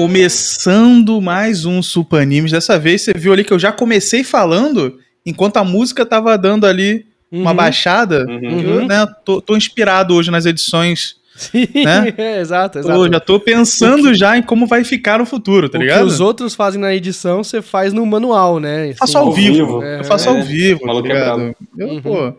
Começando mais um Super Animes. Dessa vez você viu ali que eu já comecei falando enquanto a música tava dando ali uma Uhum. baixada. Uhum. Eu, né, tô, tô inspirado hoje nas edições. Sim, Né? é, exato, Tô- exato. já tô pensando já em como vai ficar no futuro, tá o ligado? que os outros fazem na edição, você faz no manual, né? Eu faço Assim, ao vivo. É, eu faço é. ao vivo, O tá é ligado? Eu, Uhum. pô.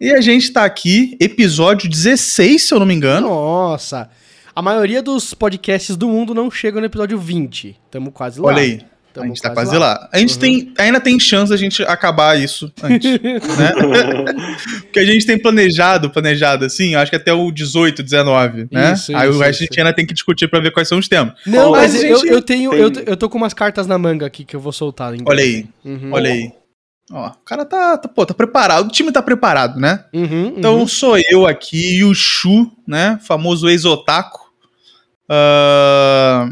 E a gente tá aqui, episódio 16, se eu não me engano. Nossa. A maioria dos podcasts do mundo não chega no episódio 20. Tamo quase lá. Olha aí. Tamo a gente tá quase lá. A gente Uhum. tem, ainda tem chance da gente acabar isso antes, né? Porque a gente tem planejado, planejado assim, acho que até o 18, 19, né? Isso, Aí isso, o resto a isso. gente ainda tem que discutir pra ver quais são os temas. Não, Mas mas a eu, eu tenho. tem- Eu, eu tô com umas cartas na manga aqui que eu vou soltar. em Olha aí, Uhum. olha aí. Ó, o cara tá, tá, pô, tá preparado, o time tá preparado, né? Uhum, Então uhum. sou eu aqui e o Shu, né? Famoso ex-otaku. Ah,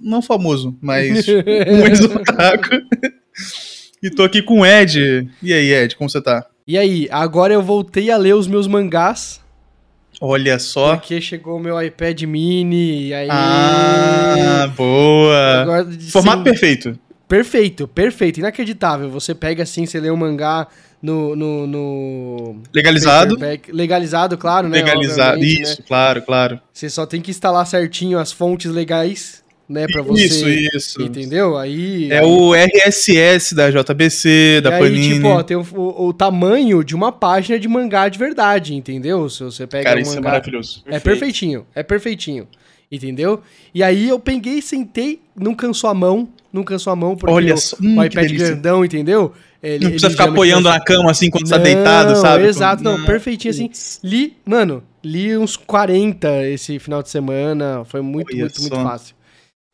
não famoso, mas um ex-otaku. e tô aqui com o Ed. E aí, Ed, como você tá? E aí, agora eu voltei a ler os meus mangás. Olha só. Porque chegou o meu iPad mini. E aí. Ah, boa. Agora, Formato sim, perfeito. Perfeito, perfeito, inacreditável. Você pega assim, você lê um mangá no. no, no Legalizado. paperback- legalizado, claro, né? Legalizado. obviamente, Isso, né? claro, claro. Você só tem que instalar certinho as fontes legais, né? Pra você. Isso, isso. Entendeu? Aí. É aí- o RSS da JBC, da e aí, Panini. tipo, ó, tem o, o- o tamanho de uma página de mangá de verdade, entendeu? Se você pega Cara, um isso é mangá. maravilhoso. É perfeitinho, é perfeitinho. Entendeu? E aí eu peguei, sentei, não cansou a mão, não cansou a mão, porque Olha o, só, o hum, que iPad grandão, entendeu? Ele, Não precisa ele ficar apoiando na cama assim quando você tá Não, deitado, sabe? Exato, não, perfeitinho assim. Li, mano, li uns 40 esse final de semana, foi muito, Olha muito, muito só. fácil.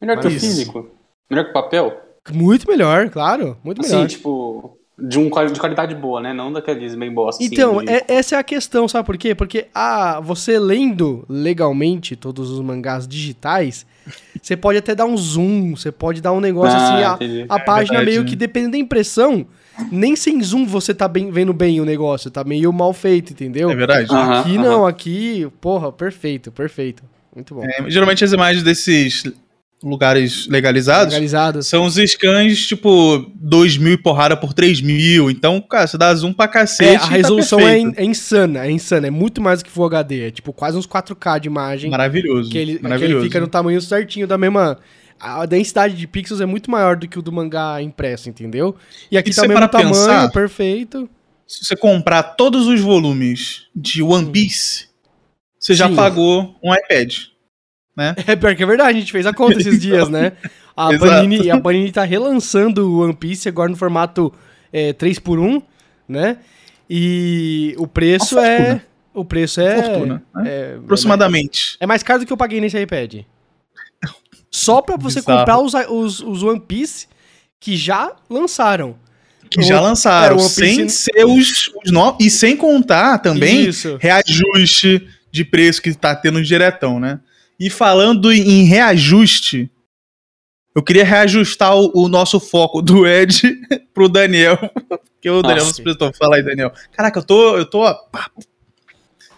Melhor que o físico. Melhor que o papel. Muito melhor, claro, muito Assim, melhor. tipo, de, um, de qualidade boa, né? Não daqueles bem bosta. assim, Então, de- é- essa é a questão, sabe por quê? Porque ah, você lendo legalmente todos os mangás digitais, você pode até dar um zoom, você pode dar um negócio Ah, assim, a, a página verdade, meio né? que dependendo da impressão, nem sem zoom você tá bem, vendo bem o negócio, tá meio mal feito, entendeu? É verdade. Aqui aham. não, aqui, porra, perfeito, perfeito. Muito bom. É, geralmente as imagens desses lugares legalizados Legalizado. são os scans, tipo, 2 mil e porrada por 3 mil. Então, cara, você dá zoom pra cacete. É, a tá resolução é, perfeito. in- é insana, é insana, é muito mais do que Full HD, é tipo quase uns 4K de imagem. Maravilhoso. Que ele, que ele maravilhoso. fica no tamanho certinho da mesma. A densidade de pixels é muito maior do que o do mangá impresso, entendeu? E aqui E tá o mesmo tamanho, pensar- perfeito. Se você comprar todos os volumes de One Piece, você já Sim. pagou um iPad. Né? É pior que é verdade, a gente fez a conta esses dias, né? A. Panini, a Panini tá relançando o One Piece agora no formato é, 3x1, né? E o preço é. fortuna. O preço é. Fortuna, né? é, Aproximadamente. É mais caro do que eu paguei nesse iPad. Só pra você Bizarro. comprar os, os, os One Piece que já lançaram. Que já lançaram. é, sem ser os, os no... E sem contar também Isso. reajuste de preço que tá tendo diretão, né? E falando em reajuste, eu queria reajustar o, o nosso foco do Ed pro Daniel. Porque o Daniel não se prestou. Fala aí, Daniel. Caraca, eu tô. Eu tô ó,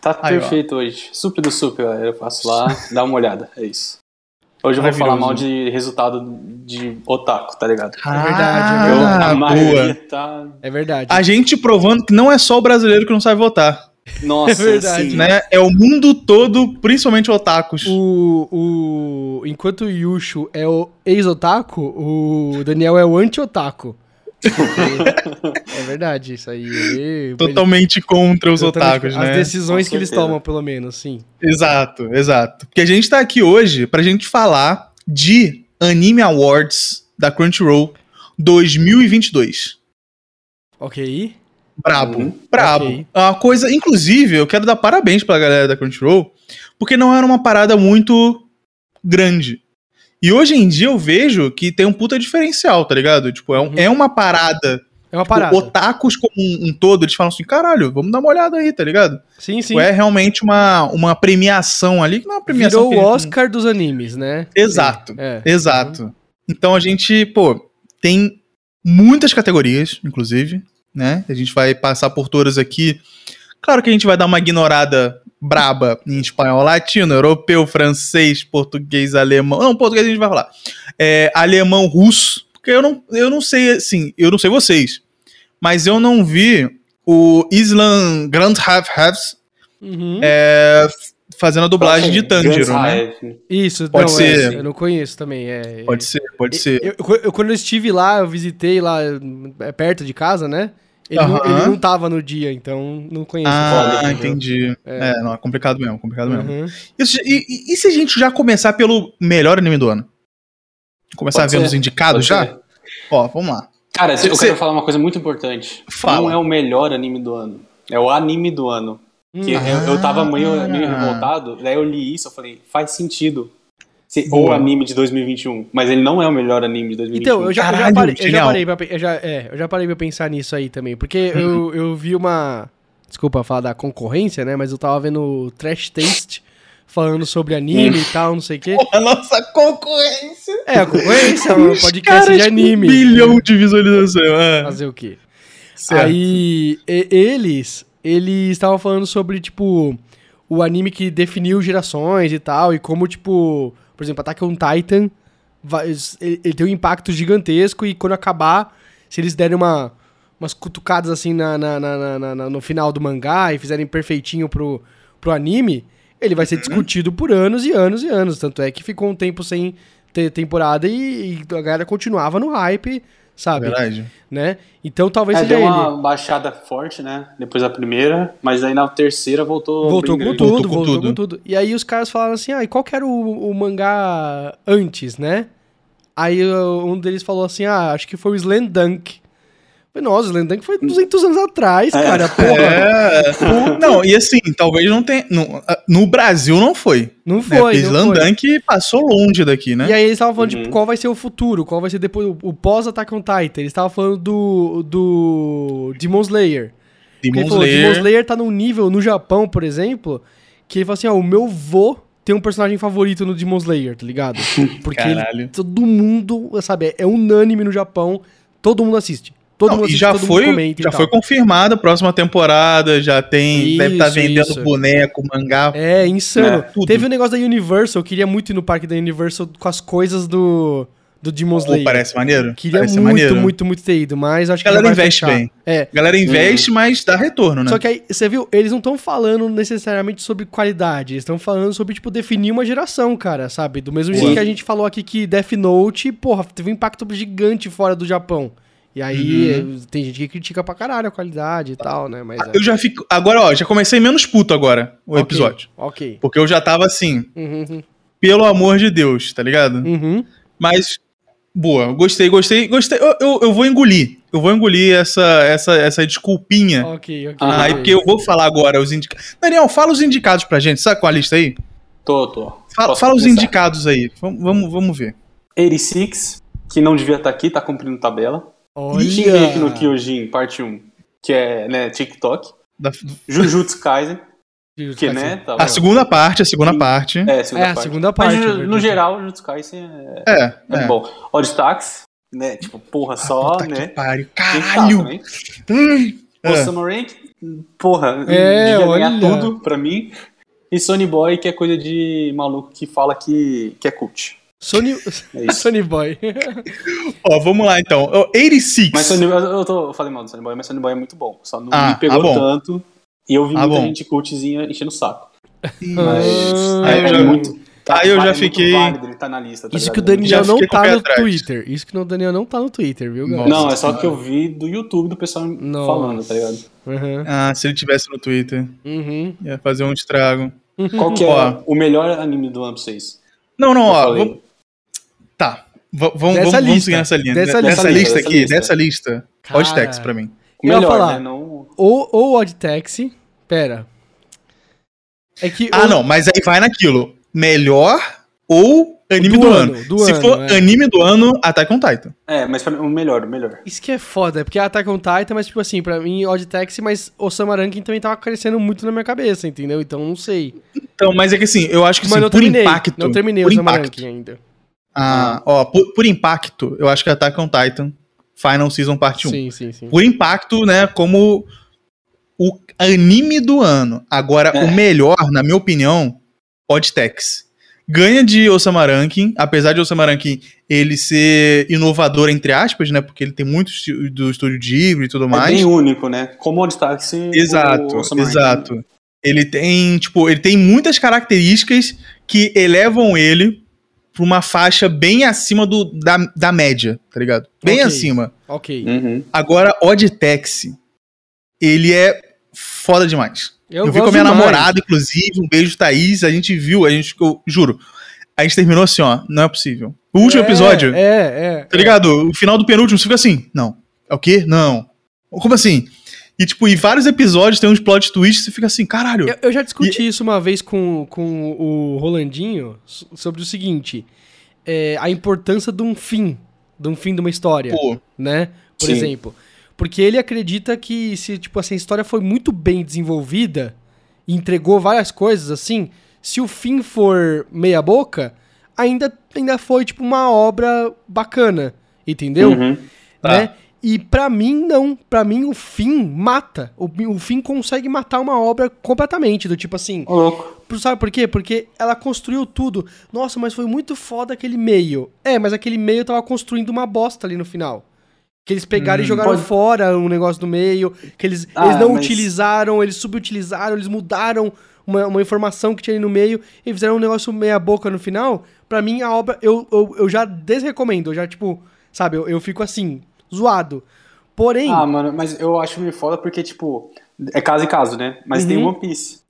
Tá Aí, ó. perfeito hoje. Super do super, galera. Eu faço lá, dá uma olhada. É isso. Hoje eu vou falar mal de resultado de otaku, tá ligado? É verdade, é Eu- verdade. a Ah, maioria boa. tá. É verdade. A gente provando que não é só o brasileiro que não sabe votar. Nossa, É verdade. assim, Né? É o mundo todo, principalmente otakus. O, o, enquanto o Yushu é o ex-otaku, o Daniel é o anti-otaku. é verdade, isso aí. Ele, Totalmente contra os ele- otakus, As né? decisões Com que eles tomam, pelo menos, sim. Exato, exato. Porque a gente tá aqui hoje pra gente falar de Anime Awards da Crunchyroll 2022. Ok. Brabo, Uhum. brabo. Ok. Uma coisa, inclusive, eu quero dar parabéns pra galera da Crunchyroll, porque não era uma parada muito grande. E hoje em dia eu vejo que tem um puta diferencial, tá ligado? Tipo, é, um- Uhum. é uma parada. É uma Tipo, parada. otakus como um, um todo, eles falam assim, caralho, vamos dar uma olhada aí, tá ligado? Sim, sim. Tipo, é realmente uma, uma premiação ali, que não é uma premiação. Virou o Oscar dos animes, né? Exato. É. Exato. Então a gente, pô, tem muitas categorias, inclusive, né? A gente vai passar por todas aqui. Claro que a gente vai dar uma ignorada braba em espanhol latino, europeu, francês, português, alemão. Não, português a gente vai falar. É, alemão, russo. Porque eu não, eu não sei, assim, eu não sei vocês. Mas eu não vi o Islam Grand Have Haves Uhum. é, fazendo a dublagem de Tanjiro, né? Isso, Pode não, ser. é, eu não conheço também. É, Pode ser, pode ser. Eu, eu- eu- quando eu estive lá, eu visitei lá é, perto de casa, né? Ele, não, ele não tava no dia, então não conheço. Ah, entendi. É. não, é complicado mesmo, complicado mesmo. Uhum. Isso- e, e- e se a gente já começar pelo melhor anime do ano? Começar Pode vendo ser, os indicados Pode já? ser. Ó, vamos lá. Cara, eu cê- quero falar uma coisa muito importante. Fala. Não é o melhor anime do ano. É o anime do ano. Que Hum. eu, eu tava meio, meio Ah. revoltado, daí eu li isso, eu falei, faz sentido. Ser o Boa. anime de 2021. Mas ele não é o melhor anime de 2021. Então, eu já, eu já Caralho, parei, eu já parei pra, eu já, é, eu já parei pra pensar nisso aí também. Porque eu, eu vi uma. Desculpa falar da concorrência, né? Mas eu tava vendo o Trash Taste falando sobre anime e tal, não sei o quê. A nossa concorrência. É, a concorrência é um podcast de com anime. Um bilhão de visualização. é. Fazer o quê? Certo. Aí, e- eles, eles estavam falando sobre, tipo, o anime que definiu gerações e tal, e como, tipo, por exemplo, Attack on Titan, vai- ele, ele tem um impacto gigantesco, e quando acabar, se eles derem uma, umas cutucadas, assim, na- na- na- na- no final do mangá, e fizerem perfeitinho pro, pro anime, ele vai ser Uhum. discutido por anos e anos e anos, tanto é que ficou um tempo sem ter temporada, e, e a galera continuava no hype, sabe? Verdade. né? Então talvez É, seja deu ele. uma baixada forte, né? Depois da primeira, mas aí na terceira voltou. Voltou com tudo, Voltou com voltou tudo. com tudo. E aí os caras falaram assim, ah, e qual que era o, o mangá antes, né? Aí um deles falou assim, ah, acho que foi o Slam Dunk. Falei, Nossa, o Slam Dunk foi 200 anos atrás, cara, porra. É. Não, e assim, talvez não tenha. No, no Brasil não foi. Não Né? foi, Porque não foi. Dunk passou longe daqui, né? E aí eles estavam falando, Uhum. tipo, qual vai ser o futuro, qual vai ser depois o, o pós-Attack on Titan. Eles estavam falando do, do Demon Slayer. Demon ele falou, Slayer. Demon Slayer tá num nível no Japão, por exemplo, que ele falou assim, ó, o meu vô tem um personagem favorito no Demon Slayer, tá ligado? Porque ele- todo mundo, sabe, é- é unânime no Japão, todo mundo assiste. Todo Não, mundo já todo foi, mundo já foi confirmada a próxima temporada, já tem, deve estar Isso, vendendo isso. boneco, mangá. É, insano. É, tudo. Teve o negócio da Universal, eu queria muito ir no parque da Universal com as coisas do, do Demon Slayer. parece maneiro? Queria parece muito, maneiro. muito, muito ter ido, mas acho que A galera investe fechar. bem. É, A galera investe, mas dá retorno, né? Só que aí, você viu, eles não estão falando necessariamente sobre qualidade, eles estão falando sobre, tipo, definir uma geração, cara, sabe? Do mesmo jeito que a gente falou aqui que Death Note, porra, teve um impacto gigante fora do Japão. E aí, eh, tem gente que critica pra caralho a qualidade e tal, né? Mas é. Eu já fico. Agora, ó, já comecei menos puto agora, o Ok, episódio. Ok. Porque eu já tava assim, Uhum, pelo amor de Deus, tá ligado? uhum. Mas, boa, gostei, gostei, gostei. Eu, eu, eu vou engolir. Eu vou engolir essa, essa, essa desculpinha. Ok, ok. Ah, Aí, porque eu vou falar agora os indicados. Daniel, fala os indicados pra gente. Sabe qual a lista aí? Tô, tô. Fala, fala os indicados aí. Vamos, vamos, vamos ver. 86, que não devia estar aqui, tá cumprindo tabela. Olha! Shingeki no Kyojin, parte 1, que é, né, TikTok. Da- Jujutsu Kaisen, que, né, tá a segunda parte, a segunda parte. É, a segunda É, a parte. segunda parte, Mas, no verdade. geral, Jujutsu Kaisen é, É, é, é. bom. Odstax, né, tipo, porra só, Puta que né. pariu. Caralho! também. Ai. O É. Summer Rank, porra, É, devia ganhar olha. tudo pra mim. E Sony Boy, que é coisa de maluco que fala que, que é cult. Sony, É. Sony Boy. Ó, vamos lá então. Ó, 86. Mas Sony, eu, eu, tô, eu falei mal do Sony Boy, mas Sony Boy é muito bom. Só não Ah, me pegou ah, bom. tanto. E eu vi Ah, muita bom. gente cultzinha enchendo o saco. Mas Ah, é, eu é já- muito. aí eu já é fiquei- válido ele tá na lista, tá Isso que o ligado? Daniel Já não tá no atrás. Twitter. Isso que o Daniel não tá no Twitter, viu, galera? Não, é só que eu vi do YouTube do pessoal Nossa. falando, tá ligado? Uhum. Ah, se ele tivesse no Twitter, Uhum. ia fazer um estrago. Qual que é Ó. o melhor anime do ano pra vocês? Não, não, Eu ó. vamos- Tá. V- vamos, Dessa vamos, lista. seguir nessa linha. Dessa Dessa, lista. lista Dessa aqui, lista. dessa lista. Cara. Odtex pra mim. O Eu ia melhor, falar. né? Não... Ou, ou Odd Taxi. Pera. É que. Ah, o- não, mas aí vai naquilo. Melhor ou anime Do do, ano, ano. do Se ano, for é. anime do ano, Attack on Titan. É, mas pra mim, o melhor, o melhor. Isso que é foda, porque Attack on Titan, mas tipo assim, pra mim, Odd Taxi, mas Osama Rankin também tava crescendo muito na minha cabeça, entendeu? Então não sei. Então, mas é que assim, eu acho que mas assim, por terminei. impacto. não terminei por Osama impacto. Rankin ainda. Ah, ó, por, por impacto, eu acho que Attack on Titan Final Season Parte 1. Sim, sim, sim. Por impacto, né, como o anime do ano. Agora, É. o melhor, na minha opinião, Odd Tax. Ganha de Osama Rankin, apesar de Osama Rankin ele ser inovador, entre aspas, né? Porque ele tem muito do estúdio Ghibli e tudo É mais. bem único, né? Como o Exato, o exato. Ele tem, tipo, ele tem muitas características que elevam ele pra uma faixa bem acima do, da, da média, tá ligado? Bem Ok. acima. Ok. Uhum. Agora, Odd Taxi, ele é foda demais. Eu, Eu, vi com a minha demais. namorada, inclusive, um beijo, Thaís, a gente viu, a gente, eu juro, a gente terminou assim, ó, não é possível. O último É, episódio, É, é. tá ligado? O final do penúltimo, você fica assim, não, é o quê? Não. Como assim? E, tipo, em vários episódios tem uns plot twists, você fica assim, caralho. Eu, eu já discuti isso uma vez com, com o Rolandinho so- sobre o seguinte: é, a importância de um fim, de um fim de uma história, Pô, né? Por Sim. exemplo. Porque ele acredita que se, tipo assim, a história foi muito bem desenvolvida e entregou várias coisas, assim, se o fim for meia boca, ainda, ainda foi, tipo, uma obra bacana, entendeu? Uhum. Tá. né? E pra mim, não. Pra mim, o fim mata. O, o fim consegue matar uma obra completamente. Do tipo assim. Louco. Sabe por quê? Porque ela construiu tudo. Nossa, mas foi muito foda aquele meio. É, mas aquele meio tava construindo uma bosta ali no final. Que eles pegaram Hum. e jogaram Pode- fora um negócio do meio. Que eles, Ah, eles não mas- utilizaram, eles subutilizaram, eles mudaram uma, uma informação que tinha ali no meio e fizeram um negócio meia boca no final. Pra mim, a obra, eu, eu, eu já desrecomendo. Eu já, tipo, sabe, eu, eu fico assim, zoado. Porém, Ah, mano, mas eu acho meio foda porque, tipo, é caso e caso, né? Mas tem Uhum. One Piece.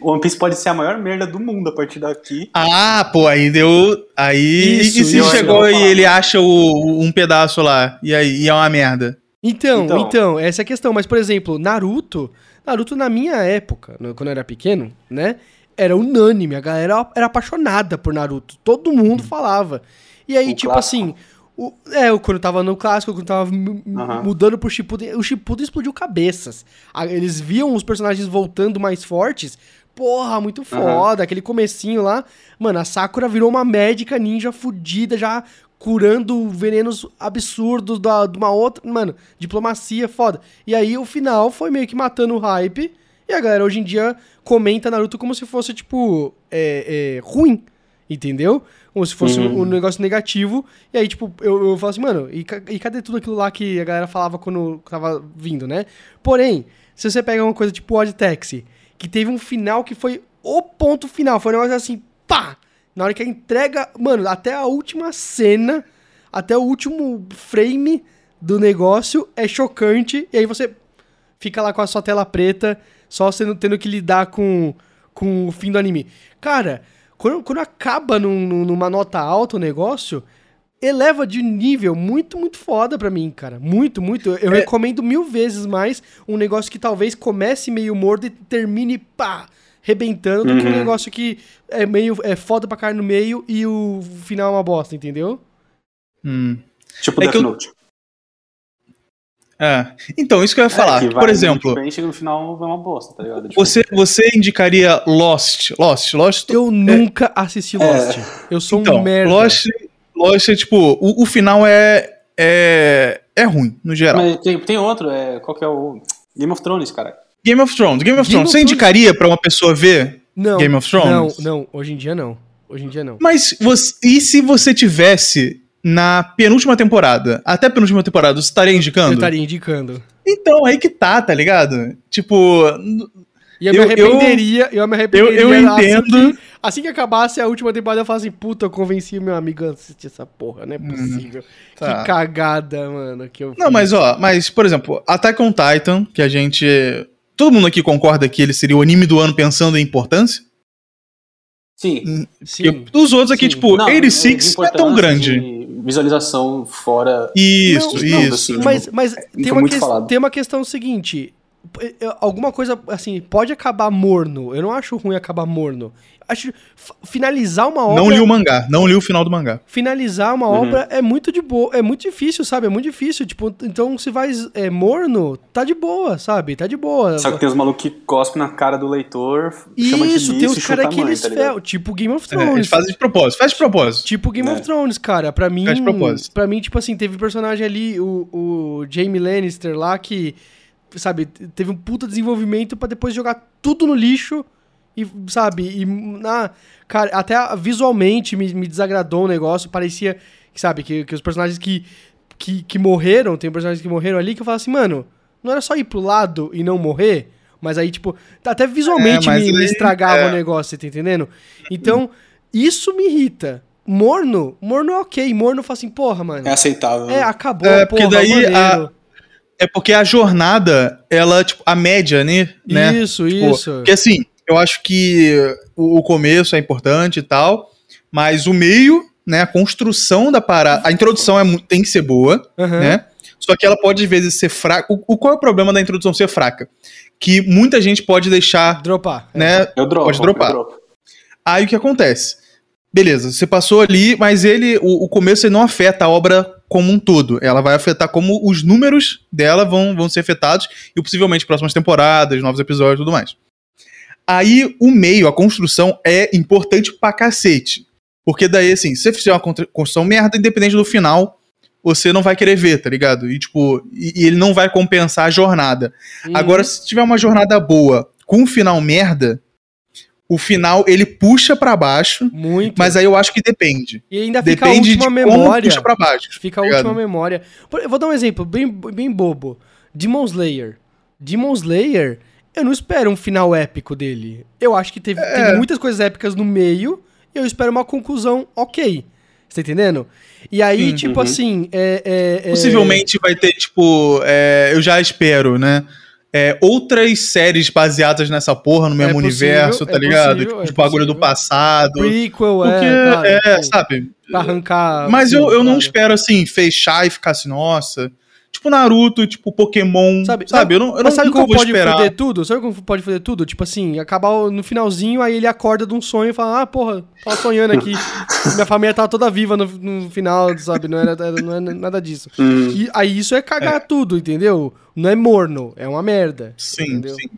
O One Piece pode ser a maior merda do mundo a partir daqui. Ah, pô, aí deu. Aí. Isso, e se chegou e ele acha o- um pedaço lá? E aí e é uma merda. Então, então, Então. essa é a questão. Mas, por exemplo, Naruto, Naruto na minha época, quando eu era pequeno, né? Era unânime, a galera era apaixonada por Naruto. Todo mundo falava. E aí, O tipo clássico. assim, o, é, quando tava no clássico, quando tava Aham. mudando pro Shippuden, o Shippuden explodiu cabeças. Eles viam os personagens voltando mais fortes. Porra, muito foda, aquele comecinho lá. Mano, a Sakura virou uma médica ninja fudida, já curando venenos absurdos da, de uma outra. Mano, diplomacia foda. E aí o final foi meio que matando o hype. E a galera hoje em dia comenta Naruto como se fosse, tipo, é, é, ruim. Entendeu? Como se fosse um, Uhum. um negócio negativo. E aí, tipo, eu, eu falo assim, mano, e, e cadê tudo aquilo lá que a galera falava quando tava vindo, né? Porém, se você pega uma coisa tipo Odd Taxi, que teve um final que foi o ponto final, foi um negócio assim, pá! Na hora que a entrega, mano, até a última cena, até o último frame do negócio é chocante, e aí você fica lá com a sua tela preta, só sendo, tendo que lidar com, com o fim do anime. Cara, quando, quando acaba num- num- numa nota alta o negócio, eleva de nível muito, muito foda pra mim, cara. Muito, muito. Eu É. recomendo mil vezes mais um negócio que talvez comece meio morto e termine, pá, rebentando, do que um Uhum. negócio que é meio é foda pra cair no meio e o final é uma bosta, entendeu? Hum. Tipo É Death que eu- Note. É. Então, isso que eu ia falar. É, que vai Por exemplo, chega no final é uma bosta, tá ligado? Tipo, você, você indicaria Lost? Lost? Lost? Eu nunca assisti Lost. Eu sou então, um merda. Lost, Lost é tipo, o, o final é, é. É ruim, no geral. Mas tem, tem outro, é, qual que é o. Game of Thrones, cara. Game of Thrones. Game of Game Thrones. of Você Thrones- indicaria pra uma pessoa ver? Não. Game of Thrones? Não, não. Hoje em dia não. Hoje em dia não. Mas você, e se você tivesse na penúltima temporada, até penúltima temporada, você estaria indicando? Eu estaria indicando. Então, aí que tá, tá ligado? Tipo, E eu, Eu- me arrependeria, eu, me eu, arrependeria. eu assim entendo. que- Assim que acabasse a última temporada, eu falo assim, puta, eu convenci meu amigo a assistir essa porra, não é possível. tá. Que cagada, mano, que eu Não, fiz. mas ó, mas, por exemplo, Attack on Titan, que a gente. Todo mundo aqui concorda que ele seria o anime do ano pensando em importância? Sim. Sim. Porque os outros aqui, sim. tipo, Não, 86 de não é tão grande. de Visualização fora. Isso, Não, isso. assim, Mas, mas tem, foi uma falado. tem uma questão seguinte. Alguma coisa, assim, pode acabar morno. Eu não acho ruim acabar morno. Acho finalizar uma obra. Não li o mangá, não li o final do mangá. finalizar uma Uhum. obra é muito de boa, é muito difícil, sabe? É muito difícil, tipo, então se vai é, morno, tá de boa, sabe? Tá de boa. Só que tem os malucos que cospem na cara do leitor, chama de Isso, tem lixo os caras que eles tá fel, tipo Game of É, Thrones. eles fazem de propósito, faz de propósito. Tipo Game of É. Thrones, cara. Pra mim. Faz de propósito. Pra mim, tipo assim, teve personagem ali, o, o Jamie Lannister lá, que sabe, teve um puta desenvolvimento pra depois jogar tudo no lixo e, sabe, e na, cara, até visualmente me, me desagradou o negócio, parecia, sabe, que, que os personagens que, que, que morreram, tem personagens que morreram ali que eu falo assim, mano, não era só ir pro lado e não morrer? Mas aí, tipo, até visualmente É, me, me aí- estragava é. o negócio, você tá entendendo? Então, isso me irrita. Morno, morno é ok. Morno fala assim, porra, mano. É aceitável. É, né? acabou, É, porque porra, daí maneiro. a- É porque a jornada, ela, tipo, a média, né? né? Isso, Tipo, isso. Porque assim, eu acho que o, o começo é importante e tal, mas o meio, né, a construção da parada, a introdução é, tem que ser boa, Aham. né? Só que ela pode às vezes ser fraca. O, o- qual é o problema da introdução ser fraca? Que muita gente pode deixar, Dropar. é. né? Eu dropo. Pode dropar. eu dropo. Aí o que acontece? Beleza, você passou ali, mas ele, o, o começo ele não afeta a obra como um todo. Ela vai afetar como os números dela vão, vão ser afetados e possivelmente próximas temporadas, novos episódios e tudo mais. Aí o meio, a construção é importante pra cacete. Porque daí, assim, se você fizer uma construção merda, independente do final, você não vai querer ver, tá ligado? E, tipo, e, e ele não vai compensar a jornada. Uhum. Agora, se tiver uma jornada boa com um final merda, o final ele puxa pra baixo, Muito. mas aí eu acho que depende. E ainda fica Depende a de última como memória. puxa pra baixo. Fica a tá última memória. Eu vou dar um exemplo bem, bem bobo. Demon Slayer. Demon Slayer, eu não espero um final épico dele. Eu acho que teve, É. tem muitas coisas épicas no meio e eu espero uma conclusão ok. Você tá entendendo? E aí, Sim. tipo Uhum. assim, é, é- é- Possivelmente vai ter, tipo, é, eu já espero, né? É, outras séries baseadas nessa porra no mesmo possível, universo, tá é ligado? possível, tipo, é bagulho do passado. Prequel, Porque, é, é, sabe? pra arrancar... Mas eu, eu não espero, assim, fechar e ficar assim, nossa. Tipo Naruto, tipo Pokémon, Sabe, sabe? Eu não, eu não sabe como pode esperar. foder tudo? Sabe como pode foder tudo? Tipo assim, acabar no finalzinho, aí ele acorda de um sonho e fala, ah, porra, tava sonhando aqui. Minha família tava toda viva no, no final, sabe? Não era, era- não é nada disso. Hum. E aí isso é cagar tudo, entendeu? Não é morno, é uma merda. Sim, entendeu? sim.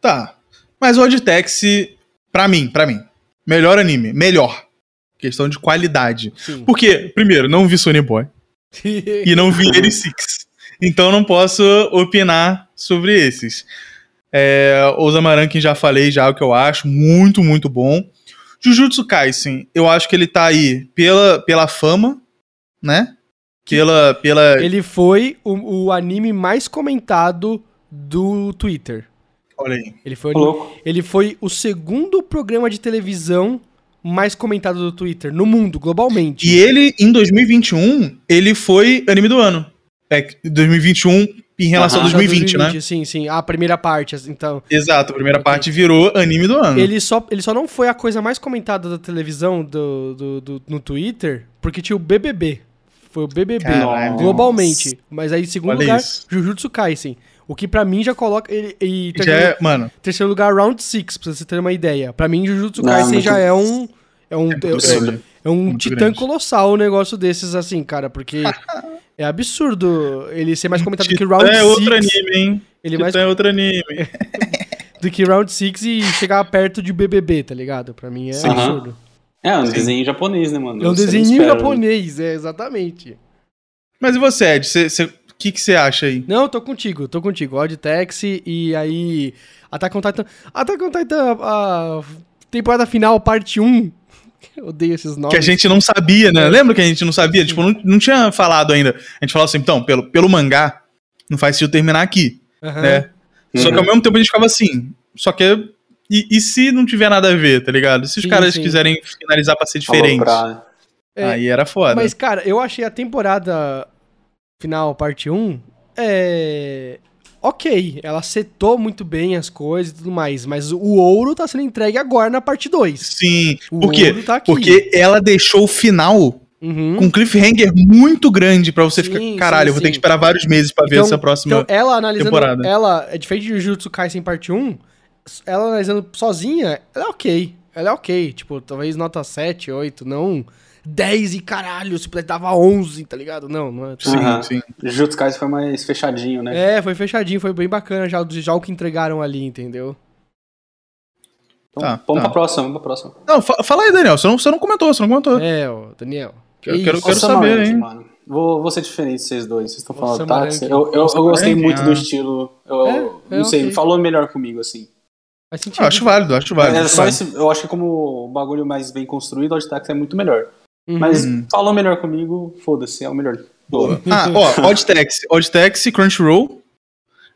Tá. Mas Odd Taxi, pra mim, pra mim, melhor anime, melhor. Questão de qualidade. Sim. Porque, primeiro, não vi Sony Boy e não vi Ele Six. Então não posso opinar sobre esses. É, Osamarankin já falei já o que eu acho, muito, muito bom. Jujutsu Kaisen, eu acho que ele tá aí pela, pela fama, né? Pela, pela... Ele foi o, o anime mais comentado do Twitter. Olha aí. Ele foi, ele foi o segundo programa de televisão mais comentado do Twitter, no mundo, globalmente. E ele, em 2021, ele foi anime do ano. É, 2021 em relação Aham. a 2020, né? Sim, sim. A primeira parte, assim, então. Exato, a primeira parte virou anime do ano. Ele só, ele só não foi a coisa mais comentada da televisão do, do, do- no Twitter, porque tinha o BBB. Foi o BBB, Caralho. globalmente. Mas aí, em segundo Olha lugar, isso. Jujutsu Kaisen. O que pra mim já coloca. ele- E, Já terceiro, é, mano, terceiro lugar, Round 6, pra você ter uma ideia. Pra mim, Jujutsu Não, Kaisen já é um. É um, é, é- é um Muito titã grande. colossal um negócio desses, assim, cara, porque é absurdo ele ser mais comentado do que Round é 6. outro anime, hein? Ele Titã mais é outro anime. do que Round 6 e chegar perto de BBB, tá ligado? Pra mim é Sim. absurdo. É um Sim. desenho japonês, né, mano? É um desenho japonês, é, exatamente. Mas e você, Ed? Você- que que você acha aí? Não, tô contigo, tô contigo. Odd Taxi e aí. Attack on Titan. Attack on Titan, a temporada final, parte 1. Eu odeio esses nomes. Que a gente não sabia, né? Lembra que a gente não sabia? Tipo, não, não tinha falado ainda. A gente falou assim, então, pelo, pelo mangá, não faz sentido terminar aqui, Aham. né? Só que ao Uhum. mesmo tempo a gente ficava assim, só que... E, e se não tiver nada a ver, tá ligado? Se os Sim, caras sim. quiserem finalizar pra ser diferente, Aloprar. É, aí era foda. Mas, cara, eu achei a temporada final, parte 1, é. Ok, ela setou muito bem as coisas e tudo mais, mas o ouro tá sendo entregue agora na parte 2. Sim, O por quê? ouro tá aqui. Porque ela deixou o final Uhum. com um cliffhanger muito grande pra você Sim, ficar, caralho, sim, eu vou ter sim. que esperar vários meses pra ver Então- essa próxima. Então, ela analisando. temporada. Ela, é diferente de Jujutsu Kaisen parte 1, ela analisando sozinha, ela é ok. Ela é ok. Tipo, talvez nota 7, 8, não 10 e caralho, se pudesse dava 11, tá ligado? Não, não é. Sim, Aham. sim. Kaisen foi mais fechadinho, né? É, foi fechadinho, foi bem bacana já, já o que entregaram ali, entendeu? Então, Tá, vamos tá. pra próxima, vamos pra próxima. Não, fa- fala aí, Daniel. Você não, você não comentou, você não comentou. É, ó, Daniel. que Eu quero- Nossa, saber, mano, hein? mano. Vou, vou ser diferente de vocês dois. Vocês estão O falando táxi. Eu, eu, eu gostei muito ah. do estilo. Eu, É, não é sei, ok. falou melhor comigo, assim. Faz sentido. Eu acho válido, acho válido. é só esse, eu acho que como o bagulho mais bem construído, o Odd Taxi é muito melhor. Uhum. Mas falou melhor comigo, foda-se, é o melhor. Boa. Ah, ó, Odd Taxi, Odd Taxi, Crunchyroll,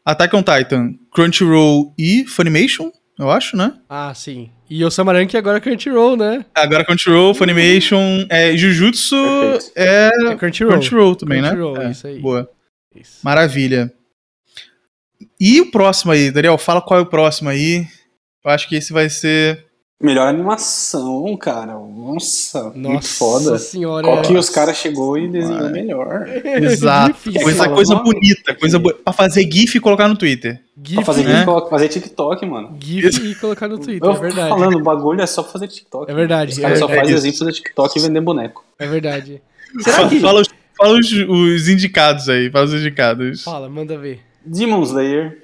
Attack on Titan, Crunchyroll e Funimation, eu acho, né? Ah, sim. E o Samarank agora é Crunchyroll, né? Agora Crunchyroll, Funimation, é, Jujutsu Perfeito. é É Crunchyroll. Crunchyroll também, Crunchyroll, né? É, isso aí. Boa. Isso. Maravilha. E o próximo aí, Daniel? Fala qual é o próximo aí. Eu acho que esse vai ser. Melhor animação, cara. Nossa, muito Nossa foda. senhora. Qual que é- os caras chegou e desenhou Mano. melhor. Exato. Difícil. Coisa, coisa bonita, coisa bo... pra fazer GIF e colocar no Twitter. GIF, Pra fazer, né? TikTok, fazer TikTok, mano. GIF e colocar no Twitter, Eu é verdade. falando, o bagulho é só pra fazer TikTok. É verdade, Os é caras só verdade. fazem exemplo fazer TikTok e vender boneco. É verdade. Será que... Fala, os, fala os, os indicados aí, fala os indicados. Fala, manda ver. Demon Slayer,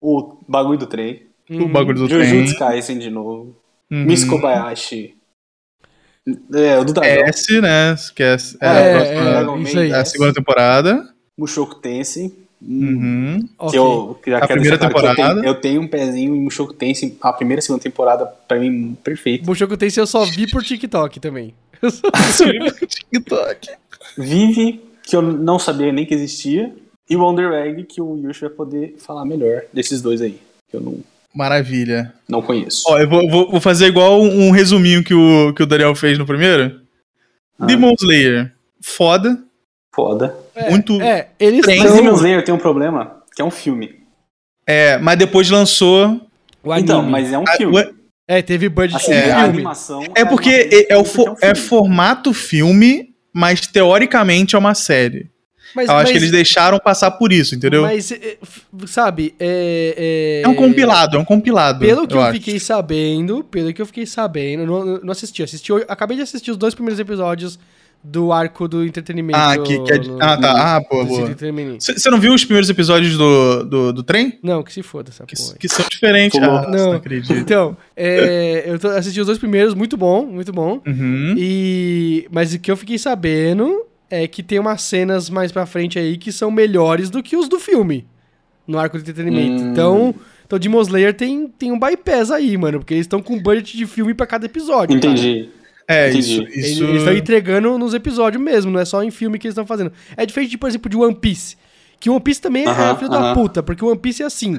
o bagulho do trem. O bagulho do Jujutsu trem. Kaisen de novo. Uhum. Miss Kobayashi. É, o do Dragão. S, né? Que é, é, É, a, É, próxima- é, é a segunda temporada. Mushoku Tensei. Uhum. Que Ok. eu que já A quero primeira claro que temporada. Eu tenho, eu tenho um pezinho em Mushoku Tensei. A primeira e segunda temporada, pra mim, perfeito. Mushoku Tensei eu só vi por TikTok também. TikTok. Vive, que eu não sabia nem que existia. E Wonder Egg, que o Yushi vai poder falar melhor desses dois aí. Que eu não, Maravilha. não conheço. Ó, eu vou, vou- vou fazer igual um resuminho que o, que o Daniel fez no primeiro. Ah. Demon Slayer. Foda. Foda. É, Muito É, eles trem. Mas. Demon Slayer tem um problema, que é um filme. É, mas depois lançou. O anime. Então, mas é um a- filme. o- É, teve budget Assim, de a animação. É porque a é, é o porque é um filme. formato filme, mas teoricamente é uma série. Mas, Eu acho mas- que eles deixaram passar por isso, entendeu? Mas, é, sabe, é... É um compilado, é um compilado. Pelo que eu, acho. fiquei sabendo, pelo que eu fiquei sabendo, eu não, não assisti, assisti, acabei de assistir os dois primeiros episódios do arco do entretenimento. Ah, que, que é no- ah, tá. Ah, boa, do boa. entretenimento. Você não viu os primeiros episódios do, do, do trem? Não, que se foda essa Que, porra. que são diferentes. Ah, Não. não acredito. Então, é, eu tô, assisti os dois primeiros, muito bom, muito bom. Uhum. E mas o que eu fiquei sabendo é que tem umas cenas mais pra frente aí que são melhores do que os do filme no arco de entretenimento. Hum. Então, então Demon Slayer tem tem um bypass aí, mano, porque eles estão com budget de filme pra cada episódio. cara. Entendi. É, Entendi. isso. Eles isso... estão entregando nos episódios mesmo, não é só em filme que eles estão fazendo. É diferente, de, por exemplo, de One Piece. Que One Piece também é Aham, filho da aham. puta, porque One Piece é assim.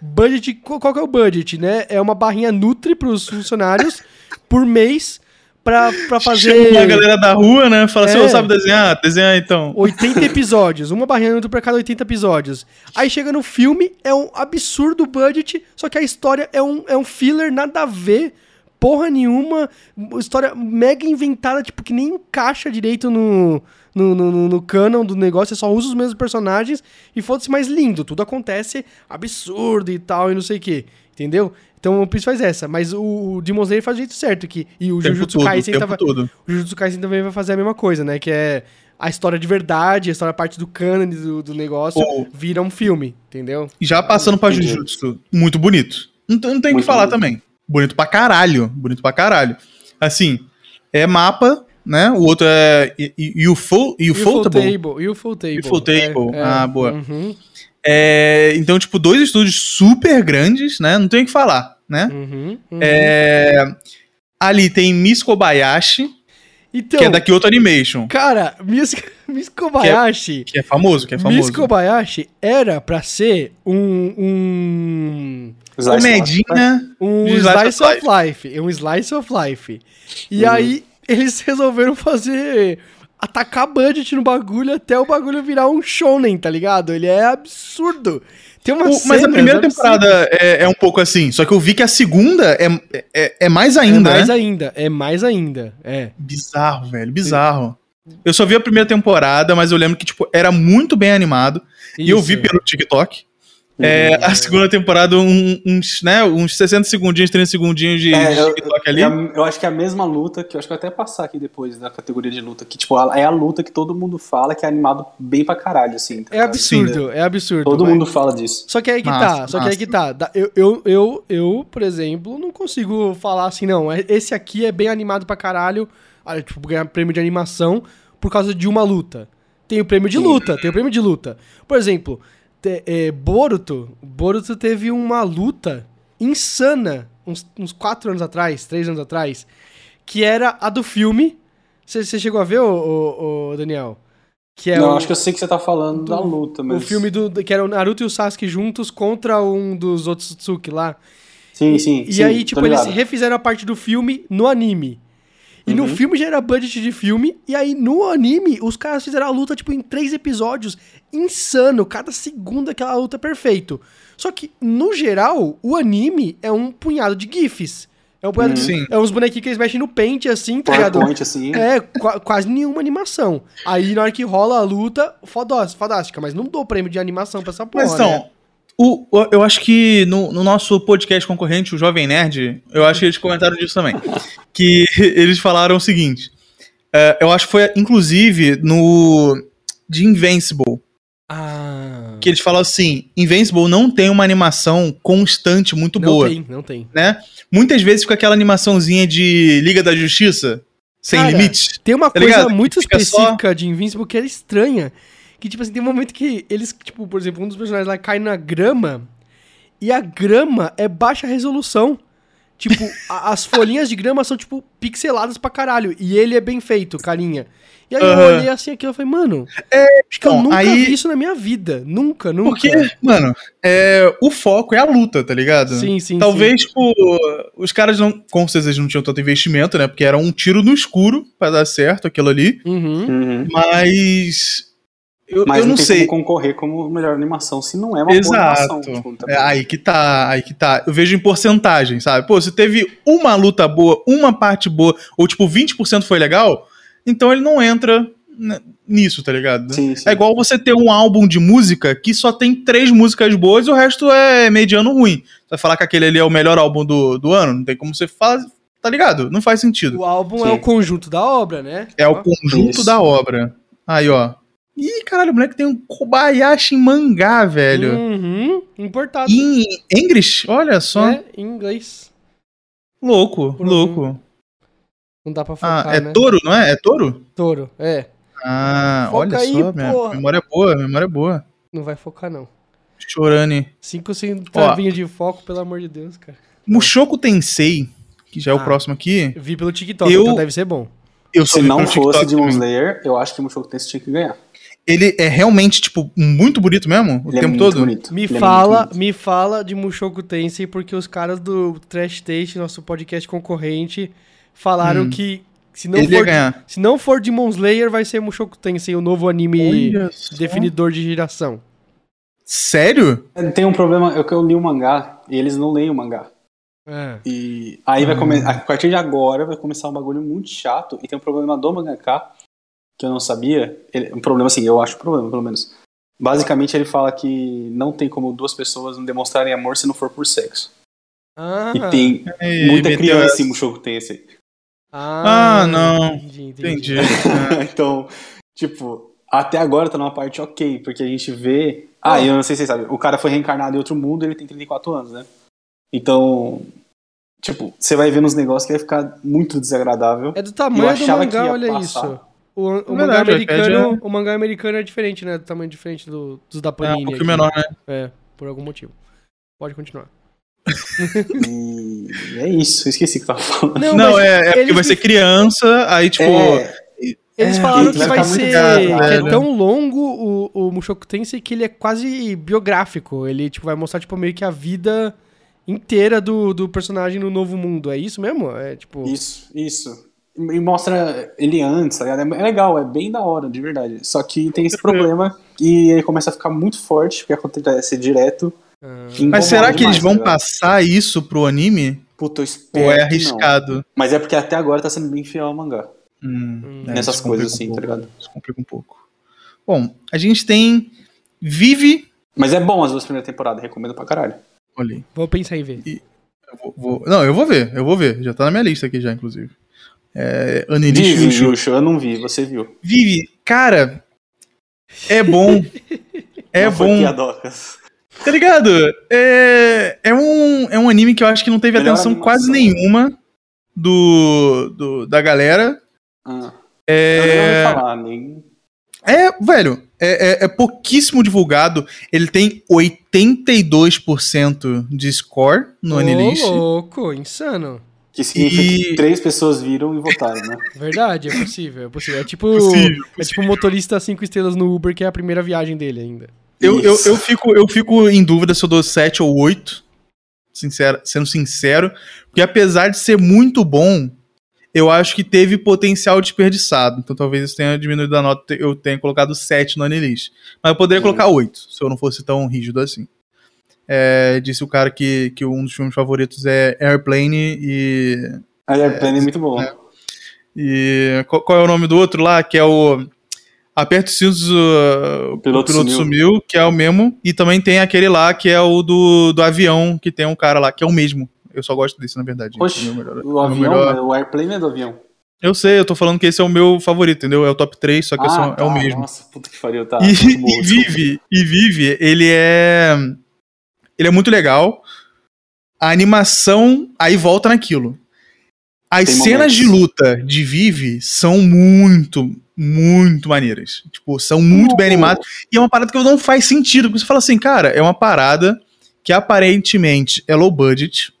Budget, qual qual que é o budget, né? É uma barrinha Nutri pros funcionários por mês pra, pra fazer Chama a galera da rua, né? Fala, você É. não sabe desenhar? Desenhar então. 80 episódios. Uma barrinha Nutri pra cada 80 episódios. Aí chega no filme, é um absurdo budget, só que a história é um, é um filler nada a ver. Porra nenhuma, história mega inventada, tipo, que nem encaixa direito no, no, no, no, no canon do negócio, você só usa os mesmos personagens e foda-se mais lindo. Tudo acontece absurdo e tal, e não sei o que. Entendeu? Então o Piece faz essa, mas o, o Demon Slayer faz do jeito certo aqui. E o O tempo Jujutsu todo, o Kaisen tempo tava, todo. o Jujutsu Kaisen também vai fazer a mesma coisa, né? Que é a história de verdade, a história parte do canon do, do negócio, O- vira um filme, entendeu? E já passando pra Entendi. Jujutsu, muito bonito. Não, tem- não tem o que falar bonito. também. Bonito pra caralho. Bonito pra caralho. Assim, é mapa, né? O outro é UFO, Ufotable. Table. UFO Table. UFO Table. É, é. Ah, boa. Uhum, É, então, tipo, dois estúdios super grandes, né? Não tem o que falar, né? uhum, uhum. É, ali tem Miss Kobayashi, Então, que é da Kyoto Animation, cara, Miss, Miss Kobayashi... que é famoso, que é famoso. Miss Kobayashi era pra ser um... um Comedinha. um slice, of life. Um slice of life. E Uhum. aí eles resolveram fazer. Atacar budget no bagulho até o bagulho virar um shonen, tá ligado? Ele é absurdo. Tem uma O- mas a primeira temporada é, é um pouco assim, só que eu vi que a segunda é, é, é mais é ainda, mais né? ainda, é mais ainda. É. Bizarro, velho, bizarro. Eu só vi a primeira temporada, mas eu lembro que, tipo, era muito bem animado. E eu Isso. vi pelo TikTok. É, a segunda temporada, um- uns, né, uns 60 segundinhos, 30 segundinhos de, É, de eu, TikTok ali. eu, eu acho que é a mesma luta, que eu acho que eu até passar aqui depois da categoria de luta, que tipo, a- é a luta que todo mundo fala que é animado bem pra caralho, assim. tá É absurdo, é absurdo. Todo mas- mundo fala disso. Só que aí que Massa, tá, só que aí que tá. Eu, eu, eu, eu, por exemplo, não consigo falar assim, não. é- Esse aqui é bem animado pra caralho. Olha, tipo, ganhar prêmio de animação por causa de uma luta. tem o prêmio de Sim. luta, tem o prêmio de luta. Por exemplo, te- é, Boruto, Boruto teve uma luta insana uns, uns quatro anos atrás, três anos atrás, que era a do filme. Você chegou a ver, ô, Daniel? Que é não, o, acho que eu sei que você tá falando do- da luta, mas. o filme do, que era o Naruto e o Sasuke juntos contra um dos Otsutsuki lá. Sim, sim. E sim, aí, tô tipo, eles refizeram a parte do filme no anime. E no Uhum. filme já era budget de filme, e aí no anime os caras fizeram a luta, tipo, em três episódios. Insano, cada segundo aquela luta é perfeito. Só que, no geral, o anime é um punhado de GIFs. É um punhado de, Sim. É uns bonequinhos que eles mexem no pente, assim, tá ligado? Assim. É, qua- quase nenhuma animação. Aí na hora que rola a luta, fodós, fodástica, mas não dou prêmio de animação pra essa porra, Mas então, né? O, eu acho que no, no nosso podcast concorrente, o Jovem Nerd, eu acho que eles comentaram disso também. que eles falaram o seguinte. é, eu acho que foi, inclusive, no. De Invincible. Ah. Que eles falam assim: Invincible não tem uma animação constante muito não boa. tem, não tem. né? Muitas vezes fica aquela animaçãozinha de Liga da Justiça, sem Cara, limites. Tem uma Tá coisa ligado? muito fica específica de Invincible que era estranha. Que, tipo assim, tem um momento que eles, tipo, por exemplo, um dos personagens lá cai na grama e a grama é baixa resolução. Tipo, a- as folhinhas de grama são, tipo, pixeladas pra caralho. E ele é bem feito, carinha. E aí eu Aham. olhei assim aquilo e falei, mano, acho que eu então, nunca aí- vi isso na minha vida. Nunca, nunca. Porque, mano, é, o foco é a luta, tá ligado? Sim, sim, Talvez, tipo, os caras não. Com certeza eles não tinham tanto investimento, né? Porque era um tiro no escuro pra dar certo aquilo ali. Uhum. Uhum. Mas. Eu, Mas eu não, não tem sei. como concorrer como melhor animação se não é uma boa Exato. animação. Tipo, É, aí que tá, aí que tá. Eu vejo em porcentagem, sabe? Pô, se teve uma luta boa, uma parte boa, ou tipo 20% foi legal, então ele não entra nisso, tá ligado? Sim, sim. É igual você ter um álbum de música que só tem três músicas boas e o resto é mediano ruim. Você vai falar que aquele ali é o melhor álbum do, do ano? Não tem como você falar, tá ligado? Não faz sentido. O álbum Sim. é o conjunto da obra, né? É o conjunto Isso. da obra. Aí, ó. Ih, caralho, o moleque tem um Kobayashi em mangá, velho. Uhum. Importado. Em English? Olha só. É, em inglês. Louco, Por louco. Não dá pra Ah, focar, é né? touro, não é? É touro? Touro, é. Ah, Foca olha aí, só, minha porra. memória é boa, memória é boa. Não vai focar, não. Chorane. Cinco centavinhos de foco, pelo amor de Deus, cara. Mushoku Tensei, que já é o Ah. próximo aqui. Vi pelo TikTok, Eu- então deve ser bom. Eu Se não fosse TikTok Demon. Slayer, eu acho que o Mushoku Tensei tinha que ganhar. Ele é realmente, tipo, muito bonito mesmo? O Ele é tempo muito todo? bonito. Me Ele é fala, muito bonito. me fala de Mushoku Tensei, porque os caras do Trash Taste, nosso podcast concorrente, falaram Hum. que se não, Ele for, se não for Demon Slayer, vai ser Mushoku Tensei, o novo anime definidor de geração. Sério? Tem um problema, é que eu li o mangá e eles não leem o mangá. É. E aí vai Ah. começar. A partir de agora vai começar um bagulho muito chato. E tem um problema do mangaka que eu não sabia. Ele- um problema assim, eu acho um problema, pelo menos. Basicamente ele fala que não tem como duas pessoas não demonstrarem amor se não for por sexo. Ah, E tem Ei, muita criança em Mushoku Tensei. Ah, não. Entendi, entendi. Entendi. então, tipo, até agora tá numa parte ok, porque a gente vê. Ah, eu não sei se vocês sabem, o cara foi reencarnado em outro mundo ele tem 34 anos, né? Então, tipo, você vai ver nos negócios que vai ficar muito desagradável. É do tamanho do mangá, olha passar. isso. O, o É mangá verdade, americano, o mangá americano é diferente, né? Do tamanho diferente do, dos da É Panini. um pouquinho aqui. menor, né? É, por algum motivo. Pode continuar. E é isso, eu esqueci o que eu tava falando. Não, Não, é, é porque vai ser criança, aí, tipo. É, Eles É, falaram que vai vai ser. gato, que é velho. tão longo o, o Mushoku Tensei que ele é quase biográfico. Ele tipo, vai mostrar tipo, meio que a vida inteira do, do personagem no novo mundo. É isso mesmo? É tipo. Isso, isso. E mostra ele antes, tá ligado? É legal, é bem da hora, de verdade. Só que tem esse problema e ele começa a ficar muito forte, porque acontece direto. que Mas será que demais, eles vão tá passar isso pro anime? Puta, eu espero Ou é que não. arriscado? Mas é porque até agora tá sendo bem fiel ao mangá. Hum, Hum. é, Nessas complica coisas um assim, tá pouco, ligado? Isso complica um pouco. Bom, a gente tem Vive. Mas é bom as duas primeiras temporadas, recomendo pra caralho. Olha aí. Vou pensar em ver. Eu vou- vou- Não, eu vou ver, eu vou ver. Já tá na minha lista aqui já, inclusive. É, Dizem, Yushu. Yushu, eu não vi, você viu. Vive, cara, é bom. É Não bom. Tá ligado? É, é, um, é um anime que eu acho que não teve Melhor atenção animação. quase nenhuma do, do- da galera. Ah, É, Eu ouvi falar, nem... É, velho, é, é- é pouquíssimo divulgado. Ele tem 82% de score no Anilist. louco, insano. Que significa E- que três pessoas viram e votaram, né? Verdade, é possível, é possível. É tipo, Possível, é tipo um motorista cinco estrelas no Uber, que é a primeira viagem dele ainda. Eu, eu, eu, fico, eu fico em dúvida se eu dou 7 ou 8, sincero, sendo sincero, porque apesar de ser muito bom, eu acho que teve potencial desperdiçado. Então talvez isso tenha diminuído a nota, eu tenha colocado 7 no Anilist. Mas eu poderia Uhum. colocar 8, se eu não fosse tão rígido assim. É, disse o cara que, que um dos filmes favoritos é Airplane e. A Airplane é muito bom. E qual, qual é o nome do outro lá? Que é o. Aperta os cintos, uh, o Piloto Sumiu. sumiu. que é o mesmo. E também tem aquele lá que é o do, do avião, que tem um cara lá, que é o mesmo. Eu só gosto desse, na verdade. Oxe, É o melhor- o é o avião, melhor- o Airplane é do avião. Eu sei, eu tô falando que esse é o meu favorito, entendeu? É o top 3, só que esse é o- é o mesmo. Ah, Nossa, puta que pariu, tá. e, bom, e. Vive, e Vive, ele é. Ele é muito legal. A animação aí volta naquilo. As Tem cenas momentos. de luta de Vive são muito, muito maneiras. Tipo, são muito bem Uh. animadas. E é uma parada que não faz sentido. Porque você fala assim, cara, é uma parada que aparentemente é low budget.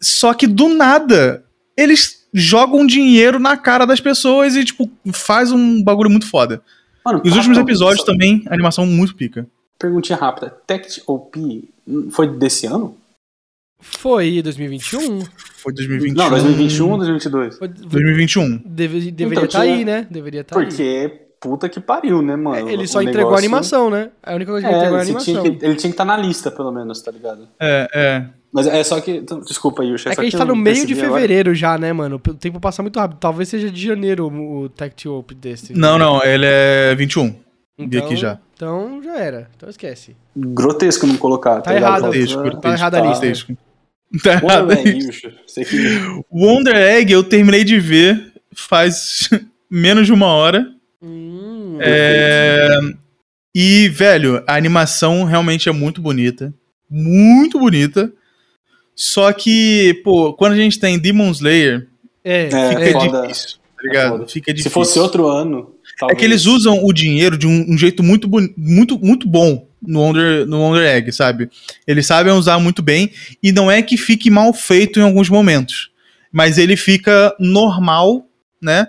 Só que do nada, eles jogam dinheiro na cara das pessoas e, tipo, faz um bagulho muito foda. Mano, E os últimos episódios só- também, a animação muito pica. Perguntinha rápida. Tect OP foi desse ano? Foi 2021? Foi 2021. Não, 2021 ou 2022? Foi- 2021. Deve- deveria Então, estar tinha- aí, né? Deveria estar aí. Porque puta que pariu, né, mano? É, Ele O só entregou a negócio- animação, né? É a única coisa que ele É, entregou a animação. tinha, que, ele tinha que estar na lista, pelo menos, tá ligado? É, é. Mas é só que. então, Desculpa, Yusha. É só que a gente tá no meio de percebi agora. fevereiro já, né, mano? O tempo passa muito rápido. Talvez seja de janeiro o o Tech Op desse. Não, não, ele é 21. Vi aqui já. Então já era. Então esquece. Grotesco não colocar. Tá ligado? errado. Grotesco, grotesco, tá errada a lista. grotesco. Tá Wonder errado. Sei que. Wonder Egg eu terminei de ver faz menos de uma hora. Hum, É, E, velho, a animação realmente é muito bonita. Muito bonita. Só que, pô, quando a gente tem Demon Slayer, é, É, fica é, difícil, tá ligado? foda. Fica difícil. Se fosse outro ano. É Talvez. que eles usam o dinheiro de um, um jeito muito, muito, muito bom no Wonder, no Wonder Egg, sabe? Eles sabem usar muito bem e não é que fique mal feito em alguns momentos, mas ele fica normal, né?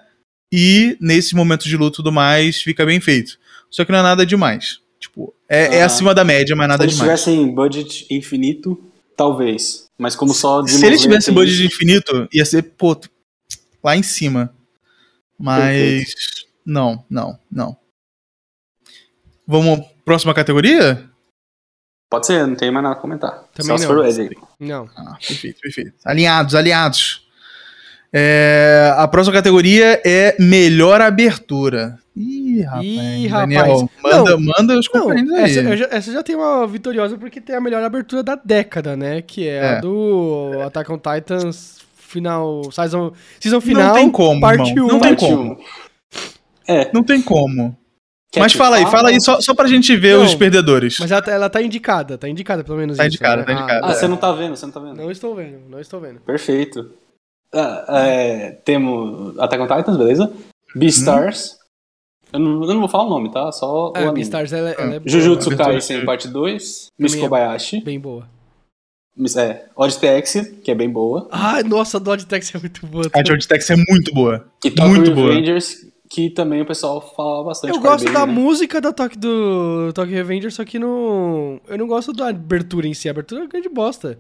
E nesses momentos de luta e tudo mais, fica bem feito. Só que não é nada demais. Tipo, é, é Ah. acima da média, mas Se nada eles demais. tivessem budget infinito, talvez. Mas como só. Se eles tivessem budget infinito, ia ser, pô, lá em cima. Mas. Não, não, não. Vamos, próxima categoria? Pode ser, não tem mais nada a comentar. Também só se não. for o Eddie. Não. Ah, perfeito, perfeito. Alinhados, alinhados. É, a próxima categoria é melhor abertura. Ih, rapaz. Ih, Daniel, rapaz. manda, Não, manda os concorrentes aí. essa, eu já, essa já tem uma vitoriosa porque tem a melhor abertura da década, né? Que é, É. a do Attack on Titans final. Season, season final. não tem como, parte irmão. 1. Não tem como. um. É. Não tem como. quer Mas fala aí, fala? fala aí, só, só pra gente ver Não, os perdedores. Mas ela, tá- ela tá indicada, tá indicada pelo menos Tá isso, indicada, né? tá indicada. Ah, É. você não tá vendo, você não tá vendo. Não estou vendo, não estou vendo. Perfeito. Ah, é, temos Attack on Titans, beleza? Beastars. Eu, não, eu não vou falar o nome, tá? Só o Ah, anime. Beastars ela, ela é boa, Jujutsu. Kaisen, parte 2. Miss Também é Kobayashi. bem boa. Miss- É, Odd Taxi, que é bem boa. Ah, nossa, a Dodge Tex é muito boa. A George Tex é muito boa. E Tokyo Muito boa. Que também o pessoal fala bastante. Eu gosto da né? música da Tokyo, do Tokyo Revenger, só que não. Eu não gosto da abertura em si. A abertura é uma grande bosta.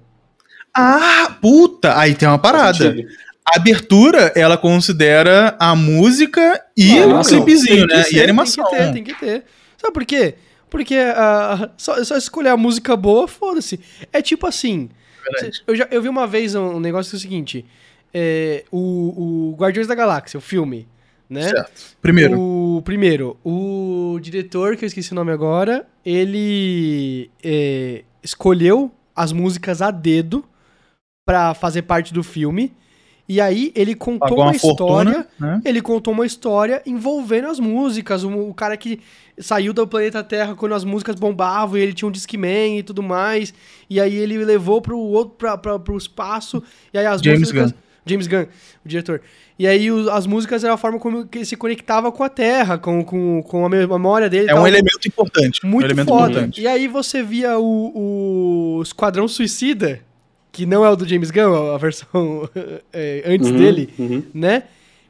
Ah, puta! Aí tem uma parada. A abertura, ela considera a música e Ah, o não, clipezinho, Tem que né? ser, e a animação. Tem que ter, tem que ter. Sabe por quê? Porque ah, só, só escolher a música boa, foda-se. É tipo assim. Eu, já, eu vi uma vez um, um negócio que é o seguinte: é, o, o Guardiões da Galáxia, o filme, né? Certo. Primeiro, O primeiro, o diretor, que eu esqueci o nome agora, ele é, escolheu as músicas a dedo pra fazer parte do filme. E aí ele contou pagou uma, uma história. fortuna, né? Ele contou uma história envolvendo as músicas. O, o cara que saiu do planeta Terra quando as músicas bombavam e ele tinha um Discman e tudo mais. E aí ele levou pro outro pra, pra, pro espaço. E aí as James músicas. James Gunn, o diretor. E aí o- as músicas era a forma como que ele se conectava com a Terra, com, com, com a memória dele. É um tal. elemento importante. um Muito elemento foda. importante. E aí você via o, o Esquadrão Suicida, que não é o do James Gunn, a versão é, antes Uhum, dele, uhum. né?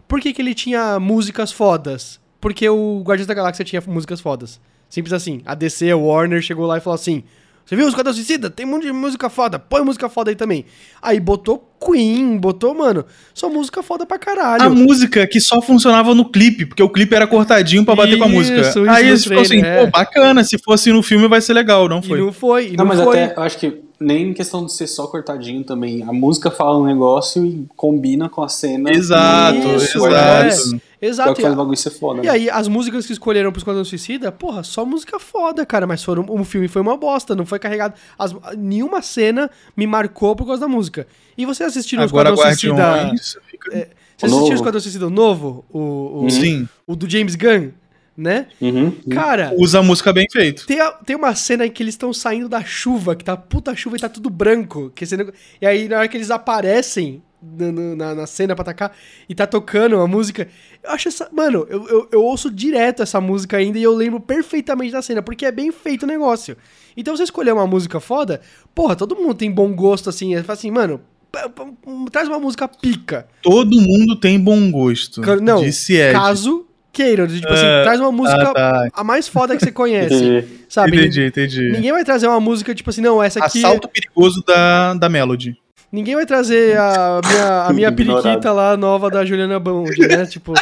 Por que, que ele tinha músicas fodas? Porque o Guardiões da Galáxia tinha músicas fodas. Simples assim. A DC, a Warner, chegou lá e falou assim: Você viu o Esquadrão Suicida? Tem um monte de música foda, põe música foda aí também. Aí botou Queen, botou, mano, só música foda pra caralho. A música que só funcionava no clipe, porque o clipe era cortadinho pra bater com a Isso, música. isso Aí eles ficou assim, é. pô, bacana, se fosse no filme vai ser legal, não E foi. não foi, e Não, não, mas foi. até eu acho que nem em questão de ser só cortadinho também. A música fala um negócio e combina com a cena. Exato, Isso, exato. É o Exato. que faz o ser foda. E né? aí, as músicas que escolheram pro Esquadrão Suicida, porra, só música foda, cara. Mas foram, o filme foi uma bosta, não foi carregado. as- nenhuma cena me marcou por causa da música. E você assistiram o Agora Esquadrão Suicida. Guardiões fica... Você O assistiu o Esquadrão Suicida novo? O, o, Sim, o do James Gunn, né? Uhum. Cara, usa a música bem feito. tem, a- tem uma cena em que eles estão saindo da chuva, que tá puta chuva e tá tudo branco. Que esse nego- e aí, na hora que eles aparecem na, na- na- na cena pra atacar e tá tocando a música. Eu acho essa. Mano, eu, eu, eu ouço direto essa música ainda e eu lembro perfeitamente da cena, porque é bem feito o negócio. Então você escolher uma música foda, porra, todo mundo tem bom gosto assim. É assim, mano, traz uma música pica. Todo mundo tem bom gosto. Não, Disse Ed. caso queiram. Tipo assim, Ah, traz uma música ah, tá. a mais foda que você conhece. Entendi. Sabe? Entendi, entendi. Ninguém vai trazer uma música tipo assim, não, essa aqui. Assalto perigoso da, da Melody. Ninguém vai trazer a minha, a minha periquita lá nova da Juliana Bond, né? tipo.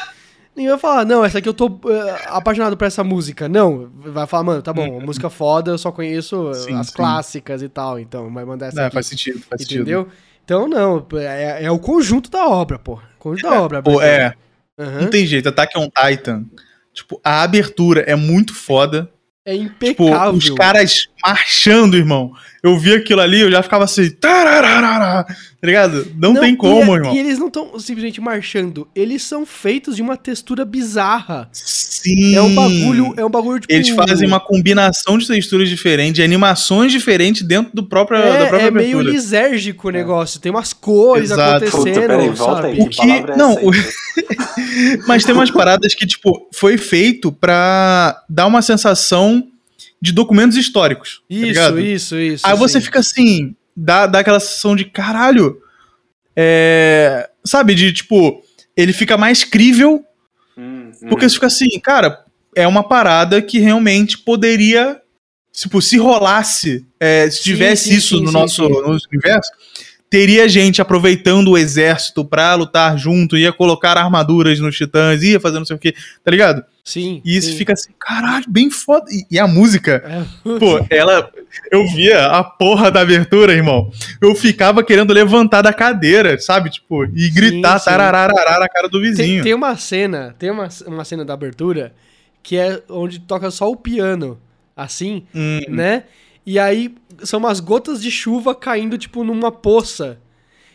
Ninguém vai falar, não, essa aqui eu tô eh, apaixonado por essa música. Não, vai falar, mano, tá bom, música foda, eu só conheço Sim, as sim. clássicas e tal, então vai mandar essa É, aqui. faz sentido, faz Entendeu? Então, não, é, é o conjunto da obra, pô. Conjunto da obra. sentido. Pô, é, Aham. não tem jeito. Attack on Titan. Tipo, a abertura é muito foda. É Tipo, impecável. os caras marchando, irmão. Eu vi aquilo ali, eu já ficava assim, tá ligado? Não, tem e como, é- irmão. E eles não estão simplesmente marchando, eles são feitos de uma textura bizarra. Sim. É um bagulho, é um bagulho tipo. Eles fazem uma combinação de texturas diferentes, de animações diferentes dentro do próprio, da É, própria é meio abertura. lisérgico o negócio. Tem umas cores Exato. Puta, acontecendo, peraí, volta sabe? aí. O Que é não? Mas tem umas paradas que, tipo, foi feito pra dar uma sensação de documentos históricos. tá Isso, ligado? isso, isso. Aí você sim. fica assim, dá, dá aquela sensação de caralho. É, sabe, de tipo, ele fica mais crível, Hum, hum. porque você fica assim, cara, é uma parada que realmente poderia. Tipo, se rolasse, é, se Sim, tivesse sim, isso sim, no, sim, nosso, sim. no nosso universo, teria gente aproveitando o exército pra lutar junto, ia colocar armaduras nos titãs, ia fazer não sei o que, tá ligado? Sim. E isso sim. fica assim, caralho, bem foda. E, e a música, É. Pô, ela. Eu via a porra da abertura, irmão. Eu ficava querendo levantar da cadeira, sabe? Tipo, e gritar sim. tarararará na cara do Tem, vizinho. tem uma cena, tem uma, uma cena da abertura que é onde toca só o piano, assim, Hum, né? E aí são umas gotas de chuva caindo, tipo, numa poça.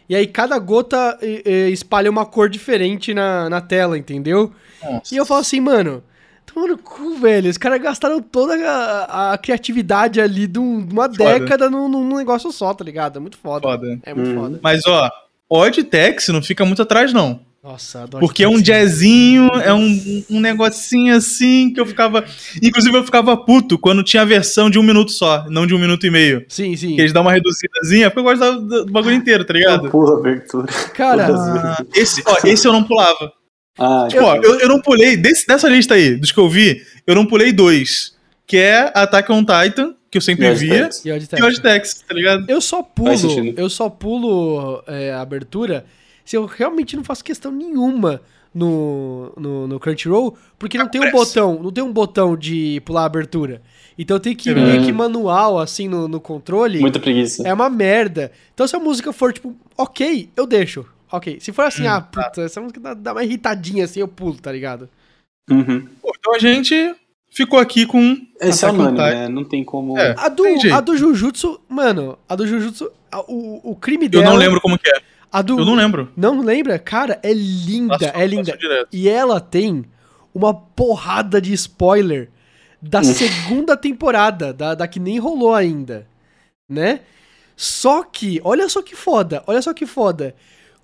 E aí cada gota eh, eh, espalha uma cor diferente na, na tela, entendeu? nossa. E eu falo assim, mano, tomando cu, velho. Os caras gastaram toda a, a criatividade ali de, um- de uma Foda. década num, num negócio só, tá ligado? É muito foda. Foda. É muito Hum. foda. Mas, ó, Odd Tex não fica muito atrás, não. Nossa, adoro Porque é um jazzinho, é um, um negocinho assim que eu ficava. Inclusive, eu ficava puto quando tinha a versão de um minuto só, não de um minuto e meio. Sim, sim. Que eles dão uma reduzidazinha, porque eu gosto do, do bagulho inteiro, tá ligado? Pula a abertura. Cara, Ah, esse, ó, esse eu não pulava. Ah, Tipo, ó, eu, eu não pulei, desse- dessa lista aí, dos que eu vi, eu não pulei dois. Que é Attack on Titan, que eu sempre Yes, via, e Odd e Tex. Tá ligado? Eu só pulo, eu só pulo é, a abertura se eu realmente não faço questão nenhuma no, no, no Crunchyroll, porque não tem um botão, não tem um botão de pular a abertura. Então eu tenho que ir É meio que manual, assim, no, no controle. Muita preguiça. É uma merda. Então se a música for, tipo, ok, eu deixo. Ok. Se for assim, Hum, ah, puta, essa música dá, dá uma irritadinha assim, eu pulo, tá ligado? Uhum. Então a gente ficou aqui com. Esse é unânime, Titan. né? Não tem como. É. A do, a do Jujutsu, mano, a do Jujutsu, a- o, o crime Eu dela... não lembro como que é. A do, Eu não lembro. Não lembra? Cara, é linda, Passou- é linda. E ela tem uma porrada de spoiler da segunda temporada, da, da que nem rolou ainda, né? Só que, olha só que foda, olha só que foda.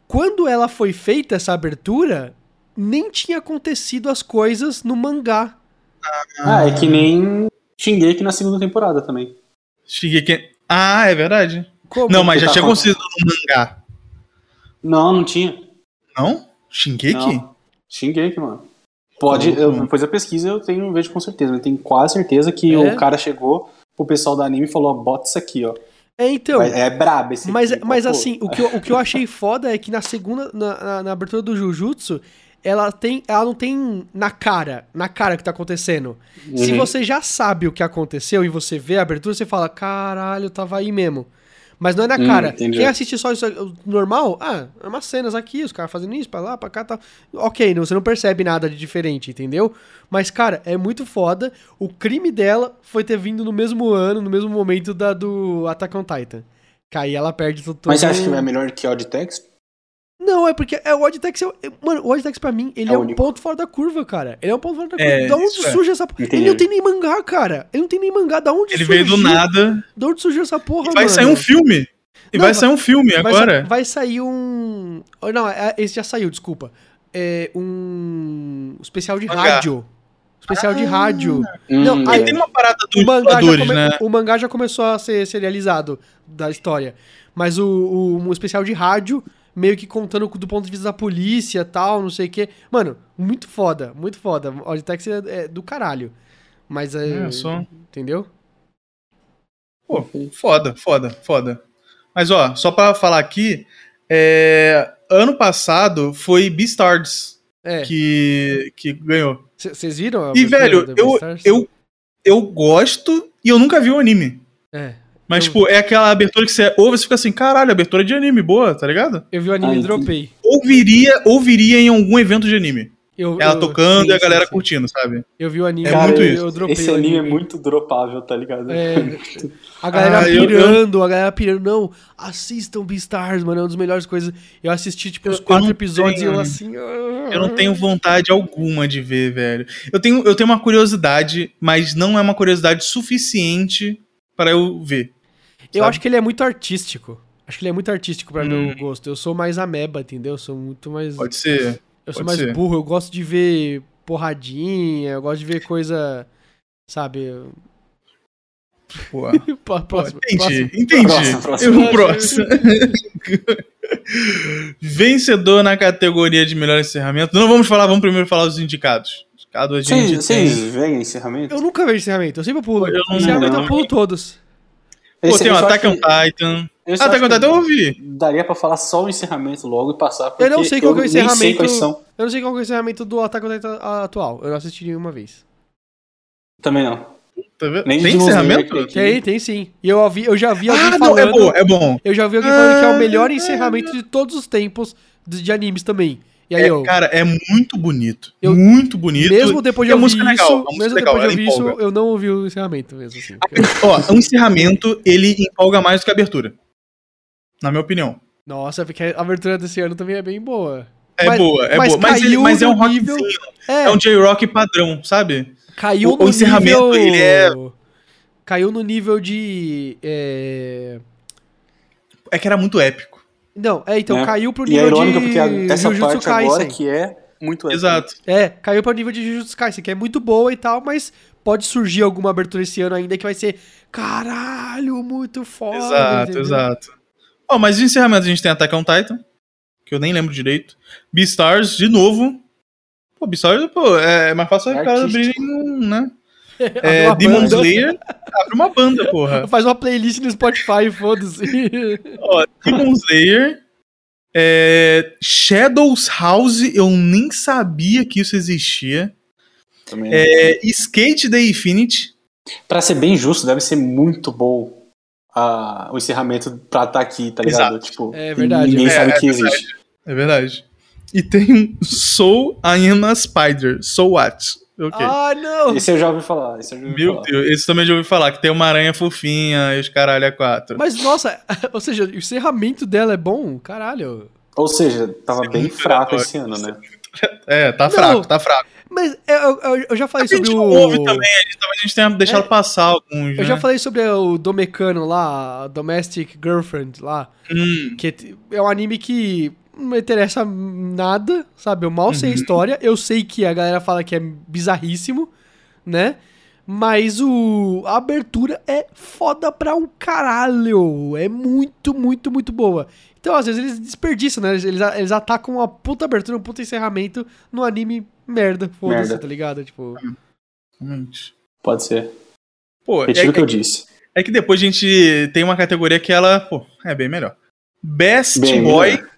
quando ela foi feita, essa abertura, nem tinha acontecido as coisas no mangá. Ah, é que nem Shingeki na segunda temporada também. Shingeki... Ah, é verdade. Como? Não, mas já tá tinha acontecido no mangá. Não, não tinha. Não? Shingeki? Não. Shingeki, mano. Pode, eu, depois da pesquisa eu tenho, vejo com certeza. Eu tenho quase certeza que É? o cara chegou pro pessoal do anime e falou: ó, bota isso aqui, ó. É, então. Vai- é brabo esse Mas, aqui. mas Pô, assim, o que, eu, o que eu achei foda é que na segunda, na, na, na abertura do Jujutsu, ela tem. Ela não tem na cara, na cara o que tá acontecendo. Se Uhum. você já sabe o que aconteceu e você vê a abertura, você fala, caralho, tava aí mesmo. Mas não é na Hum, cara. entendi. Quem assiste só isso normal, ah, é umas cenas aqui, os caras fazendo isso, pra lá, pra cá, tá. Ok, não, você não percebe nada de diferente, entendeu? Mas, cara, é muito foda. O crime dela foi ter vindo no mesmo ano, no mesmo momento da do Attack on Titan. Que aí ela perde tudo. Mas você acha que é melhor que Auditex? Não, é porque é, o Oddtex é, é- Mano, o Oddtex pra mim, ele É é, um ponto fora da curva, cara. Ele é um ponto fora da curva. É, da onde é. surge essa porra? Ele não tem nem mangá, cara. Ele não tem nem mangá. Da onde Ele surgiu? veio do nada. Da onde surgiu essa porra, E vai mano? sair um filme. E Não, vai vai- sair um filme Vai agora. sa- Vai, sair um. oh, Não, é- esse já saiu, desculpa. É um especial de Mangá. rádio. Especial de rádio. Hum, Não, aí- tem uma parada dos O mangá, come- né? o mangá já começou a ser serializado da história. Mas o, o, um especial de rádio, meio que contando do ponto de vista da polícia tal, não sei o quê. Mano, muito foda, muito foda. O Auditex é, é do caralho. Mas é. É, só- Entendeu? Pô, foda, foda, foda. Mas ó, só pra falar aqui, é, ano passado foi Beastars É. que, que ganhou. Vocês viram? E, velho, eu, eu, eu gosto e eu nunca vi o anime. É. Mas, Eu- tipo, é aquela abertura que você ouve e você fica assim, caralho, abertura de anime, boa, tá ligado? Eu vi o anime Ah, e entendi. dropei. Ouviria, ouviria em algum evento de anime. Eu, Ela eu- tocando sim, e a galera sim, sim. curtindo, sabe? Eu vi o anime É muito eu, isso. dropei Esse o anime é muito dropável, tá ligado? É, a galera Ah, pirando, a galera pirando. Não, assistam Beastars, mano, é uma das melhores coisas. Eu assisti, tipo, uns quatro episódios e eu tenho- assim. Eu não tenho vontade alguma de ver, velho. Eu tenho, eu tenho uma curiosidade, mas não é uma curiosidade suficiente para eu ver. Eu acho que ele é muito artístico. Acho que ele é muito artístico pra Hum. meu gosto. Eu sou mais ameba, entendeu? Eu sou muito mais. Pode ser. eu sou pode mais ser. burro. Eu gosto de ver porradinha, eu gosto de ver coisa. Sabe? Pô, Próximo. entendi, próximo. entendi. Próximo, próximo. Eu vou próximo. Vencedor na categoria de melhor encerramento. Não vamos falar, vamos primeiro falar dos indicados. Indicado a gente Vocês tem... vocês veem encerramento? Eu nunca vejo encerramento, eu sempre pulo. Eu não- encerramento não. eu pulo todos. Pô, Esse- tem o eu só Attack on Titan. eu Attack on Titan eu ouvi. Daria pra falar só o encerramento logo e passar. Porque Eu não sei qual que é o nem sei encerramento. quais são. Eu não sei qual que é o encerramento do Attack on Titan atual. Eu não assisti nenhuma vez. Também não. Tá? Nem Tem encerramento? Tem, tem sim. E eu, ouvi, eu já vi alguém Ah, não, falando. é bom, é bom. Eu já vi alguém falando que é o melhor Ah, encerramento de todos os tempos de, de animes também. E aí É, eu. cara, é muito bonito. Eu- muito bonito. mesmo depois de ouvir música é isso, legal, a música mesmo é legal, depois de ela ouvir isso, eu não ouvi o encerramento mesmo, assim. Ó, o encerramento, ele empolga mais do que a abertura. Na minha opinião. Nossa, porque a abertura desse ano também é bem boa. É Mas- boa, é mas boa. Mas, ele, mas é um no nível-. É, É um J-Rock padrão, sabe? caiu o- no o encerramento, nível... ele é- Caiu no nível de... é, É que era muito épico. Não, é, então, né? caiu pro E é nível irônico de porque a- essa Jujutsu parte agora Kaisen. que é muito. Exato. É, caiu pro nível de Jujutsu Kaisen, que é muito boa e tal, mas pode surgir alguma abertura esse ano ainda que vai ser caralho, muito foda. exato, entendeu? exato. Ó, mas de encerramento a gente tem Attack on Titan, que eu nem lembro direito. Beastars, de novo. Pô, Beastars, pô, é mais fácil É os caras artístico. abrirem, né? É, Demon banda. Slayer, abre uma banda, porra. Faz uma playlist no Spotify, foda-se. Ó, Demon Slayer, é, Shadows House, eu nem sabia que isso existia. Também. É, Skate the Infinity, Pra ser bem justo, deve ser muito bom o encerramento pra estar aqui, tá ligado? Exato. Tipo, É verdade. Ninguém É, sabe é que existe. é verdade. E tem Soul I Am a Spider, So What? Ok. Ah, não! Esse eu já ouvi falar. Esse eu já ouvi Meu falar. Deus, esse também já ouvi falar, que tem uma aranha fofinha e os caralho é quatro. Mas, nossa, ou seja, o encerramento dela é bom, caralho. Ou seja, tava é bem fraco esse ano, né? É, tá Não. fraco, tá fraco. Mas eu, eu, eu já falei A gente sobre o... ouve também, a gente, talvez a gente tenha deixado É. passar alguns, Eu já né? falei sobre o Domecano lá, a Domestic Girlfriend lá, Hum, que é um anime que, não me interessa nada, sabe? Eu mal sei a Uhum. história. Eu sei que a galera fala que é bizarríssimo, né? Mas o a abertura é foda pra um caralho. É muito, muito, muito boa. Então, às vezes, eles desperdiçam, né? Eles, eles, atacam uma puta abertura, um puta encerramento no anime merda. Foda-se, Merda. tá ligado? Tipo. Pode ser. Pô, é, Retiro o que é- eu disse. é que depois a gente tem uma categoria que ela, pô, é bem melhor. Best Bem Boy. melhor.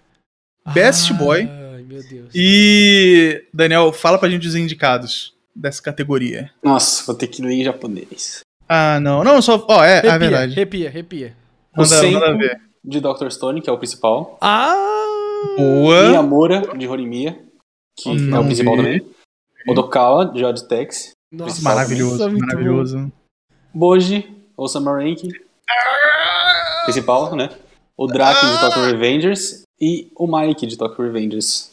Best Boy. Ai, meu Deus. E, Daniel, fala pra gente os indicados dessa categoria. Nossa, vou ter que ler em japonês. Ah, não. Não, só. Ó, é, Arrepia, é verdade. arrepia, arrepia. O Manda, Senko manda ver. de Dr. Stone, que é o principal. Ah! Boa. Miyamura de Horimiya, que é Não o principal vi. também. Odokawa de Odd Tex. Nossa, Maravilhoso, muito maravilhoso. Boji, Osama Rank, principal, né? O Draken de Tokyo Revengers e o Mike de Tokyo Revengers.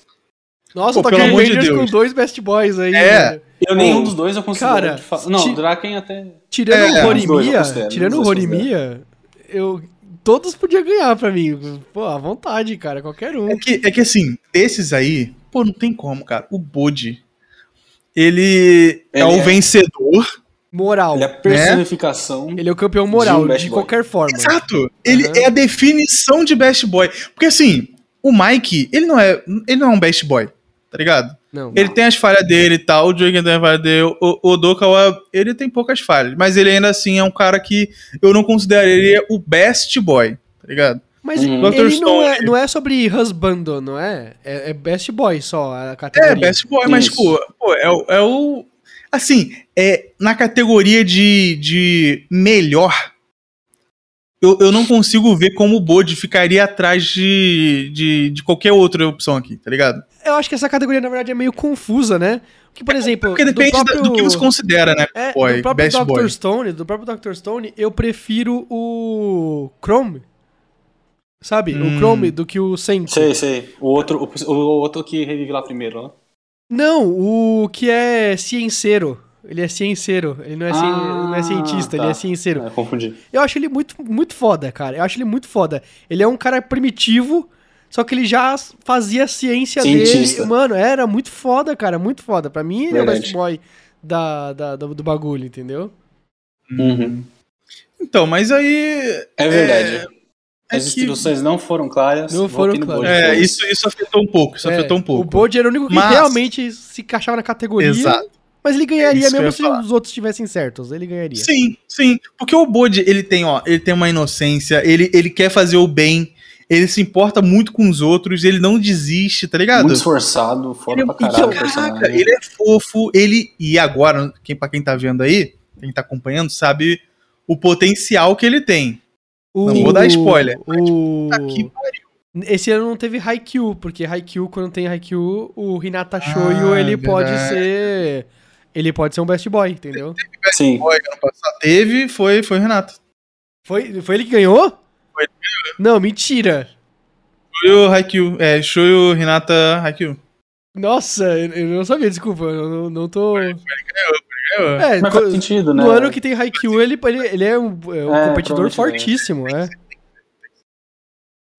Nossa, Pô, Tokyo amor de com dois Best Boys aí. É. velho. Eu nenhum dos dois eu considero. Cara, Não, Draken até. Tirando É, o Horimiya, tirando o Horimiya, eu todos podiam ganhar pra mim. Pô, à vontade, cara, qualquer um. É que, é que assim, desses aí, pô, não tem como, cara. O Bode, ele, é o é- vencedor. Moral. Ele é a personificação. Ele é o campeão moral, De um de, qualquer forma. Exato. Ele Aham. é a definição de best boy. Porque assim, o Mike, ele não é, ele não é um best boy, tá ligado? Não. Ele tem as falhas dele e tal, o Draken tem as falhas dele, o, o Dokawa, ele tem poucas falhas, mas ele ainda assim é um cara que eu não consideraria o best boy, tá ligado? Mas Uhum. ele Dr. não é, não é sobre husbando, não é? é? é Best Boy só a categoria. É, best boy, mas, Isso. pô, pô, é, o- é o. Assim, é na categoria de, de melhor. Eu, eu não consigo ver como o Bode ficaria atrás de, de, de qualquer outra opção aqui, tá ligado? Eu acho que essa categoria, na verdade, é meio confusa, né? Porque, por exemplo, Porque depende do, da- próprio, do que você considera, né? é, boy, do próprio best Dr. boy. Stone, do próprio Dr. Stone, eu prefiro o Chrome. Sabe? Hum. O Chrome do que o Senko. Sei, sei. O outro, o, o outro que revive lá primeiro, ó. Não, o que é cienceiro. Ele é cienceiro. Ele não é, Ah, não é cientista, tá. ele é cienceiro. É, confundi. Eu acho ele muito, muito foda, cara. Eu acho ele muito foda. Ele é um cara primitivo, só que ele já fazia a ciência Cientista. dele. Mano, era muito foda, cara. Muito foda. Pra mim, ele é o Verdade. best boy da, da- do, do bagulho, entendeu? Uhum. Então, mas aí. É verdade. é As que- instruções não foram claras. Não foram claras. É, isso, isso afetou um pouco. Isso É, afetou um pouco. O Bode era o único que Mas- realmente se encaixava na categoria. Exato. Mas ele ganharia É mesmo se falar. os outros estivessem certos. Ele ganharia. Sim, sim. Porque o Bode, ele tem, ó, ele tem uma inocência, ele, ele quer fazer o bem, ele se importa muito com os outros, ele não desiste, tá ligado? Muito esforçado, foda Ele, pra caralho o caraca, ele é fofo, ele. E agora, quem, pra quem tá vendo aí, quem tá acompanhando, sabe o potencial que ele tem. O, Não vou dar spoiler, mas, O... Tá aqui. Esse ano não teve Haikyuu, porque Haikyuu, quando tem Haikyuu, o Hinata Shoyo, Ah, ele pode verdade. ser... Ele pode ser um best boy, entendeu? Sim. Foi, ano passado teve, foi, foi o Renato. Foi, foi ele que ganhou? Foi ele Não, mentira. Foi o Haikyuu, é, Shoyo Renata Haikyuu. Nossa, eu não sabia, desculpa. Eu não, não tô... Ganhou. É, Mas faz sentido, né? no ano que tem Haikyuu, ele, ele, ele é um, é um É, competidor provavelmente fortíssimo, é.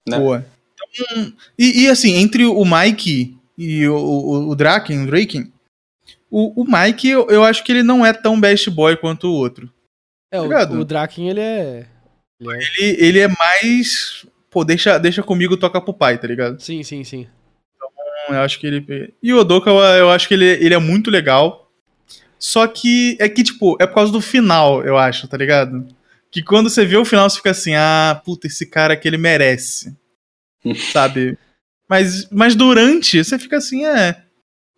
Né? Boa. Então, e, e, assim, entre o Mike e o, o, o Draken, o Draken, o, o Mike, eu, eu acho que ele não é tão best boy quanto o outro. É, Obrigado. o, o Draken, ele é... Ele é... Ele, ele é mais. Pô, deixa, deixa comigo, toca pro pai, tá ligado? Sim, sim, sim. Então, eu acho que ele. E o Odokawa, eu acho que ele, ele é muito legal. Só que é que, tipo, é por causa do final, eu acho, tá ligado? Que quando você vê o final, você fica assim, ah, puta, esse cara aqui ele merece. sabe? Mas, mas durante, você fica assim, é.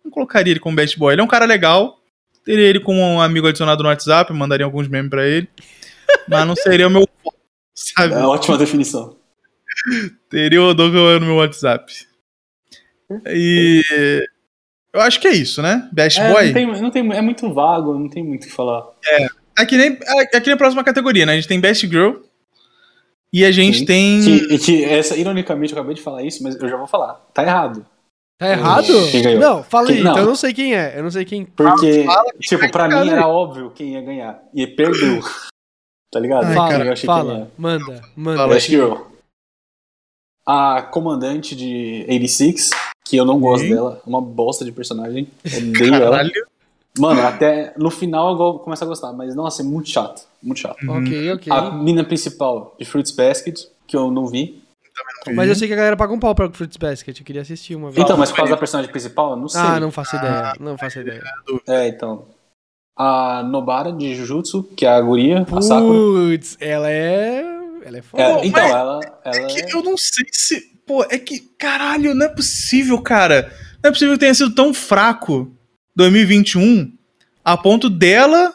Não colocaria ele como best boy. Ele é um cara legal. Teria ele como um amigo adicionado no WhatsApp, mandaria alguns memes pra ele. Mas não seria o meu sabe? É ótima definição. Teria o Odokawa no meu WhatsApp. E. Eu acho que é isso, né? Best É, Boy. não tem, não tem, é muito vago, não tem muito o que falar. É que nem, é que nem a próxima categoria, né? A gente tem Best Girl. E a gente Sim. tem. Que, que essa, ironicamente, eu acabei de falar isso, mas eu já vou falar. Tá errado. Tá errado? Quem ganhou? Não, fala aí, Quem- não. então eu não sei quem é. Eu não sei quem... Porque, Fala quem tipo, pra mim era óbvio quem ia ganhar. E perdeu. tá ligado? Ai, fala, cara, eu achei que fala, ia. manda, manda. Fala. Girl. A comandante de 86, que eu não gosto Sim. dela, é uma bosta de personagem. Odeio ela. Caralho. Mano, até no final eu começo a gostar, mas nossa, é muito chato. Muito chato. Uhum. Ok, ok. A mina principal de Fruits Basket, que eu não vi. Mas eu sei que a galera paga um pau pra Fruits Basket. Eu queria assistir uma vez. Então, mas por causa da personagem principal, eu não sei. ah, não faço ideia. Não faço ideia. É, então. A Nobara de Jujutsu, que é a guria, a Sakura. Putz, ela é. Ela é foda. É, então, mas ela, ela É que é. eu não sei se. Pô, é que. Caralho, não é possível, cara. Não é possível que tenha sido tão fraco 2021 a ponto dela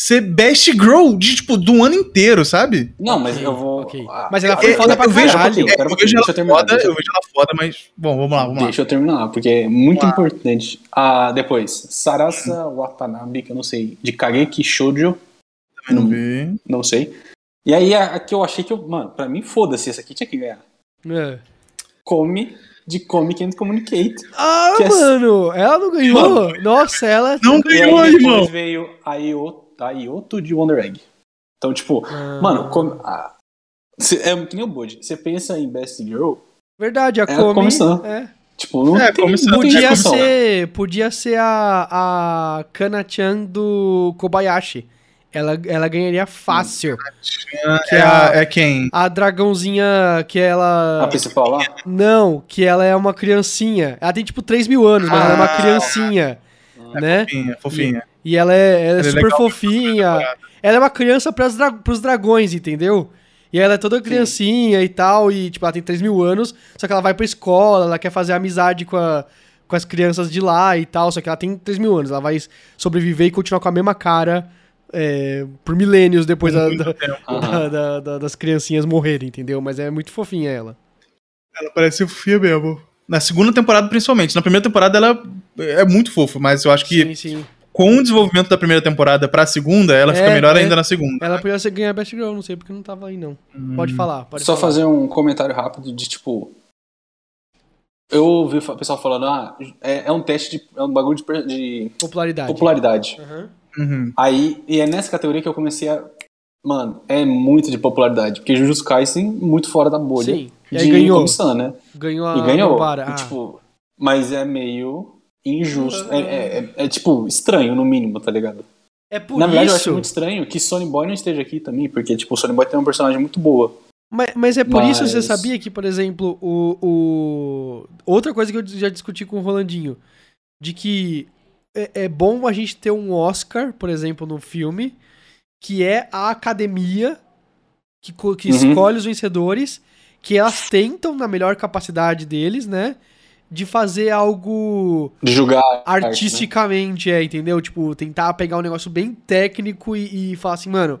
ser best girl de, tipo, do ano inteiro, sabe? Não, mas eu vou. ok. ah, Mas ela eu- foi eu- foda pra eu vejo um caralho. É, um eu pouquinho, vejo ela deixa eu terminar. foda, eu- eu vejo ela foda, mas. Bom, vamos lá, vamos lá. Deixa eu terminar, porque é muito lá. importante. Ah, depois, Sarasa Watanabe, que eu não sei, de Kageki Shoujo, Também não vi. não sei. E aí, a, a que eu achei que eu. Mano, pra mim, foda-se, essa aqui tinha que ganhar. É. Come, de Comic and Communicate. Ah, é- mano, ela não ganhou. Nossa, ela. Não ganhou, aí, depois irmão. veio a Ioto, a Ioto de Wonder Egg. Então, tipo, Ah. mano, come, ah, cê- é que nem o Bud. Você pensa em Best Girl, Verdade, a É a Komi. comissão. É. tipo, não É, tem, comissão. não tem Podia discussão. ser, podia ser a, a Kana-chan do Kobayashi. Ela, ela ganharia fácil. Que É, a- a- é quem? A dragãozinha que ela. A principal lá? Não, que ela é uma criancinha. Ela tem tipo 3 mil anos, mas ela é uma Ah. criancinha. Né? Fofinha, fofinha. E ela é, ela é é super legal. fofinha. Ela é uma criança pras dra pros dragões, entendeu? E ela é toda criancinha e tal, e tipo, ela tem 3 mil anos, só que ela vai pra escola, ela quer fazer amizade com, a- com as crianças de lá e tal, só que ela tem 3 mil anos, ela vai sobreviver e continuar com a mesma cara é, por milênios depois da- da- da- da- das criancinhas morrerem, entendeu? Mas é muito fofinha ela. Ela parece fofinha mesmo. Na segunda temporada, principalmente. Na primeira temporada, ela é muito fofa, mas eu acho que Sim, sim. Com o desenvolvimento da primeira temporada pra segunda, ela fica É, melhor é. ainda na segunda. Ela podia ser ganhar Best Girl, não sei porque não tava aí, não. Pode falar, pode Só falar. fazer um comentário rápido de tipo. Eu ouvi o pessoal falando, ah, é, é um teste de. É um bagulho de, de Popularidade. popularidade. Uhum. Aí, e é nessa categoria que eu comecei a. Mano, é muito de popularidade. Porque Jujutsu Kaisen, muito fora da bolha. Sim. E de aí ganhou. comissão, né? Ganhou a E ganhou. E, Ah. tipo, mas é meio injusto. É, é- é- é, tipo, estranho, no mínimo, tá ligado? É por Na verdade, eu acho isso. muito estranho que Sony Boy não esteja aqui também, porque, tipo, o Sony Boy tem uma personagem muito boa. Mas, mas é por isso, Mas- você sabia que, por exemplo, o, o. Outra coisa que eu já discuti com o Rolandinho. De que é, é bom a gente ter um Oscar, por exemplo, no filme, que é a academia que, que Uhum. escolhe os vencedores, que elas tentam, na melhor capacidade deles, né? De fazer algo De julgar a arte, né? artisticamente, é, entendeu? Tipo, tentar pegar um negócio bem técnico e, e falar assim, mano,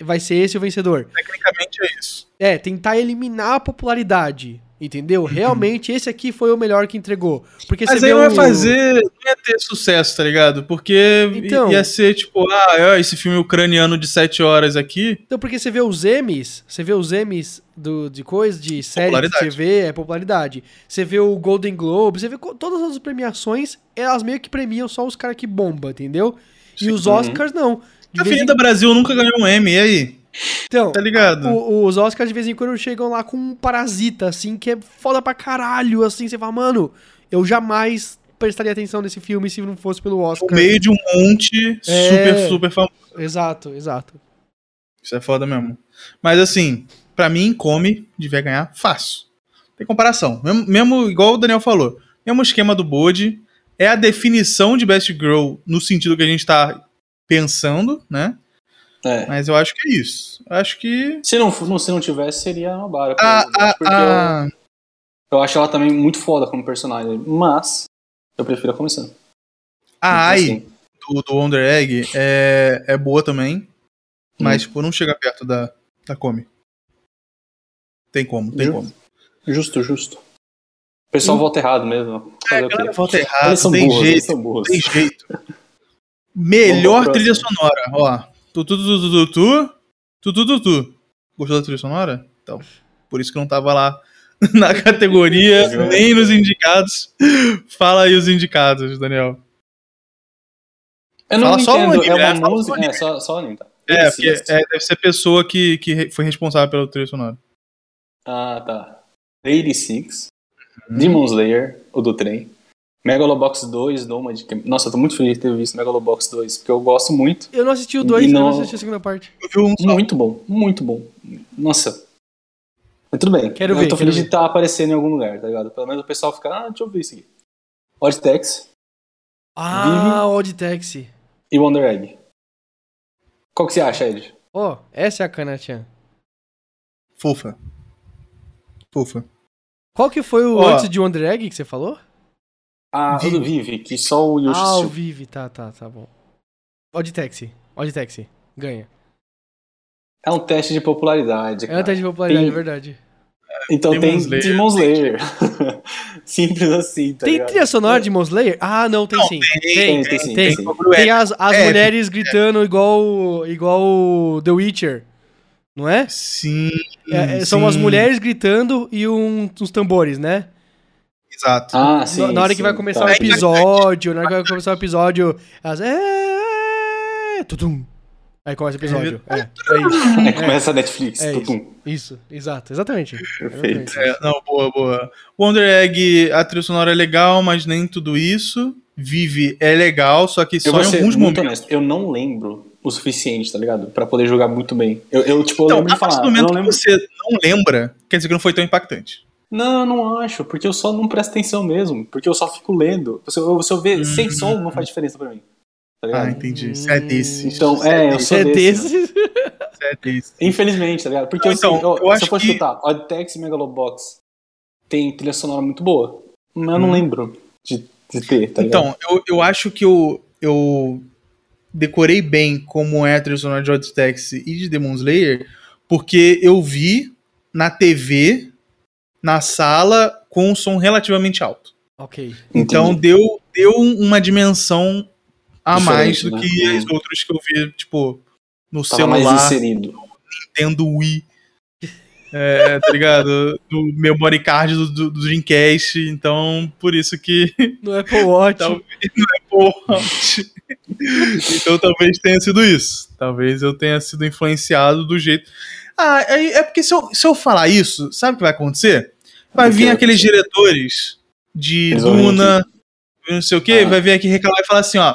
vai ser esse o vencedor. Tecnicamente é isso. É, tentar eliminar a popularidade, entendeu? Realmente esse aqui foi o melhor que entregou. Porque Mas você aí vê não ia o- fazer. Não ia ter sucesso, tá ligado? Porque Então. ia ser tipo, ah, esse filme ucraniano de 7 horas aqui. Então, porque você vê os Emmys, você vê os Emmys do, de coisa, de série de. TV, é popularidade. Você vê o Golden Globe, você vê todas as premiações, elas meio que premiam só os caras que bombam, entendeu? E os Uhum. Oscars não. De A vez em- Avenida Brasil nunca ganhou um M, e aí? Então, Tá ligado? O- os Oscars de vez em quando chegam lá com um parasita, assim, que é foda pra caralho, assim, você fala, mano, eu jamais prestaria atenção nesse filme se não fosse pelo No Oscar. meio de um monte É. super, super famoso. Exato, exato. Isso é foda mesmo. Mas assim, pra mim, come, devia ganhar fácil. Tem comparação. Mesmo, mesmo igual o Daniel falou. Mesmo esquema do Bode. É a definição de Best Girl no sentido que a gente tá pensando, né? É. Mas eu acho que é isso. Eu acho que. Se não, se não tivesse, seria uma bara. A, a, porque a- eu, eu acho ela também muito foda como personagem. Mas eu prefiro a comissão. a Ai Assim, do, do Wonder Egg é, é boa também. Hum. Mas, tipo, não chega perto da, da Come. Tem como, tem Ju- como. Justo, justo. O pessoal vota errado mesmo. É, a galera volta errado, tem burros, jeito. Tem jeito. Melhor trilha sonora, ó. Tu, tu, tu, tu, tu, tu, tu, tu, tu, tu. Gostou da trilha sonora? Então, por isso que não tava lá na categoria, nem nos indicados. Fala aí os indicados, Daniel. Eu não Fala só o entendo, anime, é uma música. É, só, só o anime, tá? É, Esse, porque esse. é, deve ser pessoa que, que foi responsável pela trilha sonora. Ah, tá. Lady Six, Uhum. Demon Slayer, o do trem, Megalobox 2, Nomad. que- Nossa, eu tô muito feliz de ter visto Megalobox 2, porque eu gosto muito. Eu não assisti o 2, E eu não não- assisti a segunda parte. Eu vi um. Muito bom, muito bom. Nossa. Mas tudo bem. Quero eu ver, tô quero feliz ver. de estar aparecendo em algum lugar, tá ligado? Pelo menos o pessoal fica, ah, deixa eu ver isso aqui. Odd Tax Ah, Odd Taxi. e Wonder Egg. Qual que você acha, Ed? Ó, essa é a Kanachan. Fofa. Fofa. Qual que foi o Ó. antes de Wonder Egg que você falou? Ah, o do Vive, que só o Yoshi Ah, o. Vive, tá, tá, tá bom. Odd Taxi. Odd Taxi. Ganha. É um teste de popularidade, É cara. até de popularidade, Tem- é verdade. Então Demon tem Slayer. Demon Slayer. Simples assim, tá tem ligado? trilha sonora de Demon Slayer? Ah, não, tem Não, sim. tem, Tem, tem, tem. sim, Tem, tem sim. as, as É, mulheres gritando igual, igual The Witcher. Não é? Sim. É, é, são as sim. mulheres gritando e um- uns tambores, né? Exato. Ah, sim. na, na hora que sim, vai começar tá. o episódio, na hora que vai começar o episódio, elas. É, tutum. Aí começa o episódio. É, é isso. Aí começa a Netflix. É tutum. Isso, exato, exatamente. Perfeito. Exatamente. É, não, boa, boa. Wonder Egg, a trilha sonora é legal, mas nem tudo isso. Vive é legal, só que Eu só em ser alguns muito momentos. honesto, eu não lembro o suficiente, tá ligado? Pra poder jogar muito bem. Eu, eu tipo, eu Então, lembro a de falar. do Eu momento não, que lembro... você não lembra, quer dizer que não foi tão impactante. Não, eu não acho, porque eu só não presto atenção mesmo. Porque eu só fico lendo. Se eu, se eu ver sem som, não faz diferença pra mim. Tá? Ah, entendi. Você é desse. Então, é, eu Você sou é desse. Você é desse. Infelizmente, tá ligado? Porque Não, então, assim, eu, eu se acho eu for que- chutar, Odd Taxi e Megalobox tem trilha sonora muito boa. Mas eu não Hum. lembro de, de ter, tá ligado? Então, eu, eu acho que eu, eu decorei bem como é a trilha sonora de Odd Taxi e de Demon Slayer, porque eu vi na TV, na sala, com um som relativamente alto. ok. Então Entendi. deu, deu uma dimensão a mais do Diferente, que né? as outras que eu vi, tipo, no Tava mais celular, inserido. Nintendo Wii. É, tá ligado? Do memory card do, do, do Dreamcast, então por isso que No Apple Watch. Talvez não é porra. então talvez tenha sido isso. Talvez eu tenha sido influenciado do jeito. Ah, é, é porque se eu, se eu falar isso, sabe o que vai acontecer? Vai vir aqueles diretores de Duna, não sei o que, Ah. vai vir aqui reclamar e falar assim: ó,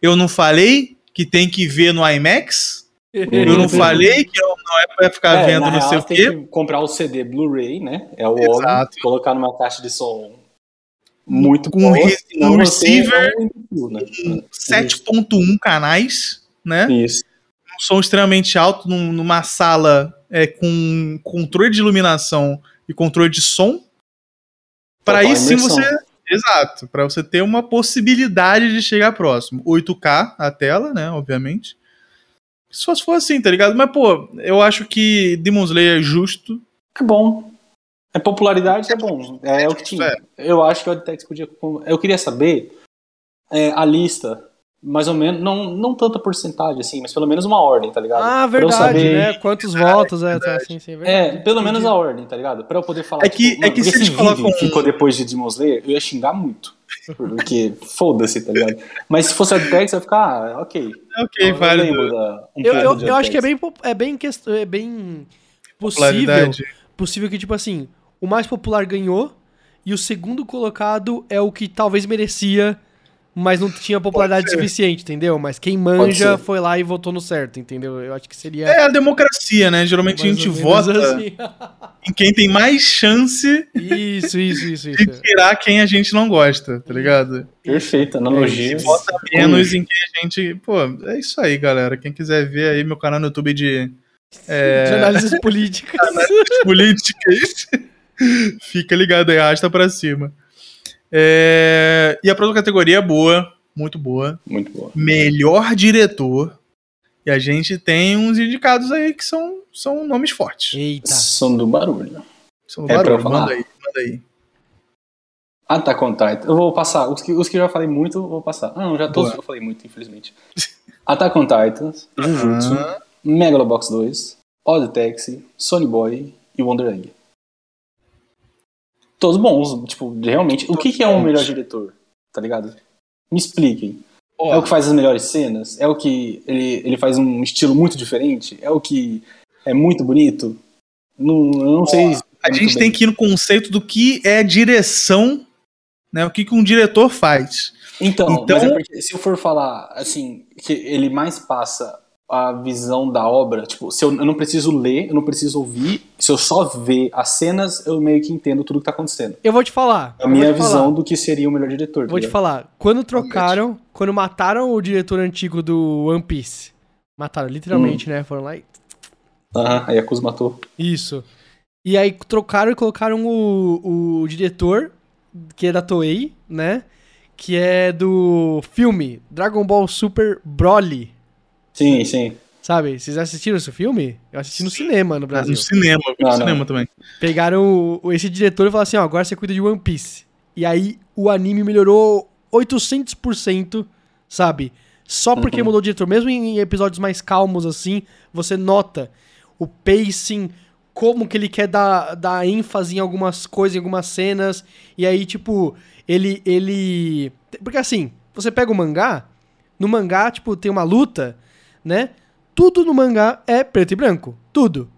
eu não falei que tem que ver no IMAX? Eu não falei que não é pra ficar É, vendo não sei o quê. tem que comprar o CD Blu-ray, né? É o óleo, colocar numa caixa de som muito Com boa, um receiver, né? 7.1 canais, né? Isso. um som extremamente alto num- numa sala é, com controle de iluminação e controle de som. Para aí sim você. Exato, para você ter uma possibilidade de chegar próximo. 8K a tela, né? Obviamente. Só se for assim, tá ligado? Mas, pô, eu acho que Demon Slayer é justo. É bom. É popularidade, é bom. É, o que tinha. É. Eu acho que o Odtex podia. Eu queria saber é, a lista, mais ou menos, não, não tanta porcentagem assim, mas pelo menos uma ordem, tá ligado? Ah, eu verdade, saber- né? Quantos votos, é, tá, sim, sim, É, verdade. pelo menos Entendi. a ordem, tá ligado? Pra eu poder falar. É que- é que se esse colocam- vídeo ficou depois de Demon Slayer, eu ia xingar muito. Porque foda-se, tá ligado? Mas se fosse Odtex, eu ia ficar, ah, ok. É ok, eu válido. lembro da, um Eu, eu, eu acho que é bem, é bem, quest- é bem possível, possível que, tipo assim, o mais popular ganhou e o segundo colocado é o que talvez merecia, mas não tinha popularidade suficiente, entendeu? Mas quem manja foi lá e votou no certo, entendeu? Eu acho que seria. É a democracia, né? Geralmente a gente vota assim. em quem tem mais chance Isso, isso, isso, de isso. tirar quem a gente não gosta, tá ligado? Perfeito, analogia. Vota menos em quem a gente. Pô, é isso aí, galera. Quem quiser ver aí meu canal no YouTube de De análises políticas. políticas, fica ligado aí, arrasta pra cima. É, E a próxima categoria é boa, muito boa. Muito boa. Melhor diretor. E a gente tem uns indicados aí que são, são nomes fortes. Eita. Som do barulho. São É pra barulho, manda aí, manda aí. Attack on Titan. Eu vou passar. Os que, os que eu já falei muito, eu vou passar. Ah, não, já todos Boa. eu falei muito, infelizmente. Attack on Titans, Jujutsu, Aham. Megalobox 2, Odd Taxi, Sony Boy e Wonder Egg. Todos bons, tipo, realmente. O que, que é um melhor diretor? Tá ligado? Me expliquem. Ó, É o que faz as melhores cenas? É o que ele, ele faz um estilo muito diferente? É o que é muito bonito? Não, eu não sei a gente bem. tem que ir no conceito do que é direção, né? O que, que um diretor faz. Então, Então- mas é se eu for falar assim, que ele mais passa a visão da obra, tipo, se eu, eu não preciso ler, eu não preciso ouvir, se eu só ver as cenas, eu meio que entendo tudo que tá acontecendo. Eu vou te falar. A eu minha te visão falar. do que seria o melhor diretor. Vou te tá ligado? falar. Quando trocaram, quando mataram o diretor antigo do One Piece. Mataram, literalmente, Hum. né? Foram lá e. Aham, aí a Kuz matou. Isso. E aí trocaram e colocaram o, o diretor, que é da Toei, né? Que é do filme Dragon Ball Super Broly. Sim, sim. Sabe? Vocês assistiram esse filme? Eu assisti no cinema no Brasil. No cinema, no Não, não. cinema também. Pegaram o- o- esse diretor e falaram assim, ó, agora você cuida de One Piece. E aí o anime melhorou 800%, sabe? Só porque Uhum. mudou o diretor. Mesmo em episódios mais calmos, assim, você nota o pacing, como que ele quer dar, dar ênfase em algumas coisas, em algumas cenas. E aí, tipo, ele... ele... Porque assim, você pega o mangá, no mangá, tipo, tem uma luta, né? Tudo no mangá é preto e branco. Tudo.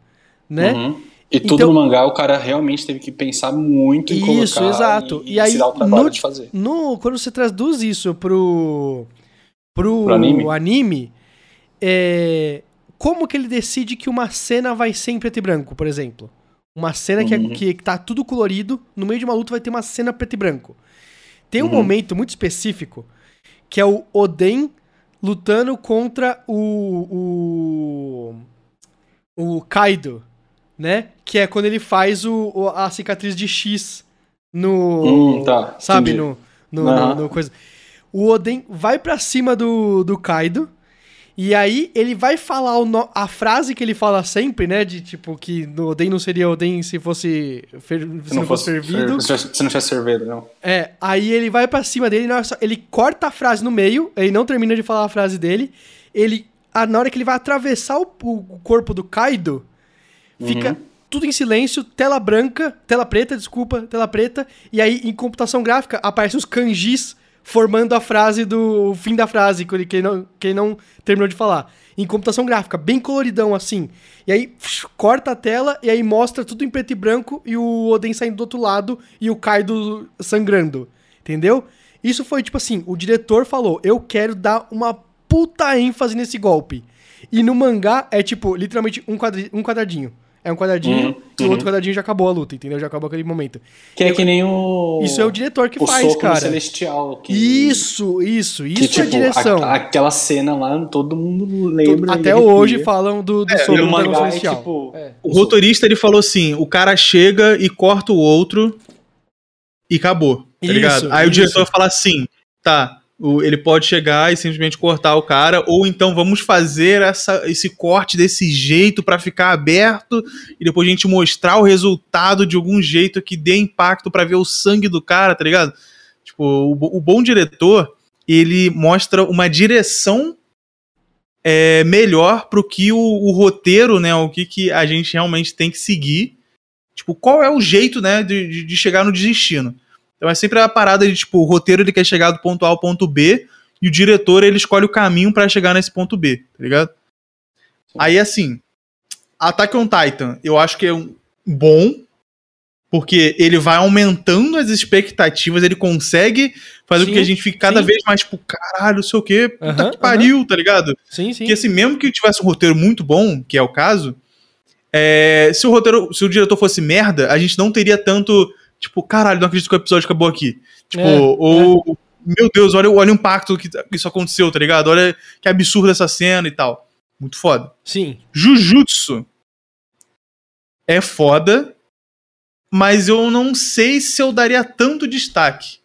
Né? Uhum. E tudo Então- no mangá o cara realmente teve que pensar muito em Isso, colocar exato. e, E aí, se dar o trabalho no- de fazer. No, quando você traduz isso pro, pro, Pro anime? anime, é, como que ele decide que uma cena vai ser em preto e branco, por exemplo? Uma cena que, é- Uhum. que, que tá tudo colorido, no meio de uma luta vai ter uma cena preto e branco. Tem um Uhum. momento muito específico, que é o Oden lutando contra o, o, o Kaido, né? Que é quando ele faz o, a cicatriz de X no... Hum, tá, Sabe, no, no, Aham. no- no coisa. O Oden vai pra cima do, do Kaido. E aí ele vai falar no- a frase que ele fala sempre, né? De tipo, que no Oden não seria Oden se fosse fer- se, não fosse fervido. Se se não tivesse fervido, não. É, aí ele vai pra cima dele, na hora só- ele corta a frase no meio, ele não termina de falar a frase dele. Ele, a- na hora que ele vai atravessar o, o corpo do Kaido, fica Uhum. tudo em silêncio, tela branca, tela preta, desculpa, tela preta, e aí em computação gráfica aparecem os kanjis formando a frase do o fim da frase que ele, não, que ele não terminou de falar. Em computação gráfica, bem coloridão assim. E aí psh, corta a tela e aí mostra tudo em preto e branco e o Oden saindo do outro lado e o Kaido sangrando. Entendeu? Isso foi tipo assim, o diretor falou: "Eu quero dar uma puta ênfase nesse golpe". E no mangá é tipo, literalmente um, quadri um quadradinho. É um quadradinho Uhum, e o uhum. outro quadradinho já acabou a luta, entendeu? Já acabou aquele momento. Que é que nem o. Isso é o diretor que o faz, soco cara. Celestial. Que, Isso, isso, que, isso é tipo, direção. a- aquela cena lá, todo mundo lembra. Até hoje falam do, do É, soco do mangá é Celestial. tipo. É. O roteirista ele falou assim: o cara chega e corta o outro e acabou, tá Isso, ligado? Aí o isso. diretor fala assim: tá, o- ele pode chegar e simplesmente cortar o cara, ou então vamos fazer essa, esse corte desse jeito pra ficar aberto e depois a gente mostrar o resultado de algum jeito que dê impacto pra ver o sangue do cara, tá ligado? Tipo, o, o bom diretor ele mostra uma direção é, melhor pro que o, o roteiro, né? O que, que a gente realmente tem que seguir. Tipo, qual é o jeito, né, de- de chegar no destino. Então é sempre a parada de, tipo, o roteiro ele quer chegar do ponto A ao ponto B e o diretor ele escolhe o caminho pra chegar nesse ponto B, tá ligado? Aí, assim, Attack on Titan, eu acho que é um bom, porque ele vai aumentando as expectativas, ele consegue fazer com Sim, que a gente fique cada sim. vez mais, tipo, caralho, não sei o quê, puta que pariu, tá ligado? Sim, sim. Porque assim, mesmo que tivesse um roteiro muito bom, que é o caso, é, se o roteiro, se o diretor fosse merda, a gente não teria tanto, tipo, caralho, não acredito que o episódio acabou aqui. Tipo, É, ou, meu Deus, olha, olha o impacto que isso aconteceu, tá ligado? Olha que absurdo essa cena e tal. Muito foda. Sim. Jujutsu é foda, mas eu não sei se eu daria tanto destaque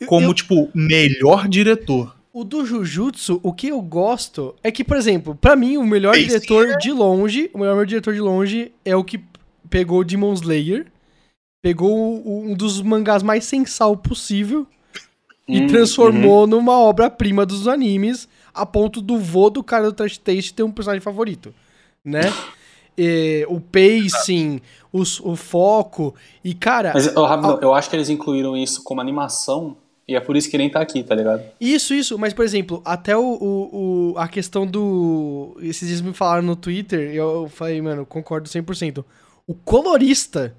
Eu- como, eu- tipo, melhor diretor. O do Jujutsu, o que eu gosto é que, por exemplo, pra mim, o melhor Pacing, diretor de longe, o melhor diretor de longe é o que pegou Demon Slayer, pegou o- um dos mangás mais sensal possível e Hum, transformou numa obra-prima dos animes, a ponto do vô do cara do Trash Taste ter um personagem favorito, né? E, o pacing, os- o foco, e cara... Mas, ô, rapidão, eu acho que eles incluíram isso como animação e é por isso que nem tá aqui, tá ligado? Isso, isso, mas por exemplo, até o, o, o- a questão do. Esses dias me falaram no Twitter, e eu falei, mano, concordo 100%. O colorista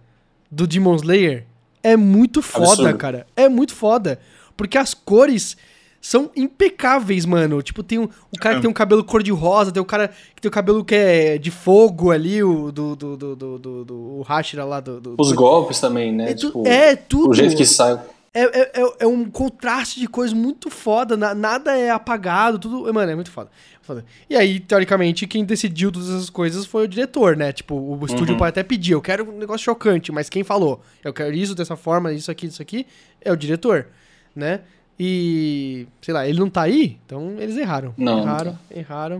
do Demon Slayer é muito foda, Absurdo. cara. É muito foda. Porque as cores são impecáveis, mano. Tipo, tem um, o cara que tem um cabelo cor-de-rosa, tem o cara que tem o cabelo que é de fogo ali, o do, do, do, do, do, do- o Hashira lá do... do- Os golpes também, né? é, tu- tipo, é, tudo. o jeito que sai. É, é, é- é um contraste de coisas muito foda. na- nada é apagado, tudo. Mano, é muito foda. foda. E aí, teoricamente, quem decidiu todas essas coisas foi o diretor, né? Tipo, o estúdio Uhum. pode até pedir, eu quero um negócio chocante, mas quem falou? Eu quero isso dessa forma, isso aqui, isso aqui, é o diretor, né? E. Sei lá, ele não tá aí, então eles erraram. Não, não Erraram, erraram.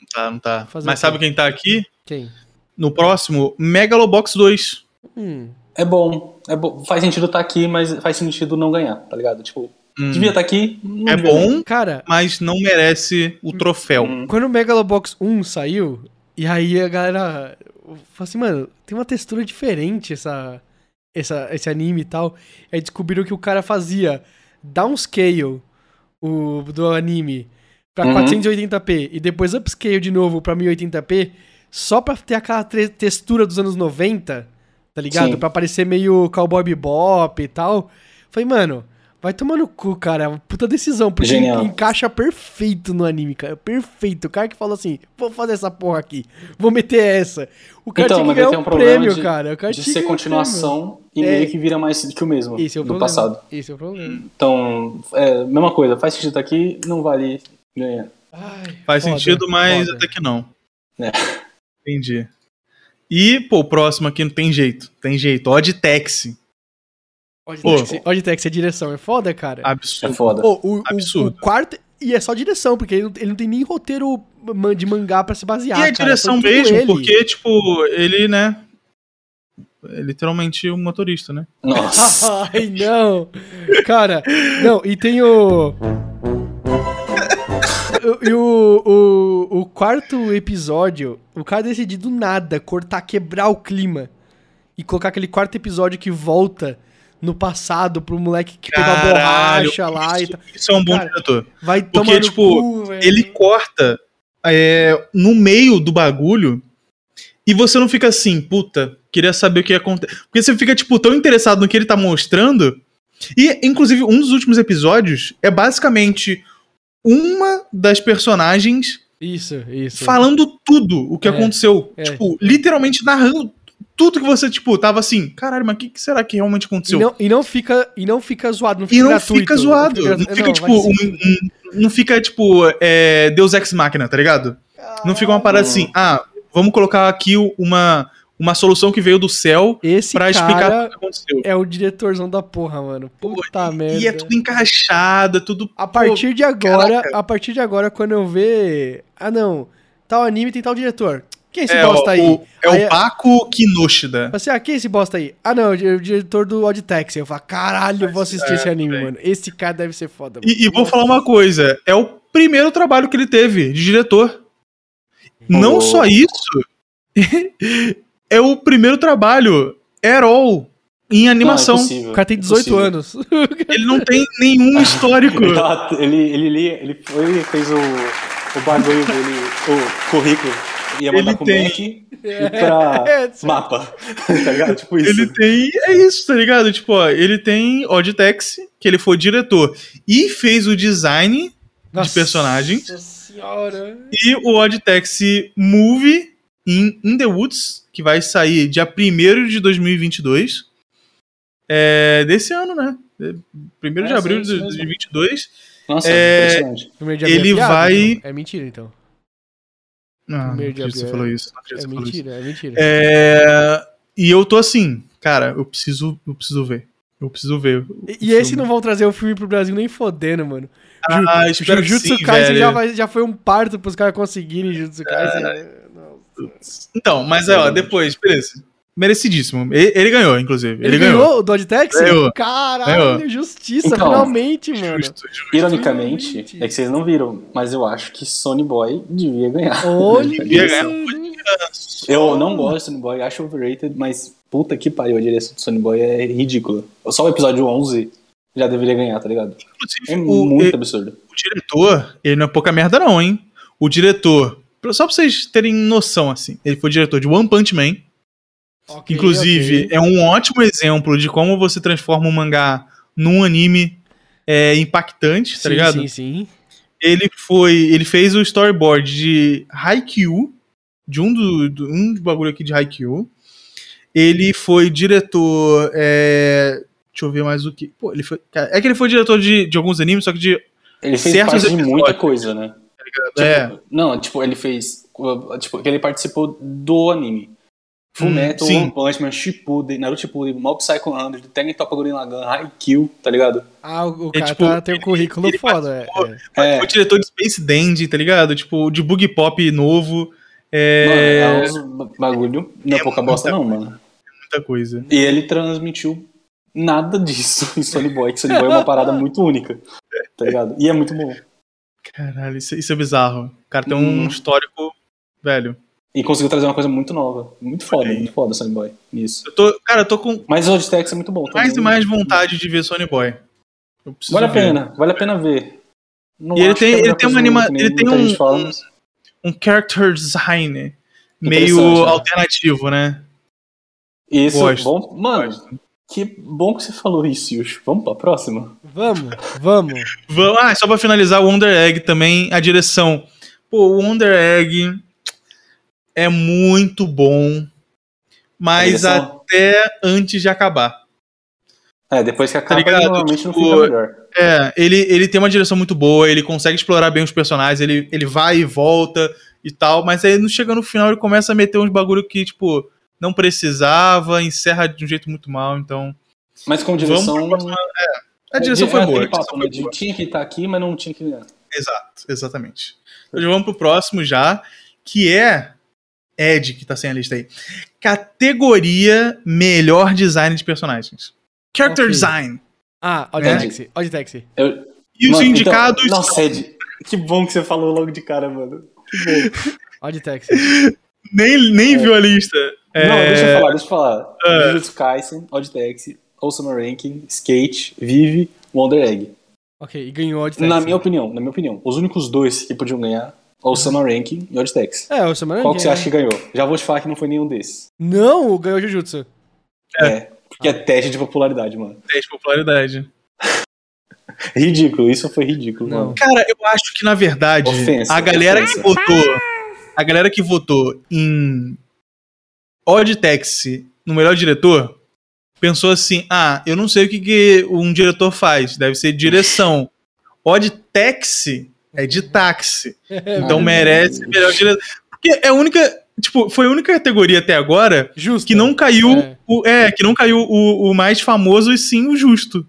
Não tá, não tá. Fazer Mas sabe quem tá aqui? Quem? No próximo, Megalobox 2. Hum. É bom. É bom. Faz sentido estar aqui, mas faz sentido não ganhar, tá ligado? Tipo, Hum. devia estar aqui. não É devia ganhar. bom, Cara, mas não merece o troféu. Hum. Quando o Megalobox 1 saiu, e aí a galera falou assim, mano, tem uma textura diferente essa, essa, esse anime e tal. Aí descobriram que o cara fazia downscale o, do anime pra Uhum. 480p e depois upscale de novo pra 1080p só pra ter aquela textura dos anos 90, tá ligado? Sim. Pra parecer meio Cowboy Bebop e tal. Falei, mano, vai tomar no cu, cara. É uma puta decisão, porque Genial. encaixa perfeito no anime, cara. Perfeito. O cara que falou assim, vou fazer essa porra aqui, vou meter essa. O cara Então, tinha que mas ganhar um um problema prêmio, de, cara. O cara de tinha ser que ganhar um continuação e É. meio que vira mais que o mesmo. Esse é o do problema. passado. Esse é o problema. Então, é, mesma coisa, faz sentido estar aqui, não vale ganhar. Ai, Faz foda, sentido, mas foda. até que não. É. Entendi. E, pô, o próximo aqui não tem jeito. Tem jeito. Odd Taxi. Auditex, Auditex é direção, é foda, cara. É Absurdo. foda. Ô, o, o- Absurdo. o quarto. E é só direção, porque ele não, ele não tem nem roteiro de mangá pra se basear. e cara, direção mesmo, ele. porque, tipo, ele, né? É literalmente um motorista, né? Nossa. Ai, não! Cara, não, e tem o. E o, o, o quarto episódio, o cara decidiu do nada cortar, quebrar o clima e colocar aquele quarto episódio que volta no passado pro moleque que pegou a Caralho, borracha lá e tal. isso é um bom Cara, diretor. Vai Porque, tomar no tipo, cu. Ele corta é, no meio do bagulho e você não fica assim, puta, queria saber o que ia acontecer. Porque você fica, tipo, tão interessado no que ele tá mostrando. E, inclusive, um dos últimos episódios é basicamente uma das personagens Isso, isso. falando tudo o que É, aconteceu. é. Tipo, literalmente narrando tudo que você, tipo, tava assim, caralho, mas o que, que será que realmente E aconteceu? não, e não fica e não fica zoado, não E fica não gratuito. fica zoado. Não fica, não, tipo, um- um- não fica, tipo, é, Deus Ex Machina, tá ligado? Não fica uma parada assim, ah, vamos colocar aqui uma, uma solução que veio do céu Esse pra explicar o que aconteceu. é o diretorzão da porra, mano. Puta merda. E é tudo encaixado, é tudo. A partir de agora, caraca. a partir de agora, quando eu ver. Ah, não. Tal anime tem tal diretor. Quem é esse é, bosta o, aí? é Aí- o Paco Kinoshida. Você, ah, quem é esse bosta aí? Ah, não, o di- o diretor do Odd Taxi. Eu falo, caralho, eu vou assistir esse anime, velho. mano. Esse cara deve ser foda. mano. E, e vou falar uma coisa: é o primeiro trabalho que ele teve de diretor. Não Oh. só isso, é o primeiro trabalho at all em animação. Não, é O cara tem 18 impossível. anos. ele não tem nenhum histórico. Ele, tava- ele, ele, lia- ele foi fez o, o bagulho dele, o currículo. Ia mandar Ele pro tem- Mac e pra É, mapa. tá ligado? Tipo isso. Ele tem. É isso, tá ligado? Tipo, ó, ele tem Odd Taxi, que ele foi diretor e fez o design de personagens. Nossa senhora. E o Odd Taxi Movie in, in the Woods, que vai sair dia 1 de 2022. É, desse ano, né? 1 de É, abril sim, de isso mesmo. 2022. Nossa, É, Ele é piada, vai- então? É mentira, então. Não, não acredito que você abril, falou é- isso. É mentira, é mentira. É, e eu tô assim, cara, eu preciso, eu preciso ver. Eu preciso ver. o E, e esse não vão trazer o filme pro Brasil nem fodendo, mano. Ah, que Jujutsu Kaisen já, vai- já foi um parto pros caras conseguirem Jujutsu Kaisen. né? Então, mas é, ó, depois, beleza. Merecidíssimo. Ele, ele ganhou, inclusive. Ele, Ele, ganhou, o Dodge Taxi? Ganhou. Caralho, Ganhou. justiça, Então, finalmente, mano. Justo, justo. Ironicamente, Finalmente. é que vocês não viram, mas eu acho que Sony Boy devia ganhar. Olha Devia ganhar. Eu não gosto de Sony Boy, acho overrated, mas puta que pariu, a direção do Sony Boy é ridícula. Só o episódio 11 já deveria ganhar, tá ligado? Inclusive, É o, muito absurdo. o diretor, ele não é pouca merda, não, hein? O diretor, só pra vocês terem noção, assim, ele foi diretor de One Punch Man, Ok, Inclusive, ok. é um ótimo exemplo de como você transforma um mangá num anime é, impactante, tá sim, ligado? Sim, sim. Ele foi. Ele fez o storyboard de Haikyuu, de um do, do- um dos bagulho aqui de Haikyuu. Ele foi diretor. é, deixa eu ver mais o que. Pô, ele foi. É que ele foi diretor de, de alguns animes, só que de. Ele fez Certos parte de muita coisa, né? Tipo, é, Não, tipo, ele fez. Tipo, que ele participou do anime. Fullmetal, Hum. One Punch Man, Shippuden, Naruto Shippuden, Mob Psycho 100, Tengen Toppa Gurren Lagann, Haikyuu, tá ligado? Ah, o, o É, cara tipo, tá- tem um currículo ele foda. participou- é, é. É, Foi diretor de Space Dandy, tá ligado? Tipo, de Boogie Pop novo. É, mano, é bagulho. Não é é pouca bosta, não, mano. muita coisa. E ele transmitiu nada disso em Sony Boy, que Sony Boy é uma parada muito única, tá ligado? E é muito bom. Caralho, isso, isso é bizarro. O cara tem um Uhum. histórico, velho. E conseguiu trazer uma coisa muito nova. Muito foda, muito foda Sony Boy nisso. Eu tô, cara, eu tô com Mas o Logitech é muito bom também. mais e mais vontade de ver Sony Boy. Vale a ver. pena, vale a pena ver. Não E ele tem- é ele tem uma anima- ele tem um- fala, mas- Um character design meio né? alternativo, né? Isso, Gosto, bom. Mano, Gosto. Que bom que você falou isso, Yush. Vamos pra próxima? Vamos, vamos. Vamos, ah, só pra finalizar, o Wonder Egg também, a direção. Pô, o Wonder Egg é muito bom, mas A até antes de acabar. É, depois que acaba, ligado? ele normalmente não Tipo, fica melhor. É, ele, ele tem uma direção muito boa, ele consegue explorar bem os personagens, ele, ele vai e volta e tal, mas aí não chega no final ele começa a meter uns bagulho que, tipo, não precisava, encerra de um jeito muito mal, então. Mas com Vamos direção. pra próxima- A direção é, foi é boa. a aquele direção papo, foi né, tinha que estar aqui, mas não tinha que. Exato, exatamente. Então vamos pro próximo já, que é Ed, que tá sem a lista aí. Categoria Melhor Design de Personagens. Character Ok. Design. Ah, É. Odd Taxi, Odd Taxi. Eu, E os Mano, indicados. Então, nossa, Ed, que bom que você falou logo de cara, mano. Que bom. Odd Taxi. Nem, nem viu a lista. É, Não, deixa eu falar, deixa eu falar. É. Jujutsu Kaisen, Odd Taxi, Osama Ranking, Skate, Vive, Wonder Egg. Ok, e ganhou Odd Taxi. Na minha opinião, na minha opinião, os únicos dois que podiam ganhar, Osama Ranking e Odd Taxi. É, o Samurai Qual que você King, acha que ganhou? Já vou te falar que não foi nenhum desses. Não, ganhou Jujutsu. É. Porque é teste de popularidade, mano. 10 de popularidade. Ridículo, isso foi ridículo, Não. mano. Cara, eu acho que na verdade Ofensa, a galera ofensa. que votou, a galera que votou em Odd Taxi no melhor diretor pensou assim: "Ah, eu não sei o que, que um diretor faz, deve ser direção. Odd Taxi é de táxi, então Ai, merece melhor diretor". Porque é a única, tipo, foi a única categoria até agora Justo. que não caiu É. o é, que não caiu o, o mais famoso e sim o justo.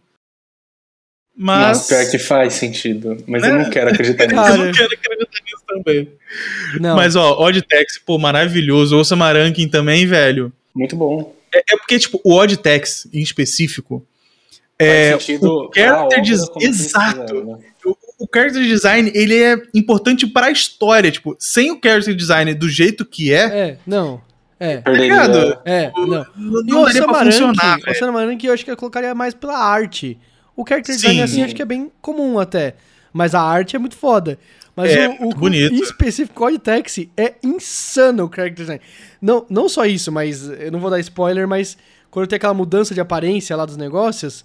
Mas Nossa, pior que faz sentido. Mas Né? eu não quero acreditar nisso. Cara, eu não quero acreditar nisso também. Não. Mas, ó, Odd Tax, pô, maravilhoso. Osama Ranking também, velho. Muito bom. É, é porque, tipo, o Odd Tax, em específico, é, Faz sentido o character pra des- obra como eles Exato. fizeram, né? o, o character design, ele é importante pra história. Tipo, sem o character design do jeito que é, É, não. É, Perderia- ligado? é, não. não, E não o Ranking, o Ranking eu acho que eu colocaria mais pela arte. O character design, Sim. assim, acho que é bem comum até. Mas a arte é muito foda. Mas É, o, o, muito bonito. em específico, o Taxi é insano o character design. Não, não só isso, mas eu não vou dar spoiler, mas quando tem aquela mudança de aparência lá dos negócios,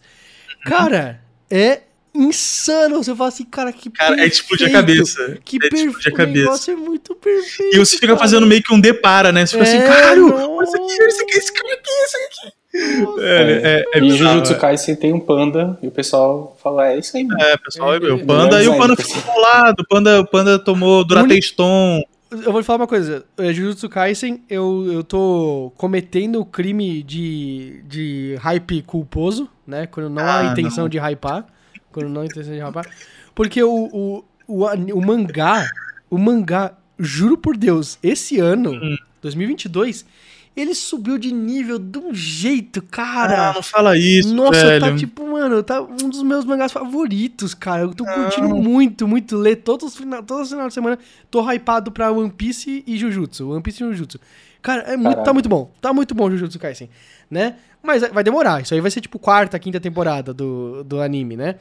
cara, é insano. Você fala assim, cara, que Cara, é de explodir a perfeito. cabeça. Que é de explodir a perfeito. O cabeça. negócio é muito perfeito. E você fica cara. fazendo meio que um depara, né? Você fica assim, É, caralho, nossa. olha isso aqui, isso aqui, esse cara aqui, isso aqui. É, é, é e Jujutsu é. Kaisen tem um panda e o pessoal fala, é isso aí, mano. É, pessoal, É, o é, Panda, melhor e o Panda ficou bolado, o Panda, o Panda tomou Durateston. Eu vou te falar uma coisa. É, Jujutsu Kaisen, eu, eu tô cometendo o crime de, de hype culposo, né? Quando não há Ah, intenção não. de hypar. Quando não há intenção de hypar. Porque o, o, o, o mangá, o mangá, juro por Deus, esse ano, Hum. 2022, ele subiu de nível de um jeito, Ah, cara. não fala isso, Nossa, velho. tá tipo, mano, tá um dos meus mangás favoritos, cara. Eu tô Não. curtindo muito, muito ler todos os final, todos os finais de semana. Tô hypado pra One Piece e Jujutsu. One Piece e Jujutsu. Cara, é muito, tá muito bom. Tá muito bom Jujutsu Kaisen, né? Mas vai demorar. Isso aí vai ser tipo quarta, quinta temporada do, do anime, né?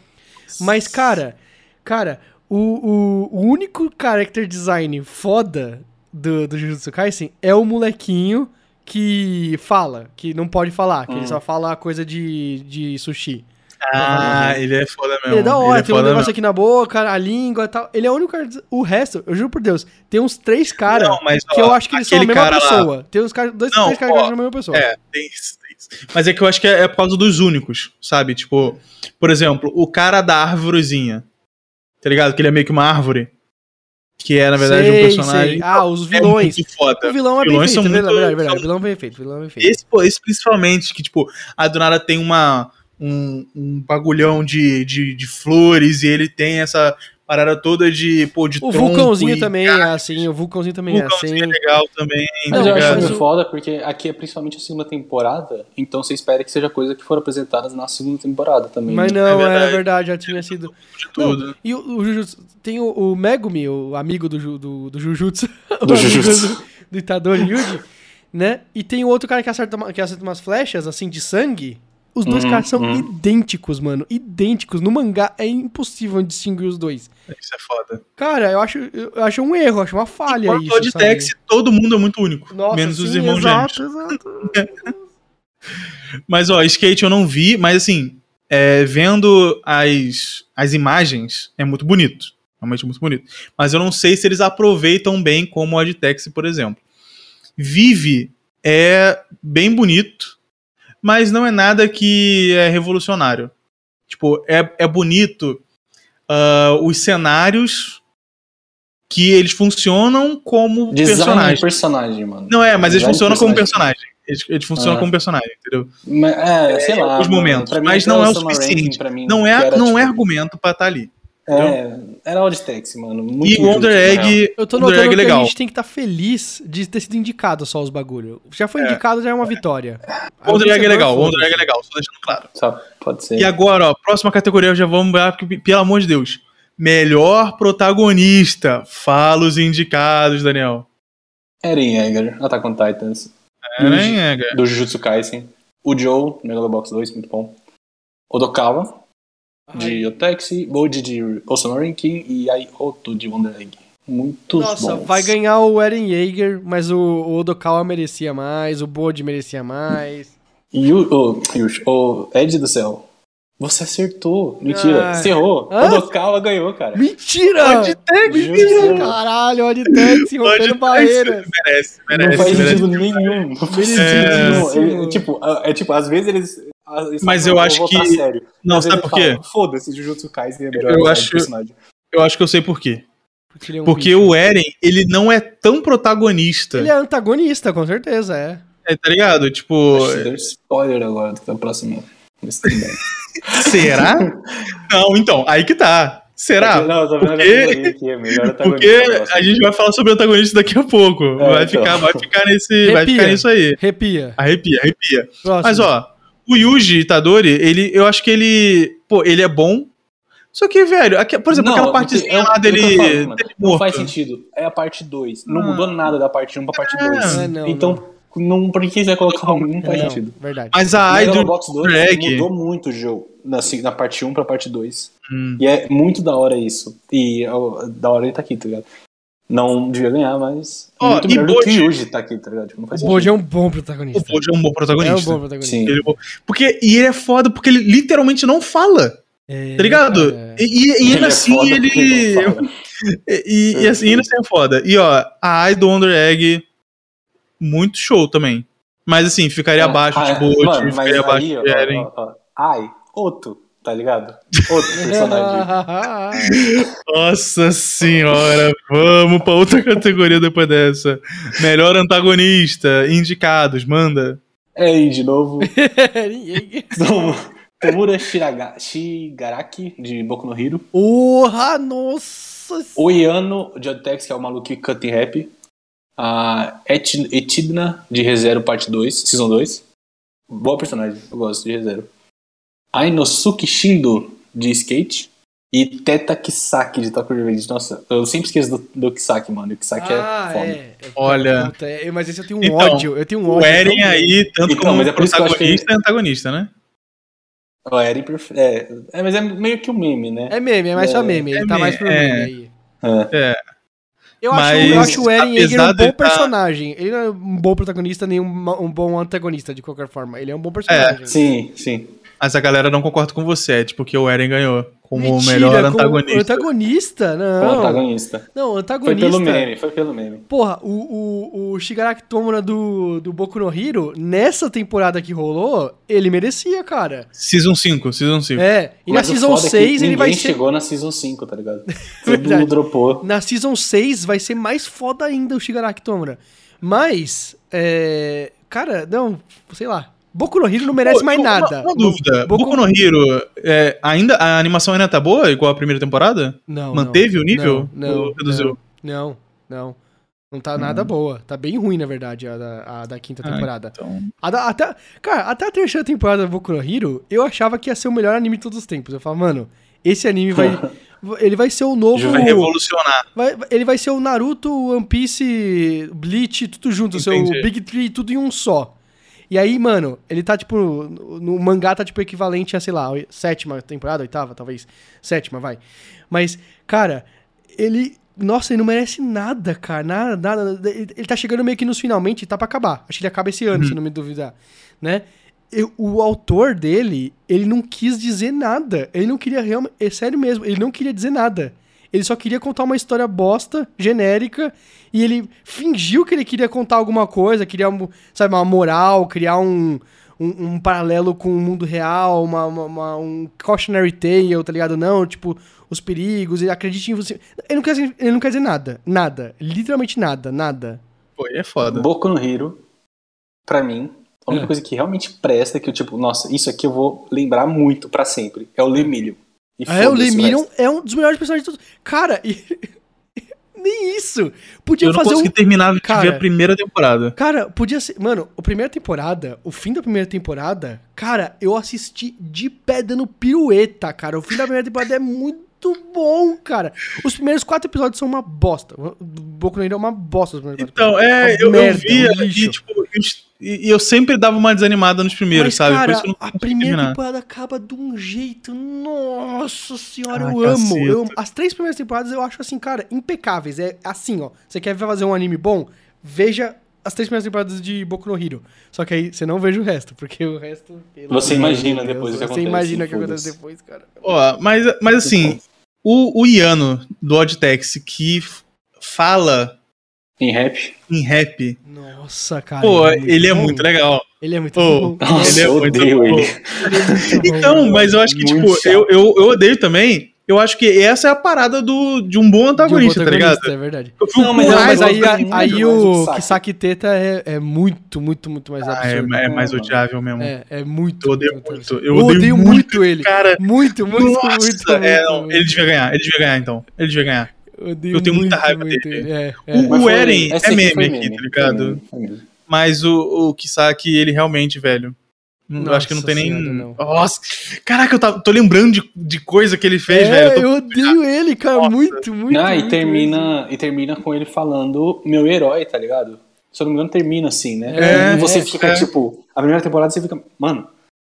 Mas, cara, cara, o, o, o único character design foda do, do Jujutsu Kaisen é o molequinho que fala, que não pode falar, que Hum. ele só fala coisa de, de sushi. Ah, ele é foda mesmo. Ele é da hora, é tem um negócio mesmo. aqui na boca, a língua e tal. Ele é o único cara. O resto, eu juro por Deus, tem uns três caras que eu acho que eles são a mesma cara lá- pessoa. Tem uns caras, dois, Não, três caras que são a mesma pessoa. É, tem isso, tem isso. Mas é que eu acho que é, é por causa dos únicos, sabe? Tipo, por exemplo, o cara da árvorezinha. Tá ligado? Que ele é meio que uma árvore. Que é, na verdade, um Sei, personagem. sei. Ah, os É vilões. muito foda. o vilão é bem vilões feito, são é verdade, muito- verdade, verdade. O vilão é bem feito, vilão é bem feito. Esse, esse principalmente, que, tipo, a do nada tem uma, um, um bagulhão de, de, de flores e ele tem essa parada toda de, pô, de O tronco vulcãozinho e também é assim, o vulcãozinho também é vulcãozinho assim. é legal também, Mas tá eu acho ligado? meio Mas o- foda porque aqui é principalmente a segunda temporada, então você espera que seja coisa que foram apresentadas na segunda temporada também. Mas não, É é verdade. verdade, já tinha sido. De tudo. E o, o Jujutsu, tem o, o Megumi, o amigo do, do, do Jujutsu. Do Jujutsu. Do, do Itadori Yuji, né? E tem o outro cara que acerta, que acerta umas flechas, assim, de sangue. Os dois Uhum, caras são uhum. idênticos, mano. Idênticos. No mangá é impossível distinguir os dois. Isso é foda. Cara, eu acho, eu acho um erro, acho uma falha Enquanto isso, o de? Tex, todo mundo é muito único. Nossa, menos os sim, irmãos exato, gêmeos. exato. Mas, ó, skate eu não vi, mas assim, é, vendo as, as imagens, é muito bonito. Realmente muito bonito. Mas eu não sei se eles aproveitam bem como a de Tex, por exemplo. Vive é bem bonito, mas não é nada que é revolucionário. Tipo, é, é bonito ah, os cenários que eles funcionam como Design personagens. de personagem, mano. Não é, mas eles Design de funcionam como personagem. personagem. Eles, eles funcionam Ah. como personagem, entendeu? Mas, É, sei lá. alguns mano, momentos, mim, mas não é o suficiente. Mim, Não é, não tipo, é argumento pra estar ali. É, era Auditex, mano. Muito e o injusto, Wonder. Egg, Eu tô Wonder notando Egg é que a legal. gente tem que estar feliz de ter sido indicado só os bagulho. Já foi É. indicado, já é uma vitória. O Wonder Egg é legal. Wonder Egg é legal, só deixando claro. Só pode ser. E agora, ó, próxima categoria, já vamos ver, porque, pelo amor de Deus. Melhor protagonista. Fala os indicados, Daniel. Eren Yeager, Attack on Titans. Eren Yeager. Do Jujutsu Kaisen. O Joe, Megalobox 2, muito bom. Odokawa, de Otexi. Boji, de Osama King. E Aioto, de Wonder Egg. Muitos Nossa, bons. vai ganhar o Eren Yeager, mas o, o Odokawa merecia mais, o Bode merecia mais. E o, o, o Ed do céu. Você acertou. Mentira, Ah. você errou. Hã? Odokawa ganhou, cara. Mentira! Oditex, Mentira. Caralho, Oditex rompendo barreiras. Merece, Não merece, faz merece. sentido nenhum. Não faz sentido É. nenhum. É, tipo, é, é tipo, às vezes eles. Mas eu "Não, acho que- Sério. Não, Às sabe por quê? Foda-se, Jujutsu Kaisen é melhor Eu acho- personagem. Eu acho que eu sei por quê. Porque, ele é um Porque bicho. o Eren, ele não é tão protagonista. Ele é antagonista, com certeza, é. É, tá ligado? Tipo, deu spoiler agora do que tá próximo. Será? não, então, aí que tá. Será? Não, eu tô vendo a Porque- é melhor antagonista. Porque a gente vai falar sobre antagonista daqui a pouco. vai, então. ficar, vai ficar nesse. Vai Arrepia. ficar nisso aí. Arrepia. Arrepia, arrepia. Próximo. Mas ó, o Yuji Itadori, ele, eu acho que ele. Pô, ele é bom. Só que, velho, aqui- por exemplo, Não, aquela partezinha é o- lá dele, falo, mano. dele Não morto. faz sentido. É a parte 2. Não Ah. mudou nada da parte 1 pra parte 2. É, não, então, não. por que você vai colocar um? Não faz Não, sentido. verdade. Mas a Ai do Megalobox 2 Drag. mudou muito o jogo na, assim, na parte 1 pra parte 2. Hum. E é muito da hora isso. E ó, da hora ele tá aqui, tá ligado? Não devia ganhar, mas. Ó, muito e melhor do que Boji? o Yuji tá aqui, tá ligado? Tipo, não faz O Bode é um bom O protagonista. Boji é um bom É um protagonista. bom protagonista. Sim. Ele é bom. Porque, e ele é foda porque ele literalmente não fala, É, tá ligado? cara. E, e- e ainda é assim ele. porque ele não fala. E, e- e assim, ainda assim é foda. E ó, a Ai do Wonder Egg, muito show também. Mas assim, ficaria abaixo Ah, de Boji, mano, mas ficaria abaixo de Eren. Ai, outro, tá ligado? Outro personagem. Nossa senhora, vamos pra outra categoria depois dessa. Melhor antagonista, indicados, manda. é aí, de novo. Tom- Tomura Shiraga, Shigaraki, de Boku no Hero. Porra, nossa. O Iano, de Odex, que é o maluco canta em rap. A Et- Etidna, de ReZero Parte 2, Season 2. Boa personagem, eu gosto de ReZero. Ainosuke Shindo, de Skate. E Teta Kisaki, de Tokyo Revenge. Nossa, eu sempre esqueço do, do Kisaki, mano. O Kisaki Ah, é foda. é. Olha. Puta, é, mas esse eu tenho um Então, ódio. Eu tenho um ódio. O Eren tão aí, tanto Então, como mas é por isso que eu acho que protagonista e antagonista, né? O Eren é, é, mas é meio que um meme, né? É meme, é mais só É, meme. Ele é tá mais meme, pro é. meme aí. É. Eu acho, Mas, eu acho o Eren Yeager um bom tá- personagem. Ele não é um bom protagonista nem um, um bom antagonista, de qualquer forma. Ele é um bom personagem. Sim, sim. Mas a galera não concorda com você, é tipo que o Eren ganhou como o Mentira, melhor como antagonista. Antagonista? O Não. antagonista. Não, Foi antagonista. pelo meme, foi pelo meme. Porra, o, o, o Shigaraki Tomura do, do Boku no Hero, nessa temporada que rolou, ele merecia, cara. Season 5, Season 5. É, e Mas na o Season foda é que 6 ele vai ser. chegou na Season 5, tá ligado? Todo dropou. Na Season 6 vai ser mais foda ainda o Shigaraki Tomura. Mas, é. Cara, não, sei lá. Boku no Hero não merece Pô, mais uma- nada. Uma, dúvida. Boku- Boku no Hero, é, ainda, a animação ainda tá boa, igual a primeira temporada? Não. Manteve não, o nível? Não, Ou não, reduziu? Não, não. Não tá nada boa. Tá bem ruim, na verdade, a da, a da quinta Ah, temporada. Então, A da- até, cara, até a terceira temporada do Boku no Hero, eu achava que ia ser o melhor anime de todos os tempos. Eu falava, mano, esse anime vai. ele vai ser o novo. vai revolucionar. vai- ele vai ser o Naruto, One Piece, Bleach, tudo junto. O seu Entendi. Big Three, tudo em um só. E aí, mano, ele tá tipo. No, mangá tá tipo equivalente a, sei lá, sétima temporada, oitava, talvez. Sétima, vai. Mas, cara, ele. Nossa, ele não merece nada, cara. Nada, nada. Ele ele tá chegando meio que nos finalmente, tá pra acabar. Acho que ele acaba esse ano, se não me duvidar. Né? Eu- o autor dele, ele não quis dizer nada. Ele não queria realmente. É sério mesmo, ele não queria dizer nada. Ele só queria contar uma história bosta, genérica, e ele fingiu que ele queria contar alguma coisa, queria, sabe, uma moral, criar um, um, um paralelo com o mundo real, uma, uma- uma- um cautionary tale, tá ligado? Não, tipo, os perigos, ele acredite em você. Ele não quer, dizer- ele não quer dizer nada, nada, literalmente nada, nada. Pô, é foda. Boku no Hero, pra mim, a única É. coisa que realmente presta, que eu, tipo, nossa, isso aqui eu vou lembrar muito pra sempre, é o Lemillion. E É, o resto. é um dos melhores personagens de todos. Cara, e... nem isso. Podia Eu não fazer um consegui terminar de Cara, ver a primeira temporada. Cara, podia ser. Mano, a primeira temporada, o fim da primeira temporada, cara, eu assisti de pé dando pirueta, cara. O fim da primeira temporada é muito bom, cara. Os primeiros quatro episódios são uma bosta. O Boku no Hero é uma bosta. Os primeiros quatro Então, é, Uma eu, eu merda, via um lixo. e, tipo, eu- e, e eu sempre dava uma desanimada nos primeiros, Mas, sabe? Por cara, isso que eu não a primeira terminar. temporada acaba de um jeito. Nossa senhora, Ai, eu amo. eu amo. As três primeiras temporadas eu acho assim, cara, impecáveis. É assim, ó. Você quer fazer um anime bom? Veja as três primeiras temporadas de Boku no Hero. Só que aí você não veja o resto, porque o resto. Você imagina de Deus, depois o que Você acontece, imagina o que acontece depois, cara. Ó, mas, mas assim, o, o Iano do Oddtex que fala Em rap. em rap, Nossa, cara. pô, muito ele é bom. muito legal. Ele é muito bom. Nossa, Ele é eu muito odeio bom. ele. É muito bom, Então, mano. mas eu acho que, Muito tipo, eu, eu, eu odeio também. Eu acho que essa é a parada do, de um bom antagonista, um tá ligado? É verdade. Não, mas Não, mas aí, muito aí o Kisaki. Teta é, é muito, muito, muito mais Ah, é, absurdo. é mais Não, odiável mesmo. É, é muito. Eu odeio muito, muito. absurdo. Eu odeio muito ele. Cara, Muito, muito, nossa, muito, é, muito, não, muito. ele devia ganhar, ele devia ganhar então. Ele devia ganhar. Odeio eu tenho muita muito, raiva muito dele. ele. É, é. O- foi- Eren é meme foi aqui, meme, tá ligado? foi meme, foi meme. Mas o, o Kisaki, ele realmente, velho. eu Nossa acho que não tem nem. não. Nossa, caraca, eu tá- tô lembrando de, de coisa que ele fez, É, velho. Eu tô- eu odeio ele, cara, Nossa. muito, muito. Não, e muito termina, e termina com ele falando meu herói, tá ligado? Se eu não me engano, termina assim, né? É, e você é, fica, é. tipo, a primeira temporada você fica, mano,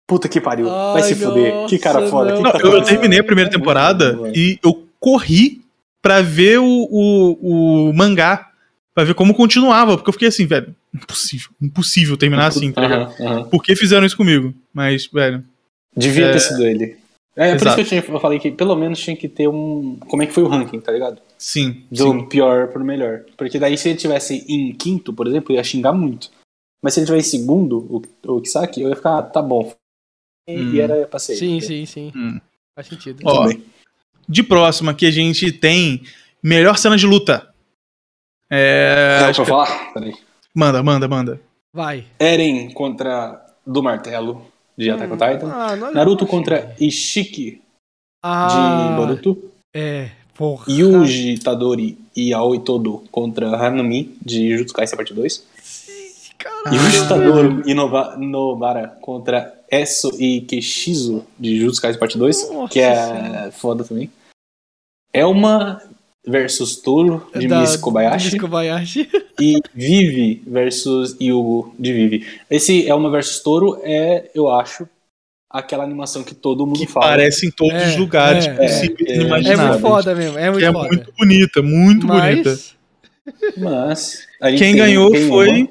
puta que pariu, vai Ai, se fuder, que cara nossa, foda. não. que Não, cara eu, eu foda. terminei a primeira temporada Muito e eu corri pra ver o, o, o mangá. Pra ver como continuava. Porque eu fiquei assim, velho, impossível. Impossível terminar assim, tá ligado? Aham, aham. Por que fizeram isso comigo? Mas, velho. Devia É. ter sido ele. É, por isso que eu, tinha, eu falei que pelo menos tinha que ter um. Como é que foi o ranking, tá ligado? Sim. Do sim. pior pro melhor. Porque daí se ele tivesse em quinto, por exemplo, eu ia xingar muito. Mas se ele tivesse em segundo, o, o Kisaki, eu ia ficar, ah, tá bom. E, Hum. e era passeio. Sim, sim, sim. Hum. Faz sentido. Ó, bem. De próximo aqui a gente tem melhor cena de luta. É. Pra que- falar? Peraí. Manda, manda, manda. Vai. Eren contra do Martelo de Attack on Titan. Ah, não- Naruto contra Ishiki Ah, de Boruto. É, porra. Yuji Tadori e Aoi Todo contra Hanami de Jujutsu Kaisen parte 2. Caralho. Yuji Tadori e Nova- Nobara contra Esso e Keshizo de Jujutsu Kaisen parte 2, Nossa que é Senhora. foda também. Elma versus Toro de Da- Miss Kobayashi Kobayashi. e Vivi versus Yugo de Vivi. Esse Elma versus Toro é, eu acho, aquela animação que todo mundo Que fala. aparece em todos É, os lugares é, possíveis é, é É muito foda mesmo, é muito é foda. muito bonita, muito Mas, bonita. Mas. Quem tem- ganhou tem foi uma,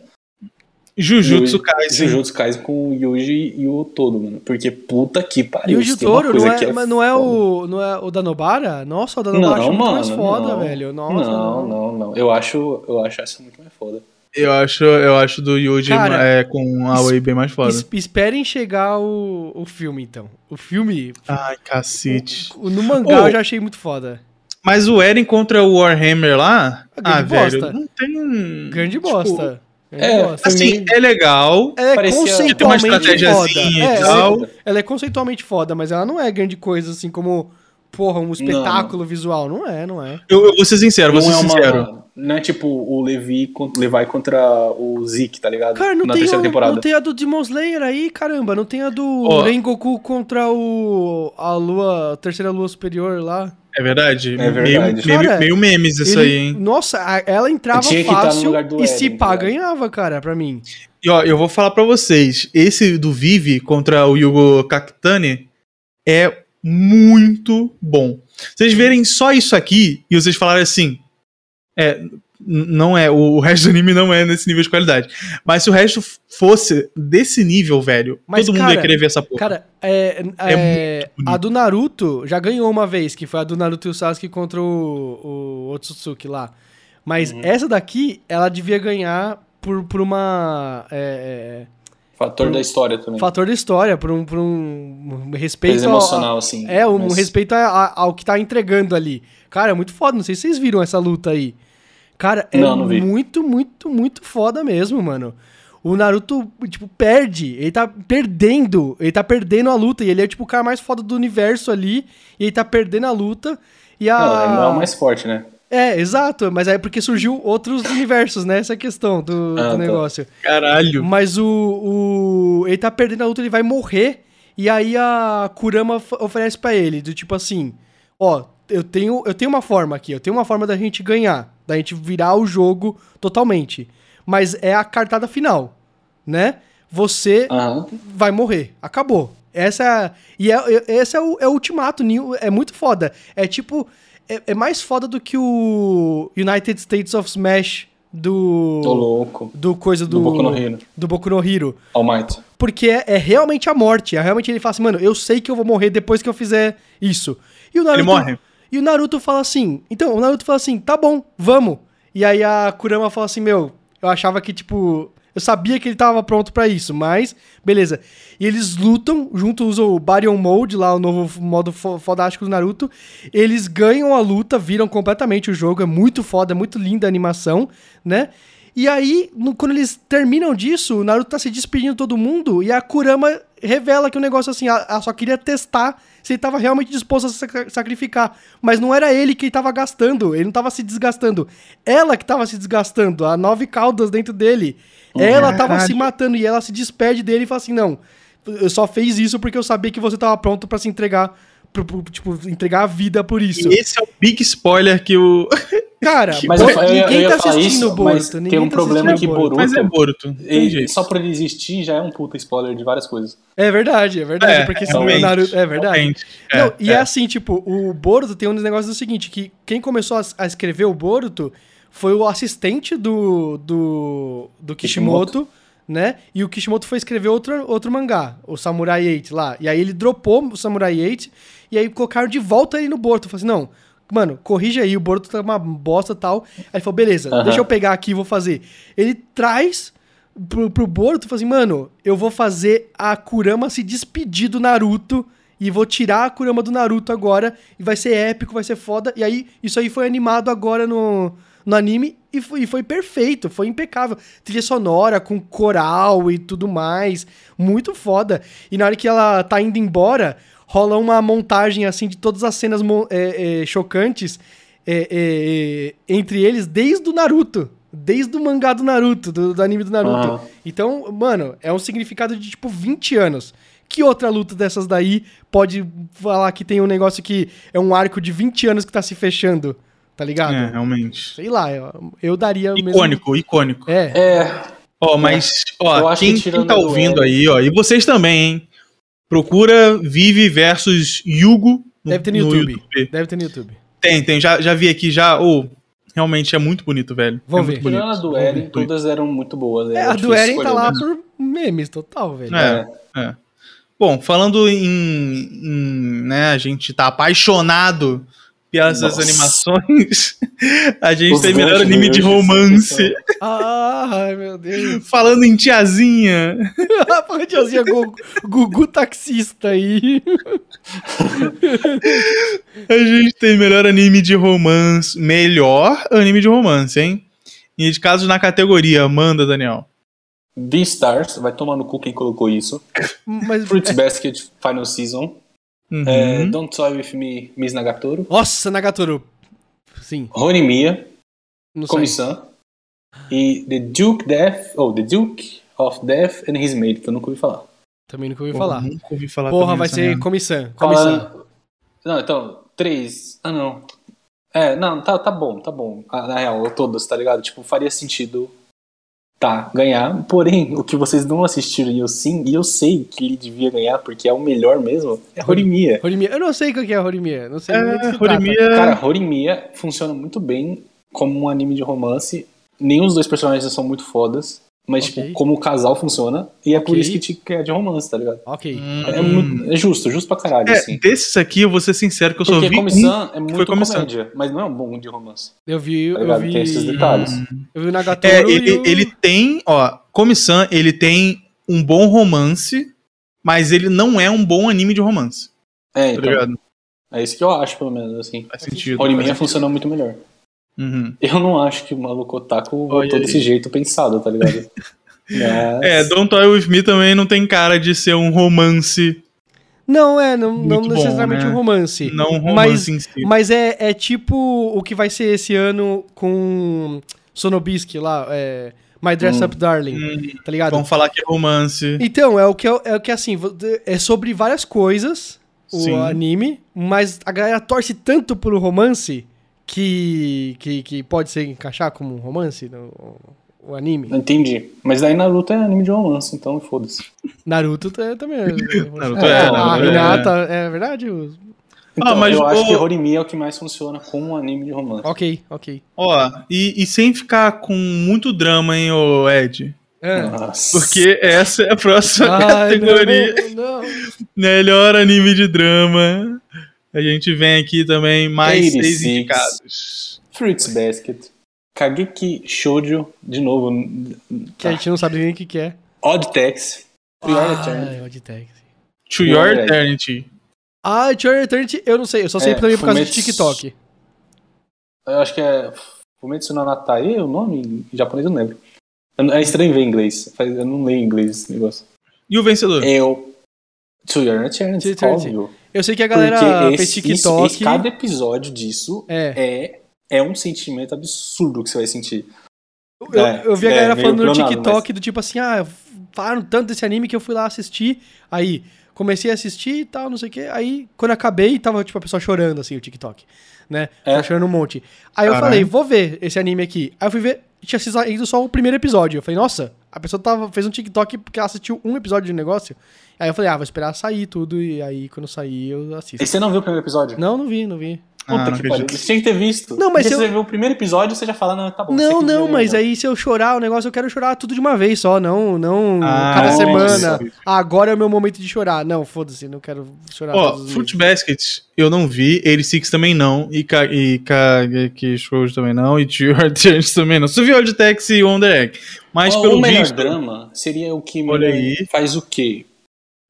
Jujutsu Kaisen. Jujutsu Kaisen com o Yuji e o Todo, mano. Porque puta que pariu. o Jutoro coisa não é, mas não é o, não é o da Nobara? Nossa, o da Nobara Não, acho muito mano. mais foda, não. velho. Nossa, não, não, não. Eu acho, eu acho essa muito mais foda. Eu acho, eu acho do Yuji Cara, é, com a Wei bem mais foda. Es- esperem chegar o, o filme, então. O filme, Ai, cacete. o- no mangá Ô. eu já achei muito foda. Mas o Eren contra o Warhammer lá, Ah, ah, grande velho, bosta. não tem. Grande tipo, bosta. Grande é, bosta. Assim, é legal. Ela é parecia- conceitualmente Tem uma foda. É, ela, tal. ela é conceitualmente foda, mas ela não é grande coisa, assim, como, porra, um espetáculo visual. Não é, não é. Eu, eu vou ser sincero, vou não ser é uma- sincero. Não é tipo o Levi, Levi contra o Zeke, tá ligado? Cara, não Na tem, terceira o- temporada. não tem a do Demon Slayer aí, caramba. Não tem a do Ó. Rengoku contra o. a lua. a terceira lua superior lá. É verdade? É verdade. Meio, meio, Cara, meio memes isso Ele- aí, hein? Nossa, a- ela entrava Tinha que estar no fácil lugar do e se Eren, pá, tá ligado? ganhava, cara, pra mim. E ó, eu vou falar pra vocês, esse do Vivi contra o Yugo Kakutani é muito bom. Vocês verem só isso aqui e vocês falarem assim, é, não é, o resto do anime não é nesse nível de qualidade. Mas se o resto fosse desse nível, velho, Mas, todo mundo cara, ia querer ver essa porra. Cara, é, é, bonito. a do Naruto já ganhou uma vez, que foi a do Naruto e o Sasuke contra o, o Otsutsuki lá. Mas Uhum. essa daqui, ela devia ganhar por, por uma. é, Fator da história também. é, fator da história, por um, por um respeito. Coisa ao- emocional, assim. É, um Mas- respeito a- a- ao que tá entregando ali. Cara, é muito foda. Não sei se vocês viram essa luta aí. Cara, é Não, não muito, muito, muito foda mesmo, mano. O Naruto, tipo, perde. Ele tá perdendo. Ele tá perdendo a luta. E ele é, tipo, o cara mais foda do universo ali. E ele tá perdendo a luta. E a... Não, ele não é o mais forte, né? É, exato. Mas é porque surgiu outros universos, né? Essa é a questão do, Ah, do tá. negócio. Caralho. Mas o, o. Ele tá perdendo a luta, ele vai morrer. E aí a Kurama of- oferece pra ele, do tipo assim: Ó, eu tenho, eu tenho uma forma aqui, eu tenho uma forma da gente ganhar, da gente virar o jogo totalmente. Mas é a cartada final, né? Você Aham. vai morrer. Acabou. Essa é, e é, é- esse é o, é o ultimato. É muito foda. É tipo. É, é mais foda do que o United States of Smash do. Tô louco. Do coisa do. Do Boku no Hero. Do Boku no Hero. All Might. Porque é, é realmente a morte. É realmente ele fala assim, mano, eu sei que eu vou morrer depois que eu fizer isso. E o Naruto, Ele morre. E o Naruto fala assim. Então, o Naruto fala assim, tá bom, vamos. E aí a Kurama fala assim, meu, eu achava que, tipo. Eu sabia que ele tava pronto pra isso, mas beleza. E eles lutam, junto usam o Baryon Mode, lá o novo modo fo- fodástico do Naruto. Eles ganham a luta, viram completamente o jogo, é muito foda, é muito linda a animação, né? E aí, no- quando eles terminam disso, o Naruto tá se despedindo de todo mundo e a Kurama revela que o negócio assim, ela, ela só queria testar se ele tava realmente disposto a se sac- sacrificar. Mas não era ele que tava gastando, ele não tava se desgastando. Ela que tava se desgastando, a nove caudas dentro dele. Ela tava Caralho. se matando e ela se despede dele e fala assim: não, eu só fiz isso porque eu sabia que você tava pronto pra se entregar. pro- pro- tipo, entregar a vida por isso. E esse é o big spoiler que o. Cara, Mas eu, eu, ninguém eu ia tá falar assistindo isso, o Boruto. mas ninguém tem um tá problema que Boruto. Mas é Boruto. E- só por ele existir já é um puta spoiler de várias coisas. É verdade, é verdade. É, porque senão o Naruto. É verdade. realmente. Não, É, e é. é. assim, tipo, o Boruto tem um negócio do seguinte: que quem começou a, a escrever o Boruto foi o assistente do, do, do Kishimoto, né? E o Kishimoto foi escrever outro, outro mangá, o Samurai 8 lá. E aí ele dropou o Samurai 8 e aí colocaram de volta ele no Boruto. Falei assim: não, mano, corrija aí, o Boruto tá uma bosta e tal. Aí ele falou: beleza, Aham. deixa eu pegar aqui e vou fazer. Ele traz pro, pro Boruto e fala assim, mano, eu vou fazer a Kurama se despedir do Naruto e vou tirar a Kurama do Naruto agora e vai ser épico, vai ser foda. E aí, isso aí foi animado agora no, no anime e foi, e foi perfeito, foi impecável. Trilha sonora com coral e tudo mais, muito foda. E na hora que ela tá indo embora, rola uma montagem assim de todas as cenas mo- é, é, chocantes é, é, é, entre eles desde o Naruto. Desde o mangá do Naruto, do, do anime do Naruto. Aham. Então, mano, é um significado de tipo 20 anos. Que outra luta dessas daí pode falar que tem um negócio que é um arco de 20 anos que tá se fechando? Tá ligado? É, realmente. Sei lá, eu, eu daria o mesmo. Icônico, icônico. É. É, Ó, mas, ó, quem, que quem tá do ouvindo aí, ó, e vocês também, hein? Procura Vive versus Yugo Deve ter no, YouTube. Deve ter no YouTube. Tem, tem, já, já vi aqui já. Ô, Realmente é muito bonito, velho. Vou é ver. Tirando a do Eren, todas eram muito boas. É, era a do difícil Eren tá lá mesmo. por memes total, velho. É. É. Bom, falando em, em, né, a gente tá apaixonado pelas Nossa. animações, a gente Os tem melhor anime de romance. Ah, ai, meu Deus. Falando em tiazinha, A porra tiazinha Gugu, Gugu taxista aí. a gente tem melhor anime de romance, melhor anime de romance, hein? Indicados na categoria, manda, Daniel. Beastars, vai tomar no cu quem colocou isso. Mas, Fruits Basket Final Season. Uhum. É, Don't Toy With Me, Miss Nagatoro. nossa, Nagatoro. Sim, não sei. Komi-san. E The Duke Death, ou The Duke of Death and His Maid, que eu nunca ouvi falar. Também nunca ouvi Porra, falar. Nunca ouvi falar Porra, vai ser comissão. Comissão. Não, então, três. Ah, não. É, não, tá, tá bom, tá bom. Ah, na real, todas, tá ligado? Tipo, faria sentido tá, ganhar. Porém, o que vocês não assistiram e eu sim, e eu sei que ele devia ganhar, porque é o melhor mesmo, é Horimiya. Horimiya. Eu não sei o que é Horimiya. Não sei nem do que É, se trata. Horimiya... Cara, Horimiya funciona muito bem como um anime de romance. Nenhum dos dois personagens são muito fodas. Mas, Ok. tipo, como o casal funciona. E é por isso que, te, é de romance, tá ligado? Ok. Hum. É, muito- é justo, justo pra caralho, É, assim. desses aqui, eu vou ser sincero que eu só Porque vi um Comissão é muito Comissão. comédia, mas não é um bom de romance. Eu vi, Tá eu vi. Tem esses detalhes. Eu vi o Nagatoro É, e ele, o... ele tem, ó, Komi-san, ele tem um bom romance, mas ele não é um bom anime de romance. É, Tá então. ligado? É isso que eu acho, pelo menos, assim. Faz sentido. Horimiya faz funciona muito melhor. Uhum. Eu não acho que o maluco otaku voltou desse jeito pensado, tá ligado? Mas... É, Don't Toy With Me também não tem cara de ser um romance, Não, é, não, não Muito bom, necessariamente né? um romance. não um Mas- romance em si. Mas é, é tipo o que vai ser esse ano com Sonobiski lá, é, My Dress Hum. Up Darling, Hum, tá ligado? Vamos falar que é romance. Então, é o que é, é o que assim, é sobre várias coisas o Sim. anime, mas a galera torce tanto pro romance que, que, que pode ser encaixar como um romance no, o anime. Entendi. Mas daí Naruto é anime de romance, então foda-se. Naruto tá- também é. Naruto é, a Naruto é. Hinata, é verdade? Então, Ah, mas eu acho o- que Horimiya é o que mais funciona como um anime de romance. Ok, ok. Ó, e, e sem ficar com muito drama, hein, ô Ed? É. Nossa. Porque essa é a próxima Ai, categoria. não, não. Melhor anime de drama. A gente vem aqui também mais 86. seis indicados. Fruits Basket. Kageki Shoujo, de novo. Que a gente não sabe nem o que, que é. Odd Tax. Prior Eternity. Ah, Odd Taxi. To Your. Eternity. Ah, Journey Eternity, eu não sei, eu só sei É, também por causa de Fumetsu- TikTok. Eu acho que é Fumetsu no Natai, o nome em japonês eu não lembro. É estranho ver em inglês. Eu não leio em inglês esse negócio. E o vencedor? Eu. To Your Eternity, To Eternity. óbvio. Eu sei que a galera fez esse, TikTok. isso- esse- cada episódio disso É. é, é um sentimento absurdo que você vai sentir. Eu, É, eu vi a é, galera meio falando no TikTok do tipo assim, ah, falaram tanto desse anime que eu fui lá assistir. Aí, comecei a assistir e tal, não sei o quê. Aí, quando acabei, tava, tipo, a pessoa chorando, assim, o TikTok. Né? É. Tava chorando um monte. Aí eu Caralho. falei, vou ver esse anime aqui. Aí eu fui ver, tinha saído só o primeiro episódio. Eu falei, nossa, a pessoa tava, fez um TikTok porque ela assistiu um episódio de negócio. Aí eu falei, ah, vou esperar sair tudo. E aí, quando sair, eu assisto. E você não viu o primeiro episódio? Não, não vi, não vi. Ah, Puta não que pariu. Você tinha que ter visto. Não, mas Porque eu- você vê o primeiro episódio você já fala, não, tá bom. Não, não, vai mas aí se eu chorar o negócio, eu quero chorar tudo de uma vez só, não, não Ah, cada semana. Ah, agora é o meu momento de chorar. Não, foda-se, não quero chorar Ó, todos os Fruit. Basket eu não vi, 86 também não, e, Ka e Kageki Shoujo também não, e Eternity também não. Você viu Odd Tax e Wonder Egg. Mas Ó, pelo o melhor visto... drama seria o que Olha aí. faz o quê?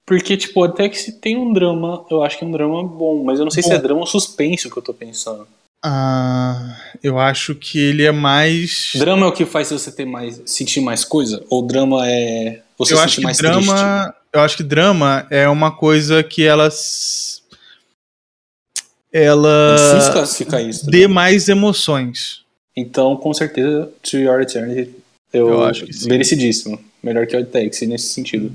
Porque, tipo, até que se tem um drama, eu acho que é um drama bom, mas eu não sei se Bom. é drama ou suspense o que eu tô pensando. Ah, eu acho que ele é mais... Drama é o que faz você ter mais, sentir mais coisa? Ou drama é você eu acho que mais drama... triste? Eu acho que drama é uma coisa que ela... s- Ela... Classificar isso. tá Dê mais emoções. Então, com certeza, To Your Eternity, eu, Eu acho que sim. merecidíssimo. Melhor que o Taxi nesse sentido.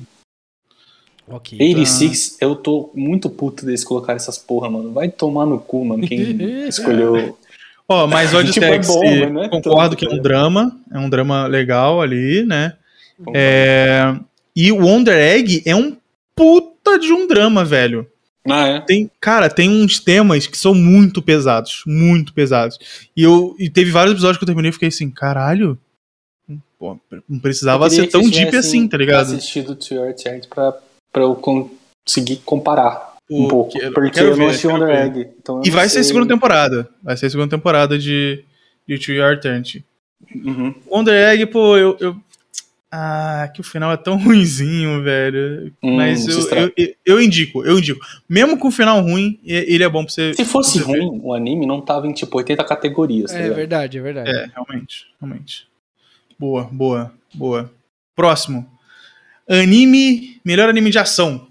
Ok. 86, eu tô muito puto deles colocar essas porra, mano. Vai tomar no cu, mano, quem escolheu. Ó, mas Odd Tipo, é bom, mas não é concordo tanto, que é tá um ligado? drama, é um drama legal ali, né? É, e o Wonder Egg é um puta de um drama, velho. Ah, é? Tem, cara, tem uns temas que são muito pesados, muito pesados. E eu e teve vários episódios que eu terminei e fiquei assim, caralho. Pô, não precisava ser tão deep tivessem assim, tá ligado? assistido To Your Eternity pra, pra eu conseguir comparar um Pô, pouco. quero- porque quero eu não ver, assisti quero Wonder ver. Egg. Então eu E vai ser a sei- segunda temporada. Vai ser a segunda temporada de, de To Your Eternity. Uhum. Wonder Egg, pô, eu, eu- Ah, que o final é tão ruinzinho, velho. Hum, Mas eu, eu, eu, eu indico, eu indico. Mesmo com o final ruim, e- ele é bom pra você. Se fosse você ver. ruim, o anime não tava em tipo 80 categorias, tá É verdade, é verdade. É, realmente, realmente. Boa, boa, boa. Próximo. Anime, melhor anime de ação.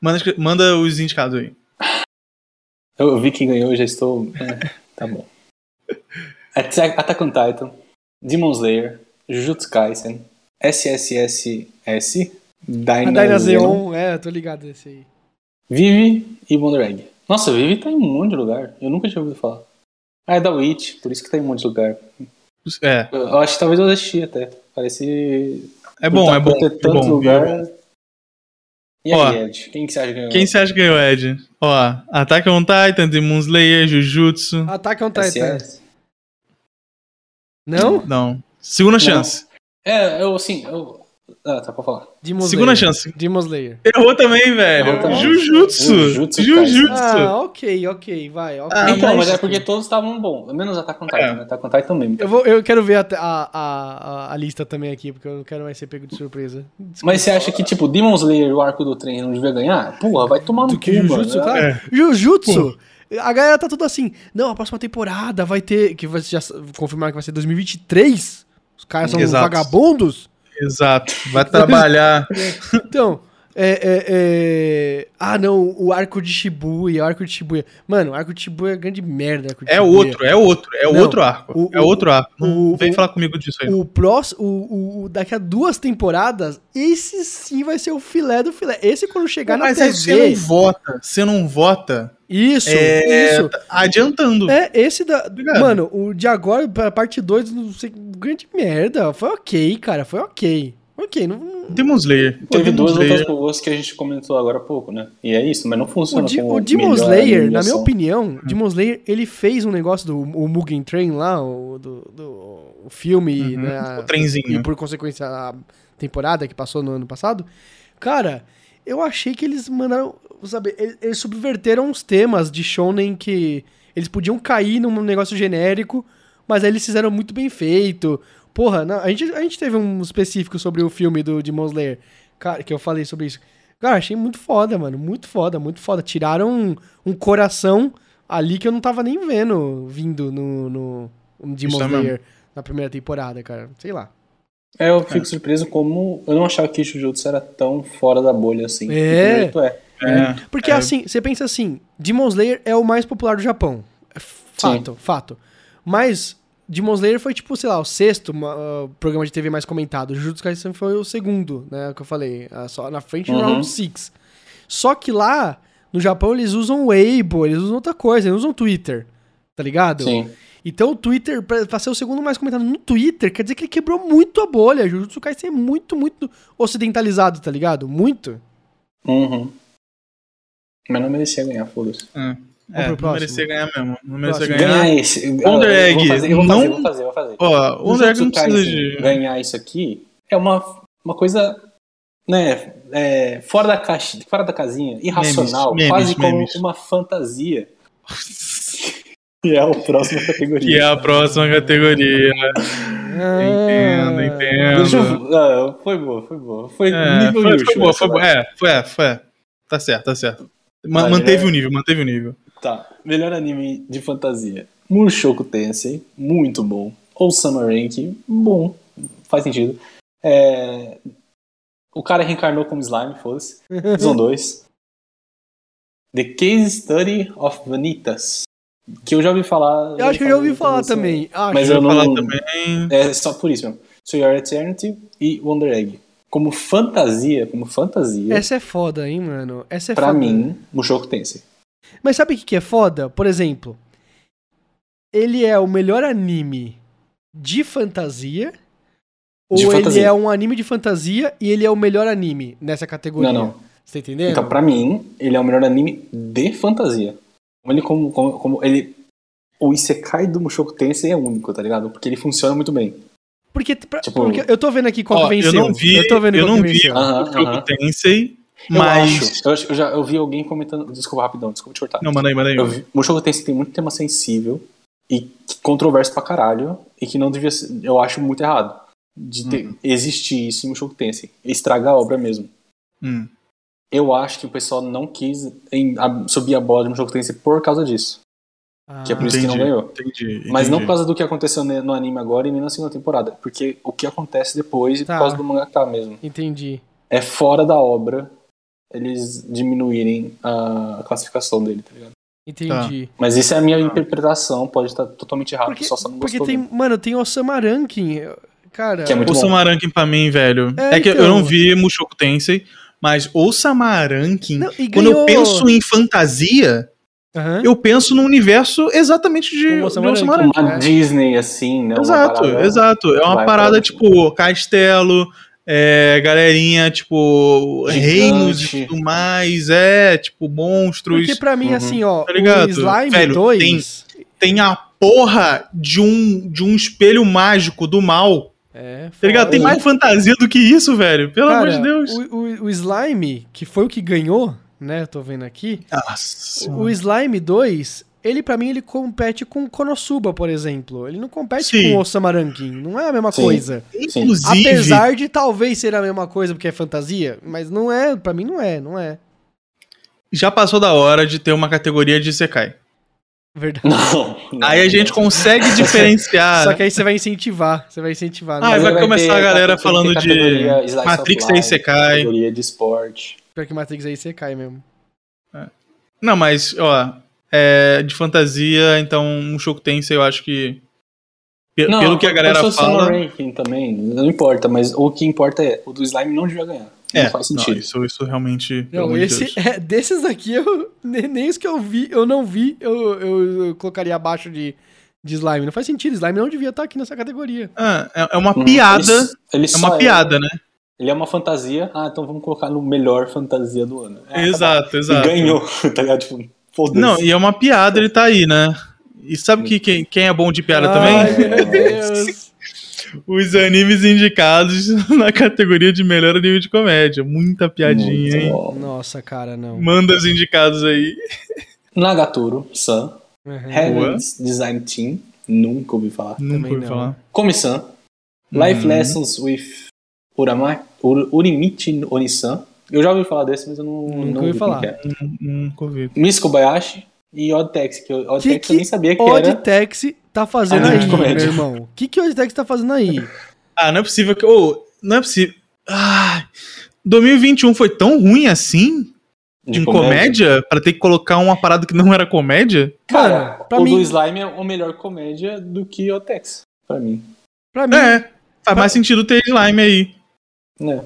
Manda, manda os indicados aí. Eu, vi quem ganhou, já estou. é, tá bom. Attack, on Titan, Demon Slayer, Jujutsu Kaisen, SSSS, A Dyna Dyna Zeon, Zeon, é, eu tô ligado nesse aí. Vive e Wonder Egg. Nossa, Vive tá em um monte de lugar. Eu nunca tinha ouvido falar. Ah, é da Witch, por isso que tá em um monte de lugar. É, Eu, eu acho que talvez eu assisti até. Parece. É bom, é bom. É tanto bom, lugar. é bom. E Ó, aí, Ed? Quem que você acha que ganhou? Quem você acha que ganhou, Ed? Ó, Attack on Titan, Demon Slayer, Jujutsu. Attack on Titan. SS? Não? Não. Segunda chance. É, eu assim. Eu... Ah, tá pra falar. Demon Segunda Slayer. chance. Demon Slayer. Errou também, velho. Errou também. Jujutsu. Jujutsu Jujutsu. Ah, ok, ok, vai. ok. Ah, então, mas, mas- é porque todos estavam bons. Menos Attack on Titan, É. né? Attack on Titan mesmo. Eu, vou, eu quero ver a, a, a, a lista também aqui, porque eu não quero mais ser pego de surpresa. Mas você acha que, tipo, Demon Slayer e o arco do trem não devia ganhar? Porra, vai tomar no cu, Jujutsu, mano. claro. É. Jujutsu. A galera tá tudo assim. Não, a próxima temporada vai ter. Que vai, já confirmaram que vai ser 2023. Os caras são Exato. vagabundos. Exato. Vai trabalhar. Então, é, é, é- Ah, não, o arco de Shibuya, o arco de Shibuya. Mano, o arco de Shibuya é grande merda. É outro, é outro. É Não, outro arco. o- é outro arco. O- vem o- falar comigo disso aí. O próximo, daqui a duas temporadas, esse sim vai ser o filé do filé. Esse quando chegar na Mas aí TV. você não vota. Você não vota. Isso, É, isso. tá adiantando. É, esse da. Obrigado. Mano, o de agora, pra parte 2, não sei. Grande merda. Foi ok, cara. Foi ok. Ok, não. Demon Slayer. Pô, Teve Demon duas Slayer. lutas boas que a gente comentou agora há pouco, né? E é isso, mas não O, funciona Di- como o Demon Slayer, na minha opinião, Demon Slayer, ele fez um negócio do o Mugen Train lá, o, do, do o filme, Uhum, né? o trenzinho. E por consequência a temporada que passou no ano passado. Cara, eu achei que eles mandaram, sabe, eles, eles subverteram os temas de shonen que eles podiam cair num negócio genérico, mas aí eles fizeram muito bem feito. Porra, não, a, gente, a gente teve um específico sobre o filme do Demon Slayer, cara, que eu falei sobre isso. Cara, achei muito foda, mano. Muito foda, muito foda. Tiraram um, um coração ali que eu não tava nem vendo vindo no, no, no Demon Isso é Slayer na primeira temporada, cara. Sei lá. É, eu fico surpreso como. Eu não achava que Jujutsu era tão fora da bolha assim. É. É. É, Porque é, assim, você pensa assim, Demon Slayer é o mais popular do Japão. É fato, fato. Mas Demon Slayer foi tipo, sei lá, o sexto uh, programa de TV mais comentado. Jujutsu Kaisen foi o segundo, né, que eu falei, ah, só na frente do Uhum. Round 6. Só que lá no Japão eles usam Weibo, eles usam outra coisa, eles usam Twitter. Tá ligado? Sim. Então o Twitter, pra, pra ser o segundo mais comentado no Twitter, quer dizer que ele quebrou muito a bolha. Jujutsu Kaisen é muito, muito ocidentalizado, tá ligado? Muito. Uhum. Mas não merecia ganhar, foda-se. É, pro é, não próximo. merecia ganhar mesmo. Não merecia Próximo. ganhar. Ganhar esse. Wonder eu vou Egg, fazer, eu vou não- fazer, vou fazer, vou fazer. Ó, Wonder Egg não precisa de. ganhar isso aqui é uma, uma coisa, né, é, fora da caixa, fora da casinha, irracional, Memes, quase memes, como memes. uma fantasia. E é a próxima categoria. Que é a próxima categoria. Ah. Entendo, entendo. Deixa eu, ah, foi boa, foi boa. Foi É, nível foi, foi boa, foi boa. É, foi, é, foi. é. Tá certo, tá certo. Ma- Vai, manteve né? o nível, manteve o nível. Tá, melhor anime de fantasia. Mushoku Tensei, muito bom. Ou Summer Rank, bom, faz sentido. É, O cara reencarnou como slime, foda-se. São dois. The Case Study of Vanitas. Que eu já ouvi falar. Eu acho que eu já ouvi falar também. Acho. Mas Eu não. falar também. É só por isso mesmo. So Your Eternity e Wonder Egg. Como fantasia, como fantasia, Essa é foda, hein, mano? Essa é pra foda. mim, Mushoku Tensei. Mas sabe o que que é foda? Por exemplo, ele é o melhor anime de fantasia. Ou De ele fantasia. é um anime de fantasia e ele é o melhor anime nessa categoria? Não, não. Você tá entendendo? Então, pra mim, ele é o melhor anime de fantasia. Ele, como, como, como ele. O Isekai do Mushoku Tensei é único, tá ligado? Porque ele funciona muito bem. Porque, pra- Tipo- porque eu tô vendo aqui qual Ó, que eu venceu. não vi, eu tô vendo eu qual não que vi venceu. O jogo aham. Tensei, Eu mas... acho. Eu, já eu vi alguém comentando. Desculpa, rapidão, desculpa te cortar. Não, manda aí, manda aí. Eu vi, Mushoku Tensei tem muito tema sensível e controverso pra caralho e que não devia ser. Eu acho muito errado. De ter, Uhum. existir isso em Mushoku Tensei. Estragar a obra mesmo. Hum. Eu acho que o pessoal não quis em- a- subir a bola de Mushoku Tensei por causa disso. Que é por isso que não Entendi, ganhou. Entendi, Mas não entendi. por causa do que aconteceu no anime agora e nem na segunda temporada. Porque o que acontece depois e Tá. por causa do mangaka mesmo. Entendi. É fora da obra eles diminuírem a classificação dele, tá ligado? Entendi. Mas isso é a minha interpretação, pode estar totalmente errado, Porque, o pessoal só não porque tem, mesmo. mano, tem Osama Ranking, cara. Que é muito O. Samaranking pra mim, velho. É, É, que então. eu não vi Mushoku Tensei, mas o Samaranking, Não, e quando eu ganhou- penso em fantasia, Aham. eu penso no universo exatamente de, Como de Osamu Osamu Arankin. Arankin. Uma É. Disney, assim, né? Uma Exato, parada- exato. É uma vai parada, tipo, castelo, é, galerinha, tipo, Gigante. reinos e tudo mais, é, tipo, monstros. Porque pra mim, Uhum. assim, ó, Tá ligado? o Slime Velho, 2... Tem a porra de um, de um espelho mágico do mal. É, Tá ligado? Tem mais fantasia do que isso, velho. Pelo Cara, amor de Deus. O, o- o Slime, que foi o que ganhou, né? Tô vendo aqui. Nossa. O Slime 2, ele pra mim, ele compete com Konosuba, por exemplo. Ele não compete Sim. com o Osama Ranking. Não é a mesma Sim. coisa. Inclusive, Apesar de talvez ser a mesma coisa porque é fantasia, mas não é, pra mim não é, não é. já passou da hora de ter uma categoria de Sekai. Verdade. Não, não. Aí a gente consegue diferenciar. Só que aí você vai incentivar, você vai incentivar. Ah, né? vai Mas começar ter- a galera falando de Matrix aí Sekai. Categoria de esporte. Pior que Matrix aí você cai mesmo. Não, mas, ó, é, de fantasia, então um Shoku Tensei eu acho que. pe- Não, pelo que a galera fala. Ranking também, não importa, mas o que importa é, o do Slime não devia ganhar. É, não faz não, sentido. isso, isso realmente. Não, de esse, é, desses aqui, eu, nem, nem os que eu vi, eu não vi, eu, eu, eu colocaria abaixo de, de slime. Não faz sentido, slime não devia estar aqui nessa categoria. Ah, é, é uma Hum, piada. ele- ele é uma piada, né? Ele é uma fantasia, ah, então vamos colocar no melhor fantasia do ano. Ah, tá exato, bom. exato. E ganhou, tá ligado? Tipo. Não, e é uma piada, ele tá aí, né? E sabe que quem, quem é bom de piada Ai, também? meu Deus. Os animes indicados na categoria de melhor anime de comédia. Muita piadinha, Muito hein? bom. Nossa, cara, não. Manda os indicados aí. Nagatoro, Sun, Uhum. Heaven's Design Team, nunca ouvi falar. Nunca ouvi não. falar. Komi-san, Life Uhum. Lessons with Urama, Ur, Urimichi Onisan. Eu já ouvi falar desse, mas eu não, Nunca não ouvi falar. que é. Nunca ouvi. Miss Kobayashi e Odd Taxi, que Odd Que Taxi eu nem sabia que Odd era. Taxi tá fazendo Anime aí, comédia. meu irmão? O que, que Odd Taxi tá fazendo aí? Ah, não é possível que. Ô, não é possível. Ah, 2021 foi tão ruim assim? de em comédia? Pra ter que colocar uma parada que não era comédia? Cara, pra o mim- do Slime é o melhor comédia do que Odd Taxi, pra mim. Pra mim, É. Faz mais sentido ter slime aí. Né?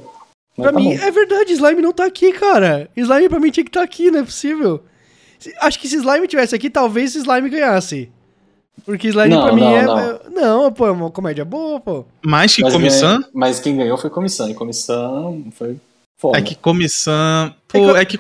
Mas pra tá mim bom. é verdade, Slime não tá aqui, cara. Slime pra mim tinha que estar aqui, não é possível. Acho que se Slime tivesse aqui, talvez Slime ganhasse. Porque Slime Não, pra mim não, é, não. é- Não, pô, é uma comédia boa, pô. Mais que comissão? ganha- mas quem ganhou foi Comissão, e Comissão foi foda. É que comissão. É Pô, que- é que.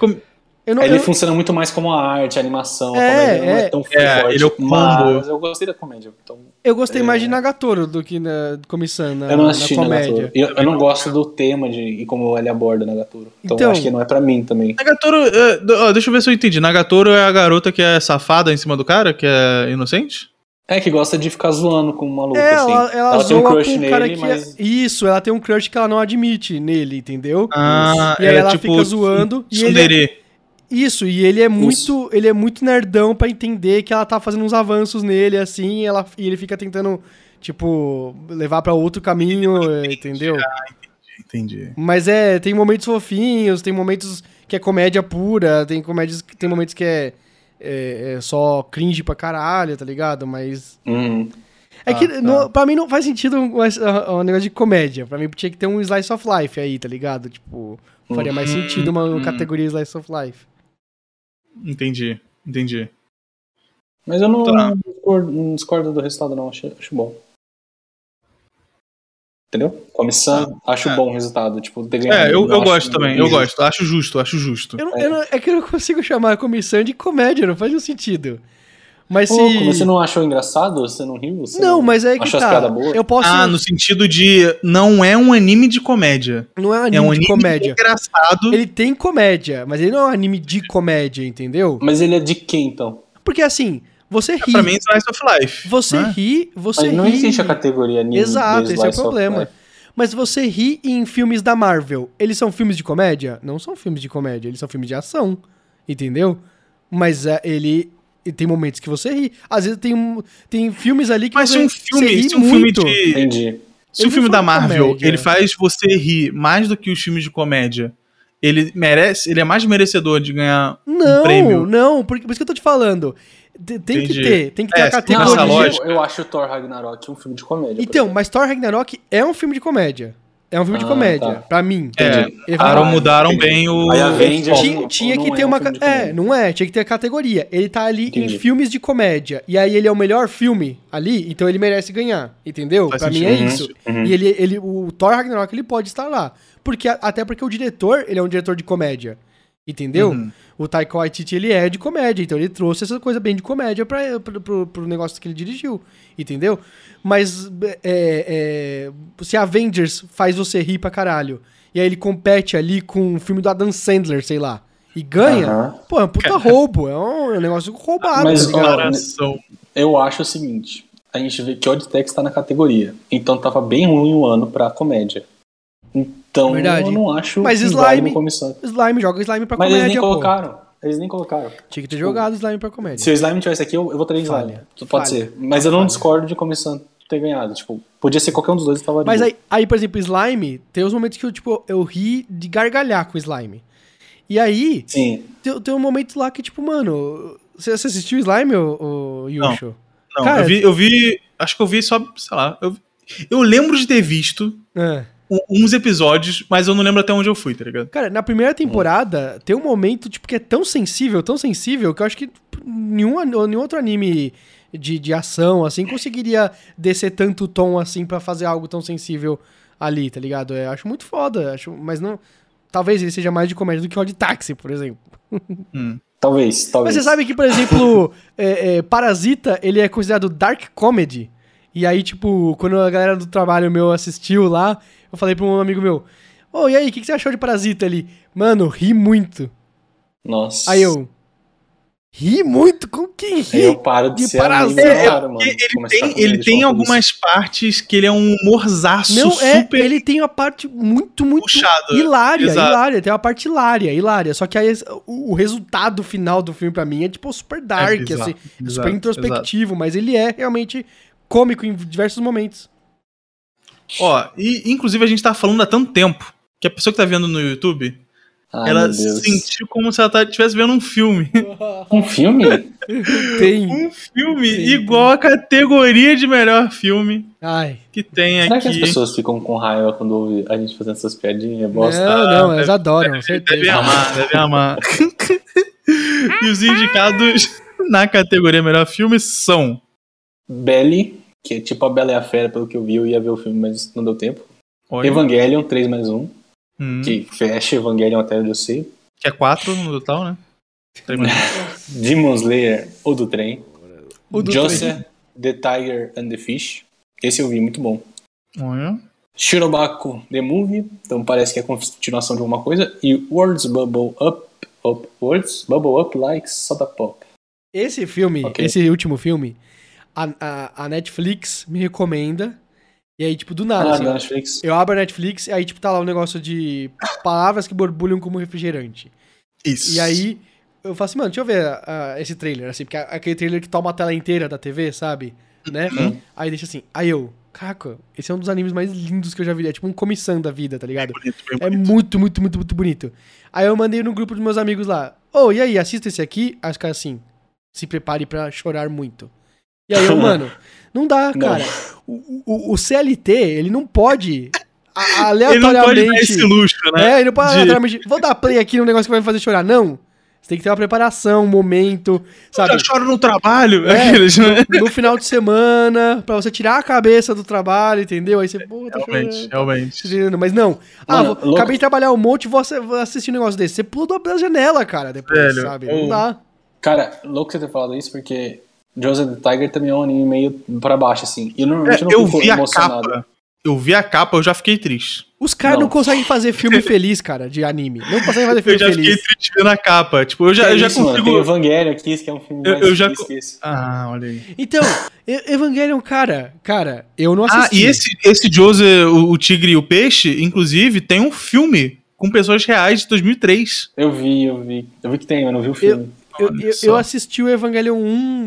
Não, Ele eu- funciona muito mais como a arte, a animação, a É, comédia não é é. tão É, forte. ele é o combo. Mas eu gostei da comédia. Então, Eu gostei mais de Nagatoro do que na Comissão, na, eu não na assisti comédia. Nagatoro. Eu, eu não gosto do tema de, e como ele aborda Nagatoro. Então, Então- acho que não é pra mim também. Nagatoro. é, ó, deixa eu ver se eu entendi. Nagatoro é a garota que é safada em cima do cara, que é inocente? É que gosta de ficar zoando com o maluco, É, assim. ela, ela, tem um crush nele, cara que mas... é... Isso, ela tem um crush que ela não admite nele, entendeu? Ah, E aí é ela tipo fica zoando. E ele é-. Isso, e ele é muito, ele é muito nerdão pra entender que ela tá fazendo uns avanços nele, assim, e, ela, e ele fica tentando, tipo, levar pra outro caminho, entendeu? Entendi. Mas é, tem momentos fofinhos, tem momentos que é comédia pura, tem comédias, tem momentos que é, é, é só cringe pra caralho, tá ligado? Mas Uhum. é que Ah, tá. no, pra mim não faz sentido um, um negócio de comédia. Pra mim tinha que ter um slice of life aí, tá ligado? Tipo, faria mais Uhum, sentido uma, uma uhum. categoria slice of life. Entendi. Entendi. Mas eu não, Tá. não discordo, do resultado, não. Acho, acho bom. Entendeu? Comissão, acho bom o resultado. Tipo, ter ganhado, É, eu, eu gosto também, eu gosto. Acho justo, acho justo. Eu não- eu não- é que eu não consigo chamar a comissão de comédia, não faz nenhum sentido. Mas se. Pô, você não achou engraçado? Você não riu? Você Não, mas é que achou as tá. piadas boas? Eu posso. Ah, no sentido de não é um anime de comédia. Não é um anime é um de anime comédia. engraçado. Ele tem comédia, mas ele não é um anime de comédia, entendeu? Mas ele é de quem, então? Porque assim, você ri. Pra mim, é Slice of Life. Você né? ri, você Mas não ri. existe a categoria anime Exato, de esse é o problema. Mas você ri em filmes da Marvel. Eles são filmes de comédia? Não são filmes de comédia, eles são filmes de ação. Entendeu? Mas é, ele, ele tem momentos que você ri. Às vezes tem, um- tem filmes ali que Mas se você, um você filme, ri se um filme muito. de. Entendi. Se Ele o filme não da Marvel comédia. ele faz você rir mais do que os filmes de comédia, ele merece, ele é mais merecedor de ganhar Não, um prêmio. não, porque, por isso que eu tô te falando. Tem, tem que Entendi. ter, tem que ter É, a Não, categoria. lógica. eu, eu acho o Thor Ragnarok um filme de comédia. Então, mas Thor Ragnarok é um filme de comédia. É um filme de Ah, comédia, tá. pra mim. É, Mudaram, mudaram bem o. Aí a. Tinha, tinha que é ter um uma. de ca- É, não é, tinha que ter categoria. Ele tá ali Entendi. em filmes de comédia. E aí ele é o melhor filme ali, então ele merece ganhar. Entendeu? Faz pra mim sentido. é isso. Uhum. E ele, ele, o Thor Ragnarok ele pode estar lá. Porque, até porque o diretor, ele é um diretor de comédia. Entendeu? Uhum. O Taika Waititi, ele é de comédia, então ele trouxe essa coisa bem de comédia pra, pro, pro, pro negócio que ele dirigiu, entendeu? Mas é, é, se Avengers faz você rir pra caralho, e aí ele compete ali com o filme do Adam Sandler, sei lá, e ganha, Aham. pô, é um puta roubo, é um, é um negócio roubado, Mas, tá ó. Eu acho o seguinte: a gente vê que Oddtex tá na categoria. Então tava bem ruim o ano pra comédia. Então Verdade. eu não acho Mas que Slime-. Slime, joga Slime pra Mas eles comédia, nem pô. colocaram. Eles nem colocaram. Tinha que ter jogado Slime pra comédia. Se o Slime tivesse aqui, eu, eu votaria em Slime. Falha. Pode Falha. ser. Mas eu não Falha. discordo de comissão ter ganhado. Tipo, podia ser qualquer um dos dois e tava Mas aí, aí, por exemplo, Slime, tem os momentos que eu, tipo, eu ri de gargalhar com Slime. E aí, Sim. tem, tem um momento lá que, tipo, mano, você, você assistiu Slime, ô, ô Yusho? Não, Cara- eu vi, eu vi. Acho que eu vi só, sei lá. Eu, eu lembro de ter visto É. uns episódios, mas eu não lembro até onde eu fui, tá ligado? Cara, na primeira temporada, tem um momento, tipo, que é tão sensível, tão sensível, que eu acho que nenhum, nenhum outro anime de, de ação, assim, conseguiria descer tanto tom, assim, pra fazer algo tão sensível ali, tá ligado? Eu acho muito foda, acho, mas não... Talvez ele seja mais de comédia do que o de táxi, por exemplo. Hum. Talvez, Mas talvez. você sabe que, por exemplo, é, é, Parasita, ele é considerado dark comedy. E aí, tipo, quando a galera do trabalho meu assistiu lá, eu falei pra um amigo meu, ô, e aí, o que, que você achou de Parasita ali? Mano, ri muito. Nossa. Aí eu, ri muito? Com quem Aí eu ri? paro de, de ser Parasita. amigo, É, cara, mano. Ele tem, ele tem falar por algumas partes que ele é um humorzaço Não, é, super ele tem uma parte muito, muito puxado. hilária, Exato. hilária. Tem uma parte hilária, hilária. Só que aí o, o resultado final do filme pra mim é, tipo, super dark, bizarro, assim. exato, super introspectivo, mas ele é realmente cômico em diversos momentos. Ó, e inclusive a gente tá falando há tanto tempo que a pessoa que tá vendo no YouTube, Ai, ela sentiu como se ela tá- estivesse vendo um filme. Um filme? Tem. Um filme Sim. igual a categoria de melhor filme Ai. que tem Será que as aqui. pessoas ficam com raiva quando ouvem a gente fazendo essas piadinhas? Bosta. Não, não, eles deve- adoram, Deve certeza. amar, deve amar. e os indicados na categoria melhor filme são Belly, que é tipo a Bela e a Fera, pelo que eu vi, eu ia ver o filme, mas não deu tempo. Olha, Evangelion 3 mais 1, hum, que fecha Evangelion até onde eu sei. que é quatro no total, né? Demon Slayer, o do trem. O do Joseph, The Tiger and the Fish. Esse eu vi, muito bom. Olha. Shirobako, The Movie, então parece que é continuação de alguma coisa. E Words Bubble Up, up Words Bubble Up Like Soda Pop. Esse filme, Ok. esse último filme, a, a, a Netflix me recomenda. E aí, tipo, do nada, Ah, assim, Netflix. eu abro a Netflix e aí, tipo, tá lá um negócio de palavras que borbulham como refrigerante. Isso. E aí, eu falo assim, mano, deixa eu ver ah, esse trailer, assim, porque é aquele trailer que toma a tela inteira da TV, sabe? Né? Uhum. Aí deixa assim, aí eu, caraca, esse é um dos animes mais lindos que eu já vi, é tipo um comissão da vida, tá ligado? Bonito, É bonito. muito, muito, muito, muito bonito. Aí eu mandei no grupo dos meus amigos lá. Ô, e aí, assista esse aqui? Aí os caras assim, se prepare pra chorar muito. E aí eu, mano, não dá, Não. cara. O, o, o CLT, ele não pode a- Ele não aleatoriamente... pode dar esse luxo, né? É, ele não pode De- aleatoriamente... Vou dar play aqui no negócio que vai me fazer chorar. Não. Você tem que ter uma preparação, um momento, sabe? Já choro no trabalho. É, aqueles, né? no final de semana, pra você tirar a cabeça do trabalho, entendeu? Aí você, pô, tá Realmente, chorando, realmente. tá? Mas não. Ah, Mano, vou- acabei de trabalhar um monte, vou, assi- vou assistir um negócio desse. Você pula da janela, cara, depois, Velho, sabe? ou- Não dá. Cara, louco você ter falado isso, porque Joseph the Tiger também é um anime meio pra baixo, assim. E eu É, normalmente não eu fico vi a emocionado. capa. Eu vi a capa, eu já fiquei triste. Os caras não. Não. conseguem fazer filme feliz, cara, de anime. Não conseguem fazer Eu filme já fiquei feliz. triste vendo a capa. Tipo, eu já, Que eu já isso, mano, Tem consigo. Evangelho aqui, que é um filme Eu- mais eu já difícil que esse. Ah, olha aí. Então, Evangelion, cara, cara, eu não Ah, assisti. e esse, esse Jose, o, o Tigre e o Peixe, inclusive, tem um filme com pessoas reais de 2003. Eu vi, eu vi. Eu vi que tem, eu não vi o filme. Eu, Eu, eu assisti o Evangelion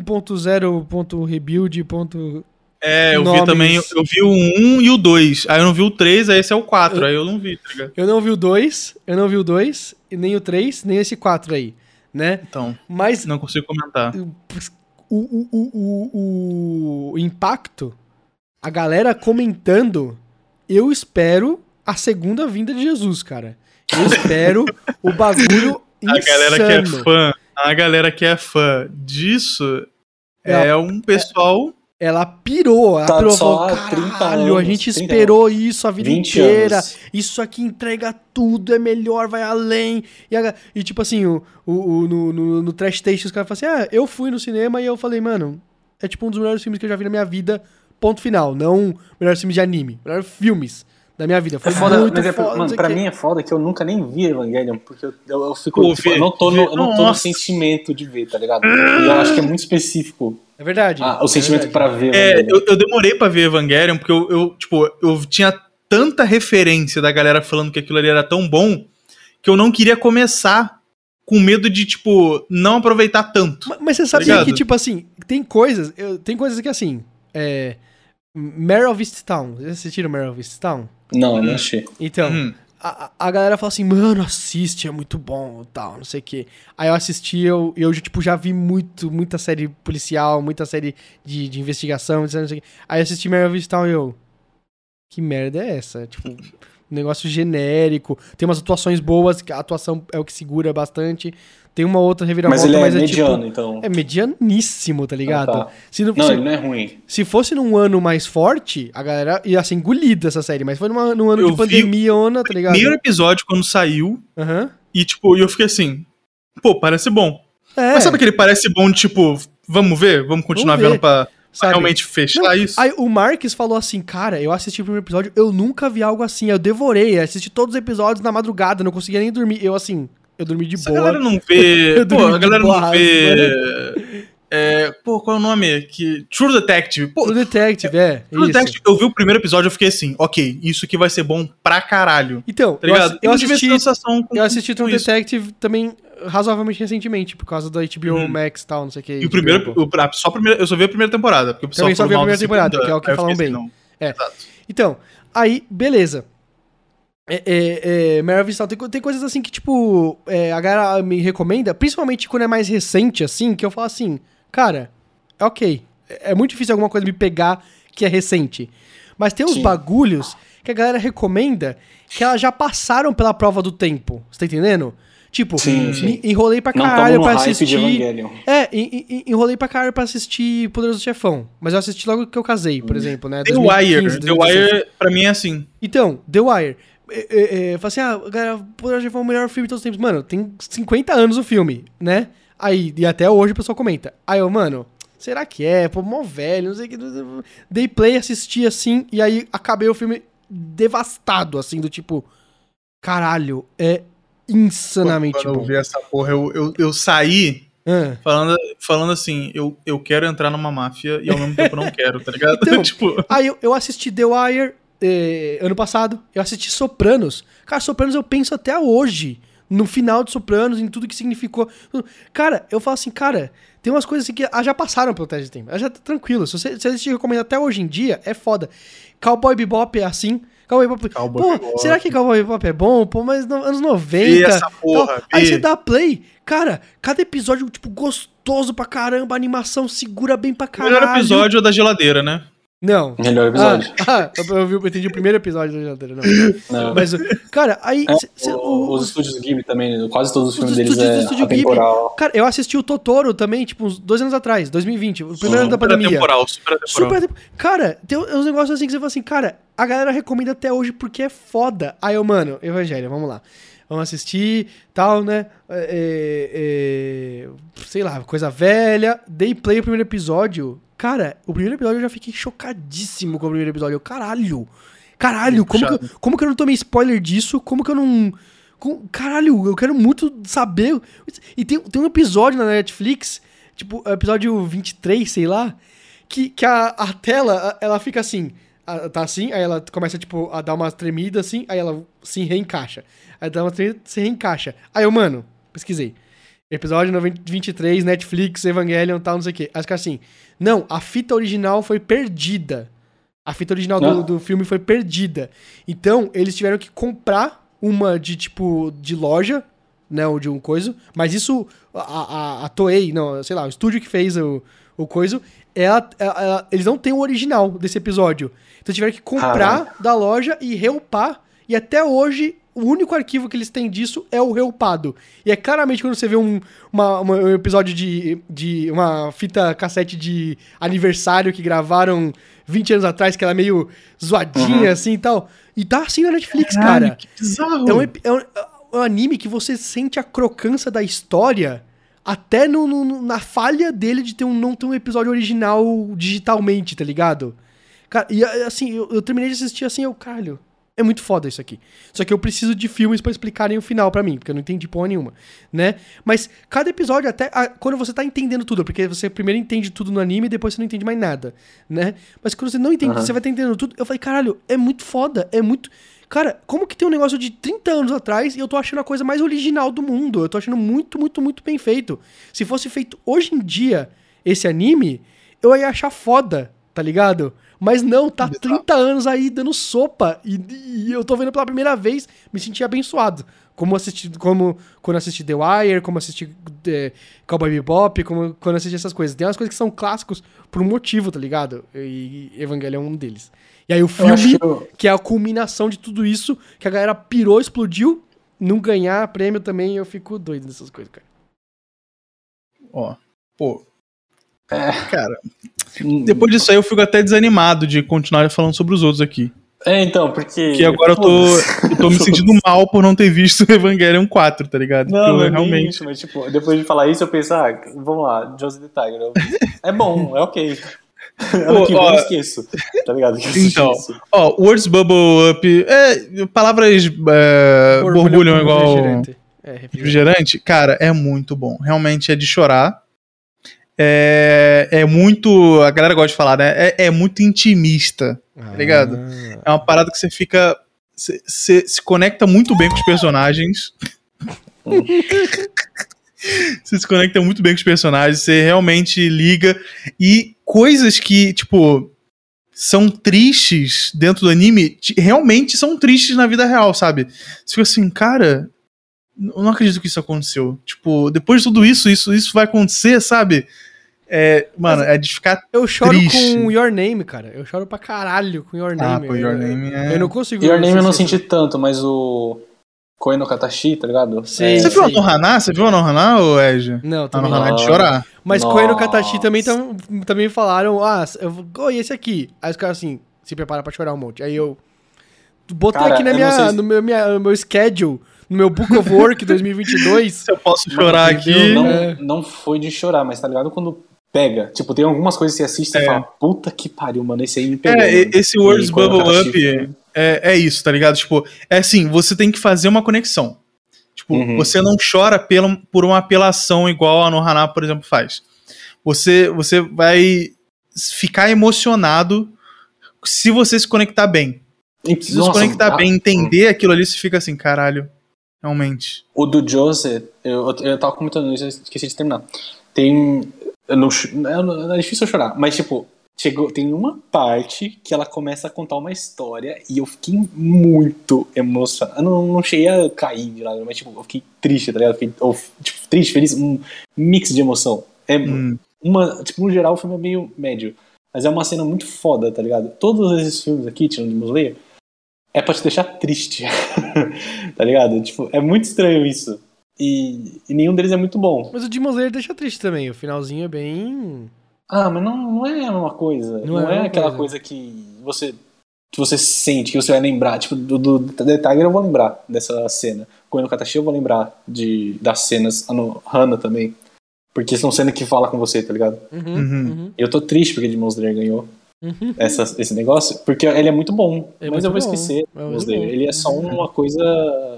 1.0.rebuild. ponto- É, eu Nomes. vi também, eu, eu vi o 1 e o 2. Aí eu não vi o 3, aí esse é o 4. Aí eu não vi, tá ligado? Eu não vi o 2, eu não vi o 2, e nem o 3, nem esse 4 aí, né? Então, Mas não consigo comentar. o, o, o, o, o impacto, a galera comentando, eu espero a segunda vinda de Jesus, cara. Eu espero o bagulho A galera que é insano. fã, a galera que é fã disso É, é, um pessoal. Ela pirou, ela Tá pirou, só falou, há 30 caralho, a anos, gente 30 esperou isso a vida 20 inteira, anos. isso aqui entrega tudo, é melhor, vai além. E, a- e tipo assim, o, o, o- no, no, no Trash Taste os caras falam assim, ah, eu fui no cinema e eu falei, mano, é tipo um dos melhores filmes que eu já vi na minha vida, ponto final. Não melhores filmes de anime, melhores filmes da minha vida. Foi É foda, muito mas é, foda, mano, pra o quê. mim é foda que eu nunca nem vi Evangelion, porque eu, eu, eu fico, Pô, tipo, vê, eu não tô, no, eu não tô no sentimento de ver, tá ligado? E eu acho que é muito específico É verdade. ah, o é sentimento verdade. pra ver É, Evangelion. eu, eu demorei pra ver Evangelion, porque eu, eu, tipo, eu tinha tanta referência da galera falando que aquilo ali era tão bom que eu não queria começar com medo de, tipo, não aproveitar tanto. Ma- Mas você sabe ligado? que, tipo assim, tem coisas. eu- tem coisas que assim. É. Mare of Easttown. Vocês assistiram Mare of Easttown? Não, eu não achei. Então, Hum. a, a- galera fala assim, mano, assiste, é muito bom tal, não sei o quê. Aí eu assisti, eu, eu tipo, já vi muito, muita série policial, muita série de, de investigação, não sei o quê. Aí eu assisti Mare of Easttown e eu. Que merda é essa? Tipo, um negócio genérico. Tem umas atuações boas, que a atuação é o que segura bastante. Tem uma outra reviravolta, Mas ele é mas é mediano, tipo. então. É medianíssimo, tá ligado? Ah, tá. Se, não, Não, se, ele não é ruim. se fosse num ano mais forte, a galera ia ser engolida essa série. Mas foi numa, num ano Eu de vi pandemia, ona, tá ligado? Primeiro episódio, quando saiu, Aham. e, tipo, eu fiquei assim, pô, parece bom. É, Mas sabe aquele parece bom, tipo, vamos ver? Vamos continuar Vamos ver, vendo pra, pra sabe? realmente fechar Não, isso? Aí o Marques falou assim, cara, eu assisti o primeiro episódio, eu nunca vi algo assim. Eu devorei, assisti todos os episódios na madrugada, não conseguia nem dormir. Eu, assim, eu dormi de Se a boa. galera não vê. Pô, a galera não boa, vê. É, pô, qual é o nome? Que, True Detective. Pô, True Detective, é. True isso. Detective, eu vi o primeiro episódio eu fiquei assim, ok, isso aqui vai ser bom pra caralho. Então, Tá eu, assi- eu assisti, sensação com- eu assisti True isso. Detective também razoavelmente recentemente, por causa da HBO Uhum. Max e tal, não sei o que. E o primeiro, o, só a primeira, eu só vi a primeira temporada. Porque o pessoal Também só vi a primeira temporada, segunda, que é o que falam fiquei bem. assim. É. Exato. Então, aí, beleza. É, é, é, tem, tem coisas assim que, tipo, é, a galera me recomenda, principalmente quando é mais recente, assim, que eu falo assim, cara, é ok. É, é muito difícil alguma coisa me pegar que é recente. Mas tem uns Sim. bagulhos que a galera recomenda que elas já passaram pela prova do tempo. Você tá entendendo? Tipo, Sim, sim. enrolei pra caralho pra hype de assistir. É, en- en- enrolei pra caralho pra assistir Poderoso Chefão. Mas eu assisti logo que eu casei, por exemplo, né? The 2015, Wire. The 2016. Wire, pra mim, é assim. Então, The Wire. É, é, é, fala assim, ah, galera, Poderoso Chefão é o melhor filme de todos os tempos. Mano, tem 50 anos o filme, né? Aí, e até hoje o pessoal comenta. Aí eu, mano, será que é? Pô, mó velho, não sei o que. Dei play, assisti assim, e aí acabei o filme devastado, assim, do tipo, caralho, é insanamente Quando bom. eu vi essa porra, eu, eu, eu saí Ah. falando, falando assim, eu, eu quero entrar numa máfia e ao mesmo tempo não quero, tá ligado? Então, tipo, Aí eu, eu assisti The Wire eh, ano passado, eu assisti Sopranos. Cara, Sopranos eu penso até hoje. No final de Sopranos, em tudo que significou. Cara, eu falo assim, cara, tem umas coisas assim que ah, já passaram pelo teste de tempo. Já tá tranquilo. Se você, se a gente recomenda até hoje em dia, é foda. Cowboy Bebop é assim. Cowboy Bebop. Cowboy Pô, Bebop. será que Cowboy Bebop é bom? Pô, mas no, anos 90. Vê essa porra, tal. Aí você dá play. Cara, cada episódio, tipo, gostoso pra caramba. A animação segura bem pra o caralho. melhor episódio é da geladeira, né? Não. Melhor episódio. Ah, ah, eu, eu, vi- eu entendi o primeiro episódio da geladeira, não. Não. Mas, cara, aí. É, cê- cê- o- o- os estúdios Ghibli também, né? quase todos os filmes deles é Estúdio Ghibli. atemporal. Cara, eu assisti o Totoro também, tipo, uns dois anos atrás, 2020, o primeiro ano da Super pandemia. temporal, super temporal. Super. Cara, tem uns negócios assim que você fala assim, cara, a galera recomenda até hoje porque é foda. Aí eu, mano, Evangelho, vamos lá. Vamos assistir, tal, né? É, é, é, sei lá, coisa velha. Dei play o primeiro episódio. Cara, o primeiro episódio eu já fiquei chocadíssimo com o primeiro episódio. Eu, caralho. Caralho, como que, eu, como que eu não tomei spoiler disso? Como que eu não. caralho, eu quero muito saber. E tem, tem um episódio na Netflix, tipo, episódio 23, sei lá, que, que a, a tela, ela fica assim, tá assim, aí ela começa, tipo, a dar uma tremida assim, aí ela se reencaixa. Aí dá uma tremida, se reencaixa. Aí eu, mano, pesquisei. Episódio 90 23, Netflix, Evangelion, tal, não sei o quê. Aí caras assim, não, a fita original foi perdida. A fita original do, Ah. do filme foi perdida. Então, eles tiveram que comprar uma de, tipo, de loja, né, ou de um coisa. Mas isso, a, a, a Toei, não, sei lá, o estúdio que fez o, o coisa, ela, ela- ela- eles não têm o original desse episódio. Então tiveram que comprar da loja e reupar. E até hoje, o único arquivo que eles têm disso é o reupado. E é claramente quando você vê um, uma- uma- um episódio de, de uma fita cassete de aniversário que gravaram 20 anos atrás, que ela é meio zoadinha assim e tal. E tá assim na Netflix, Caralho, cara. que bizarro. É um, é, um, é um anime que você sente a crocância da história até no, no- na falha dele de ter um, não ter um episódio original digitalmente, tá ligado? Cara, e assim, eu, eu terminei de assistir assim, eu, caralho, é muito foda isso aqui. Só que eu preciso de filmes pra explicarem o final pra mim, porque eu não entendi porra nenhuma, né? Mas cada episódio, até a- quando você tá entendendo tudo, porque você primeiro entende tudo no anime e depois você não entende mais nada, né? Mas quando você não entende, Aham. você vai tá entendendo tudo, eu falei, caralho, é muito foda, é muito. Cara, como que tem um negócio de 30 anos atrás e eu tô achando a coisa mais original do mundo? Eu tô achando muito, muito, muito bem feito. Se fosse feito hoje em dia esse anime, eu ia achar foda, tá ligado? Mas não, tá 30 anos aí dando sopa e, e eu tô vendo pela primeira vez, me senti abençoado. Como assisti, como quando assisti The Wire, como assisti é, Cowboy Bebop, como quando assisti essas coisas. Tem umas coisas que são clássicos por um motivo, tá ligado? E Evangelho é um deles. E aí o Eu filme, que é a culminação de tudo isso, que a galera pirou, explodiu, não ganhar prêmio também, eu fico doido nessas coisas, cara. Ó, pô. É. Cara, depois disso aí eu fico até desanimado de continuar falando sobre os outros aqui. É, então, porque. Porque agora eu tô, eu tô me sentindo mal por não ter visto Evangelion 4, tá ligado? Não, Porque não eu é realmente. isso, mas tipo, depois de falar isso, eu penso, ah, vamos lá, Josie the Tiger. eu- É bom, é ok. Ano que vem ó, eu esqueço. Tá ligado? Então, isso. ó, Words Bubble Up. É, palavras é, borbulham igual refrigerante. É, refrigerante. refrigerante. Cara, é muito bom. Realmente é de chorar. É, é muito. A galera gosta de falar, né? É, é muito intimista. Tá ligado? É uma parada que você fica. Você, se conecta muito bem com os personagens. você se conecta muito bem com os personagens, você realmente liga. E coisas que, tipo, são tristes dentro do anime, te- realmente são tristes na vida real, sabe? Você fica assim, cara, eu não acredito que isso aconteceu. Tipo, depois de tudo isso, isso, isso vai acontecer, sabe? É, mano, é de ficar. Eu choro Triste. com Your Name, cara. Eu choro pra caralho com Your Ah, Name. pô, Your eu, Name é- eu não consigo. Your Name eu não senti tanto, mas o. Koe no Katashi, tá ligado? Sei. É, Você viu a sim. Nohana? Você viu a Nohana, ou Edge? Não, A também Nohana é de chorar. Mas Nossa. Koe no Katashi também, tam, também falaram, ah, eu vou, oh, e esse aqui? Aí os caras assim, se prepara pra chorar um monte. Aí eu botei Cara, aqui na minha, se- no, meu, minha, no meu schedule, no meu Book of Work 2022. Se eu posso Mano, chorar entendeu? aqui. Não, É. não foi de chorar, mas tá ligado quando pega. Tipo, tem algumas coisas que você assiste e É. você fala, puta que pariu, mano, esse aí me pegou. É, e- mano. esse Words E Bubble Up é, é isso, tá ligado? Tipo, é assim, você tem que fazer uma conexão. Tipo, Uhum. você não chora pela, por uma apelação igual a Nohana, por exemplo, faz. Você, você vai ficar emocionado se você se conectar bem. E, Se você se conectar ah, bem, entender aquilo ali, você fica assim, caralho, realmente. O do Joseph, eu, eu, eu tava comentando isso, eu esqueci de terminar. Tem. Eu não, eu é difícil eu chorar, mas tipo, chegou, tem uma parte que ela começa a contar uma história e eu fiquei muito emocionado. Eu não, não cheguei a cair de nada, mas tipo, eu fiquei triste, tá ligado? Fiquei, ou, tipo, triste, feliz, um mix de emoção. É Hum. uma. Tipo, no geral, o filme é meio médio. Mas é uma cena muito foda, tá ligado? Todos esses filmes aqui, tirando Demon Slayer, é pra te deixar triste. tá ligado? Tipo, é muito estranho isso. E, e nenhum deles é muito bom. Mas o Demon Slayer deixa triste também. O finalzinho é bem. Ah, mas não, não é a mesma coisa. Não Não, é a é, aquela coisa. coisa. que você que você sente, que você vai lembrar. Tipo, do, do The Tiger eu vou lembrar dessa cena. Koen no Katashi eu vou lembrar de, das cenas. Ah, no Hana também. Porque são cenas que falam com você, tá ligado? Uhum, Uhum. uhum, Eu tô triste porque Demon Slayer ganhou uhum. essa, esse negócio, porque ele é muito bom. É mas muito eu vou bom, esquecer é Demon Slayer. Ele é só Uhum. uma coisa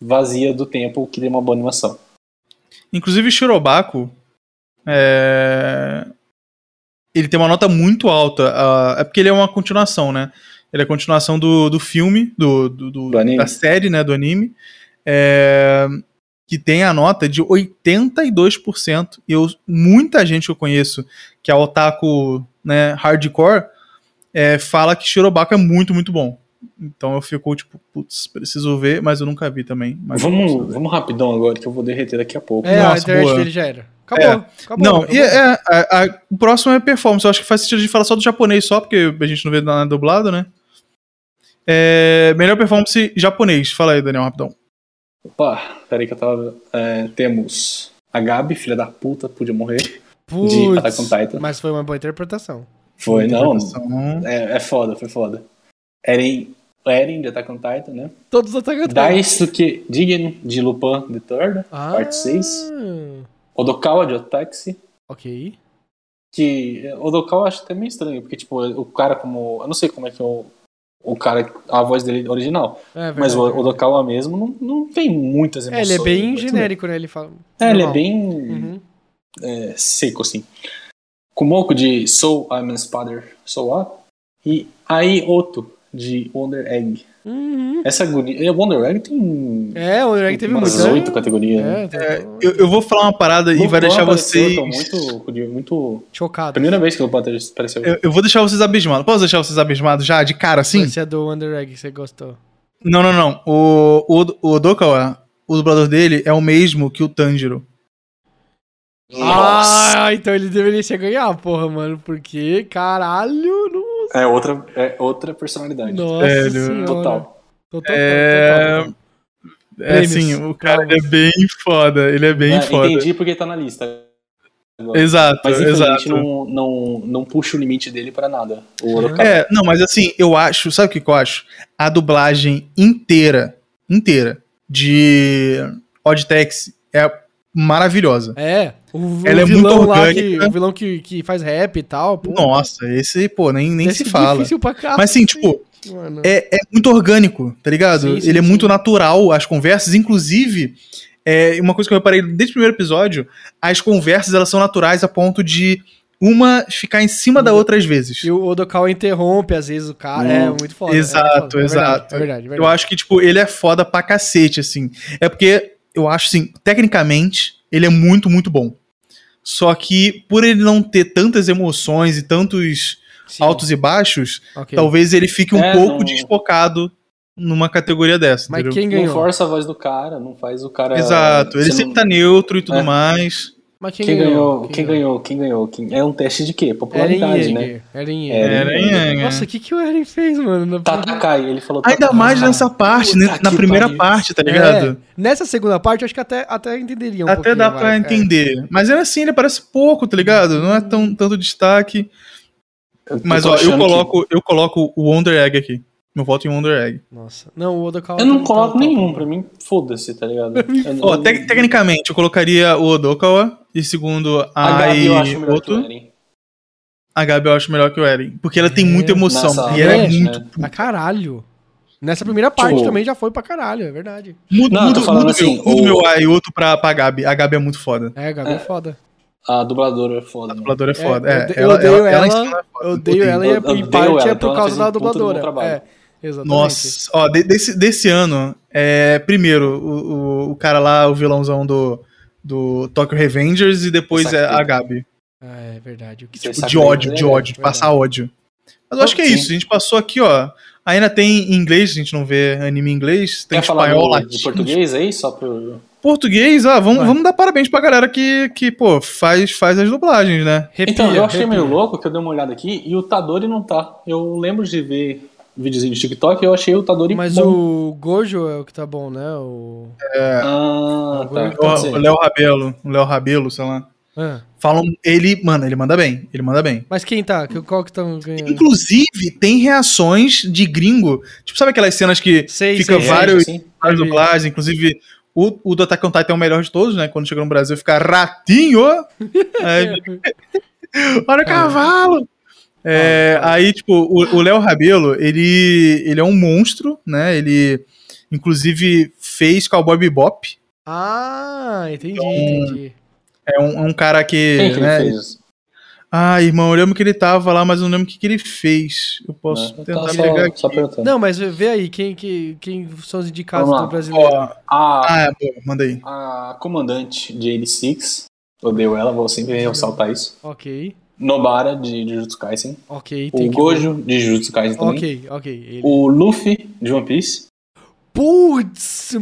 vazia do tempo que tem uma boa animação. Inclusive, Shirobako. É... Ele tem uma nota muito alta. é porque ele é uma continuação, né? Ele é a continuação do, do filme, do, do- do- Do anime. da série, né? Do anime. É, Que tem a nota de 82%. E eu, muita gente que eu conheço, que é otaku né, hardcore, é, fala que Shirobako é muito, muito bom. Então eu fico tipo, putz, preciso ver, mas eu nunca vi também. Vamos, vamos rapidão agora, que eu vou derreter daqui a pouco. É, a Nossa, internet boa. dele já era. Acabou. É. acabou Não, acabou. e é, a- a- o próximo é performance. Eu acho que faz sentido a gente falar só do japonês, só porque a gente não vê nada dublado, né? É, melhor performance japonês. Fala aí, Daniel, rapidão. Opa, peraí que eu tava. é, temos a Gabi, filha da puta, podia morrer. de Attack on Titan. Mas foi uma boa interpretação. Foi, não. Interpretação. É, é foda, foi foda. Eren, Eren de Attack on Titan, né? Todos os atacantes. Daisuke Jigen de Lupin the Third, Ah, parte 6. Odokawa de Otaxi. Ok. Que é, Odokawa eu acho até meio estranho, porque, tipo, o cara como. Eu não sei como é que é o, o cara. A voz dele original. É verdade, mas o. Odokawa mesmo não, não tem muitas É, emoções. ele é bem muito- genérico, né? Ele fala. É, ele é normal. bem Uhum. é, seco, assim. Kumoko de Soul I'm a Father Soul A. E Ai Oto de Wonder Egg. Uhum. Essa guria. Wonder Egg tem. É, o Drag teve umas oito categorias. né? É, tá- Eu, eu vou falar uma parada e vai deixar vocês. tô muito, muito. Chocado. Primeira vez que o Lupin apareceu. Eu, eu vou deixar vocês abismados. Posso deixar vocês abismados já, de cara, assim? Esse é do Wonder Egg que você gostou. Não, não, não. O, o, o Odokawa, o dublador dele, é o mesmo que o Tanjiro. Nossa! Ah, então ele deveria ganhar, porra, mano. Porque, caralho. É outra, é outra personalidade. Nossa Sério. senhora. Total. Total, É. total. É assim, o cara é bem foda. Ele é bem É, foda. entendi porque tá na lista. agora. Exato, Mas exato. não, não, não puxa o limite dele pra nada. O Odokawa. É, não, mas assim, eu acho, sabe o que, que eu acho? A dublagem inteira, inteira, de Odd Taxi é maravilhosa. É, o, Ela o é muito orgânica. que, o vilão que, que faz rap e tal, pô. Nossa, esse, pô, nem, nem se ser fala. difícil pra caralho, Mas assim, tipo, mano. é, é muito orgânico, tá ligado? Sim, sim, Ele é sim. muito natural, as conversas, inclusive, é, uma coisa que eu reparei desde o primeiro episódio, as conversas elas são naturais a ponto de uma ficar em cima da outra às vezes. E o Odokawa interrompe, às vezes, o cara. Hum. É muito foda. é Exato, foda, é verdade, exato. É verdade, é Eu verdade. acho que, tipo, ele é foda pra cacete, assim. É porque eu acho, assim, tecnicamente, ele é muito, muito bom. Só que, por ele não ter tantas emoções e tantos Sim, altos e baixos, ok. talvez ele fique um É, pouco não- desfocado numa categoria dessa. Mas entendeu? quem Não ganhou? força a voz do cara, não faz o cara. Exato, ele sempre não- tá neutro e tudo É. mais. Mas Quem, ganhou? Quem ganhou? Quem ganhou? Quem... É um teste de quê? Eren Popularidade, né? Yeager. Eren Eren. Eren, é. Nossa, o que, que o Eren fez, mano? Na Tatakai, ele falou Ainda mais nessa parte, né? Na primeira parte, tá É, ligado? nessa segunda parte, eu acho que até, até entenderia um Até pouquinho. dá pra vai. É. entender. Mas ainda assim, ele aparece pouco, tá ligado? Não é tão, tanto destaque. Mas ó, eu coloco, eu coloco o Wonder Egg aqui. Meu voto em Wonder Egg. Nossa. Não, o Odokawa... Eu não coloco tá- nenhum, pra mim, foda-se, tá ligado? Eu tec- tecnicamente, eu colocaria o Odokawa. E segundo, A a Gabi eu acho melhor que o. Eren. A Gabi eu acho melhor que o Eren. Porque ela tem É, muita emoção. nessa e ela é parte, muito. né? Pra caralho. Nessa primeira parte Tipo- também já foi pra caralho, é verdade. Muda, Não, eu tô muda, falando muda assim, meu, o- meu A e outro pra, pra Gabi. A Gabi é muito foda. É, Gabi é, É. foda. A dubladora é foda. A né? dubladora é foda. É, É, eu odeio ela, ela, ela, em cima é foda. Eu odeio ela e Eu é- odeio em parte ela, é então por ela causa da dubladora. É, exatamente. Nossa, ó, de- desse, desse ano, é, primeiro, o, o, o cara lá, o vilãozão do, do Tokyo Revengers, e depois é a Gabi. Ah, é verdade. O que Tipo, de ódio, de ódio, de passar ódio. Mas eu acho que é Sim. isso, a gente passou aqui, ó, Ainda tem em inglês, a gente não vê anime em inglês. Tem Quer falar espanhol, do- de português aí, só pro... Português, ah, vamos, Vai. vamos dar parabéns pra galera que, que pô, faz, faz as dublagens, né? Arrepia, Então, eu achei arrepia. meio louco que eu dei uma olhada aqui e o Tadori não tá. Eu lembro de ver videozinho de TikTok eu achei o Tadori Mas bom. o Gojo é o que tá bom, né? O... Ah, tá. O- Léo Rabelo, o Léo Rabelo, sei lá. Ah. Falam, ele, mano, ele manda bem, ele manda bem. Mas quem tá? Que- Qual que estão ganhando? Inclusive, tem reações de gringo. Tipo, sabe aquelas cenas que Sei, fica sei. vários, várias Entendi. dublagens, inclusive o, o do Attack on Titan é o melhor de todos, né? Quando chega no Brasil fica ratinho! Aí, Olha o cavalo! É, aí, tipo, o Léo Rabelo, ele, ele é um monstro, né? Ele, inclusive, fez Cowboy Bebop. Ah, entendi, Então, entendi. É um, é um cara que, Quem que né? ele fez? Ah, irmão, eu lembro que ele tava lá, mas eu não lembro o que, que ele fez. Eu posso Né? tentar Tá pegar só, aqui. Não, mas vê aí, quem, que, quem são os indicados do brasileiro? Ó, A, ah, boa, manda aí. a comandante de 86, odeio ela, vou sempre ressaltar isso. Ok, Nobara, de Jujutsu Kaisen. ok. O Gojo, de Jujutsu Kaisen também. Ok, ok. Ele... O Luffy, de One Piece. Putz,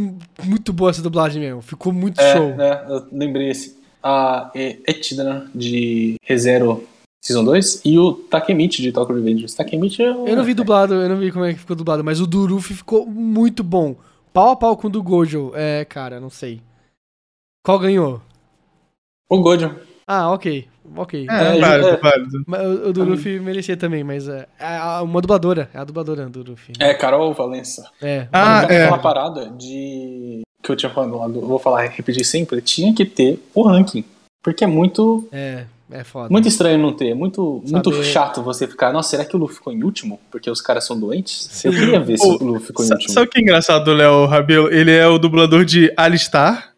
muito boa essa dublagem mesmo. Ficou muito É, show. né, eu lembrei esse. A E- Echidna, de ReZero Season 2. E o Takemichi, de Tokyo Revengers. Takemichi é o... Eu não vi dublado, eu não vi como é que ficou dublado, mas o do Luffy ficou muito bom. Pau a pau com o do Gojo. É, cara, não sei. Qual ganhou? O Gojo. Ah, ok. Ok. É, É, válido, é. válido. Mas o o do Também. Luffy merecia também, mas é, é uma dubladora. É a dubladora do Luffy. É, Carol Valença. É. Ah, Mas é. Aquela parada de... Que eu tinha falado lá, vou falar, repetir sempre. Tinha que ter o ranking. Porque é muito, É, é foda. muito estranho não ter. Muito, muito chato você ficar... Nossa, será que o Luffy ficou em último? Porque os caras são doentes? Sim. Eu queria ver se o Luffy ficou em último. Sabe o que é engraçado do Léo Rabelo? Ele é o dublador de Alistar,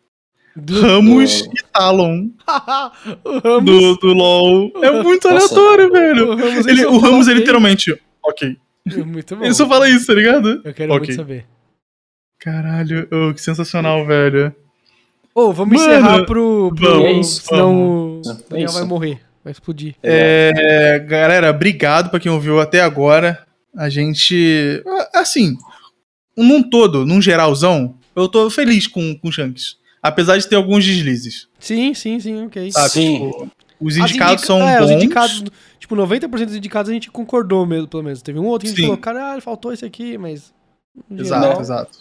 Do... Ramos Do- e Talon o Ramos. do, do LoL. É muito Nossa. aleatório, velho. O Ramos, Ele, o Ramos é literalmente, ok. Muito bom. Ele só fala isso, tá ligado? Eu quero Ok. muito saber. Caralho, oh, que sensacional, velho. Ô, vamos Mano, encerrar pro. pro vamos, É isso, senão vamos. o Daniel É vai isso. morrer. Vai explodir. É, galera, obrigado pra quem ouviu até agora. A gente. Assim, num todo, num geralzão, eu tô feliz com, com o Shanks. Apesar de ter alguns deslizes. Sim, sim, sim, ok. Sabe? Sim. Tipo, os indicados indica- são é, bons. os indicados, tipo, 90% dos indicados a gente concordou mesmo, pelo menos. Teve um outro que a gente Sim. falou, caralho, faltou esse aqui, mas. Exato, geral, exato.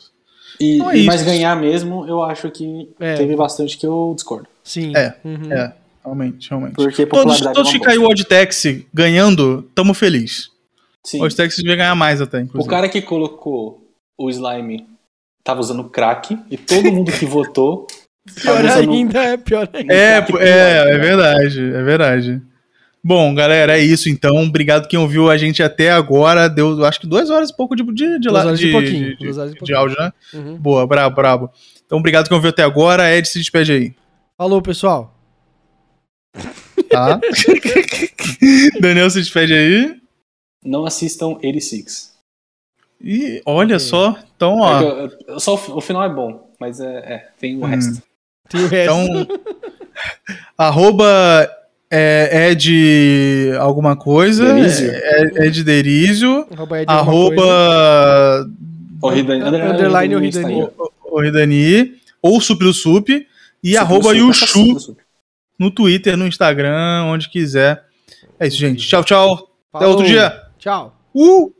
E, Então é e- mas ganhar mesmo, eu acho que É. teve bastante que eu discordo. Sim. É, Uhum. É, realmente, realmente. Porque Todos, popularidade todos é que caiu o. Oddtex ganhando, tamo feliz. Sim. O Oddtex devia ganhar mais até, O inclusive. cara que colocou o slime tava usando crack e todo mundo que votou Pior usando ainda, é pior ainda. É, pior, é, é né? verdade, é verdade. Bom, galera, é isso então. Obrigado quem ouviu a gente até agora. Deu, acho que duas horas e pouco de, de, de, horas e de, pouquinho, de- duas horas de pouquinho. áudio, né? Uhum. Boa, brabo, brabo. Então, obrigado quem ouviu até agora. Ed, se despede aí, Falou, pessoal. tá? Daniel, se despede aí. não assistam 86. E olha Ok. só, então, É ó. que eu- eu- só o, fi- o final é bom, mas é, é, tem o Hum. resto. Tem o resto. Então, arroba é, Ed alguma coisa. Derizio? É, Ed Derizio. Arroba Ed. Arroba O Ridani- Underline o no Ridani. Instagram. o Ridani. Ou Supri o Sup. E Super arroba Yushu no Twitter, no Instagram, onde quiser. É isso, gente. Tchau, tchau. Até Falou. outro dia. Tchau. Uh!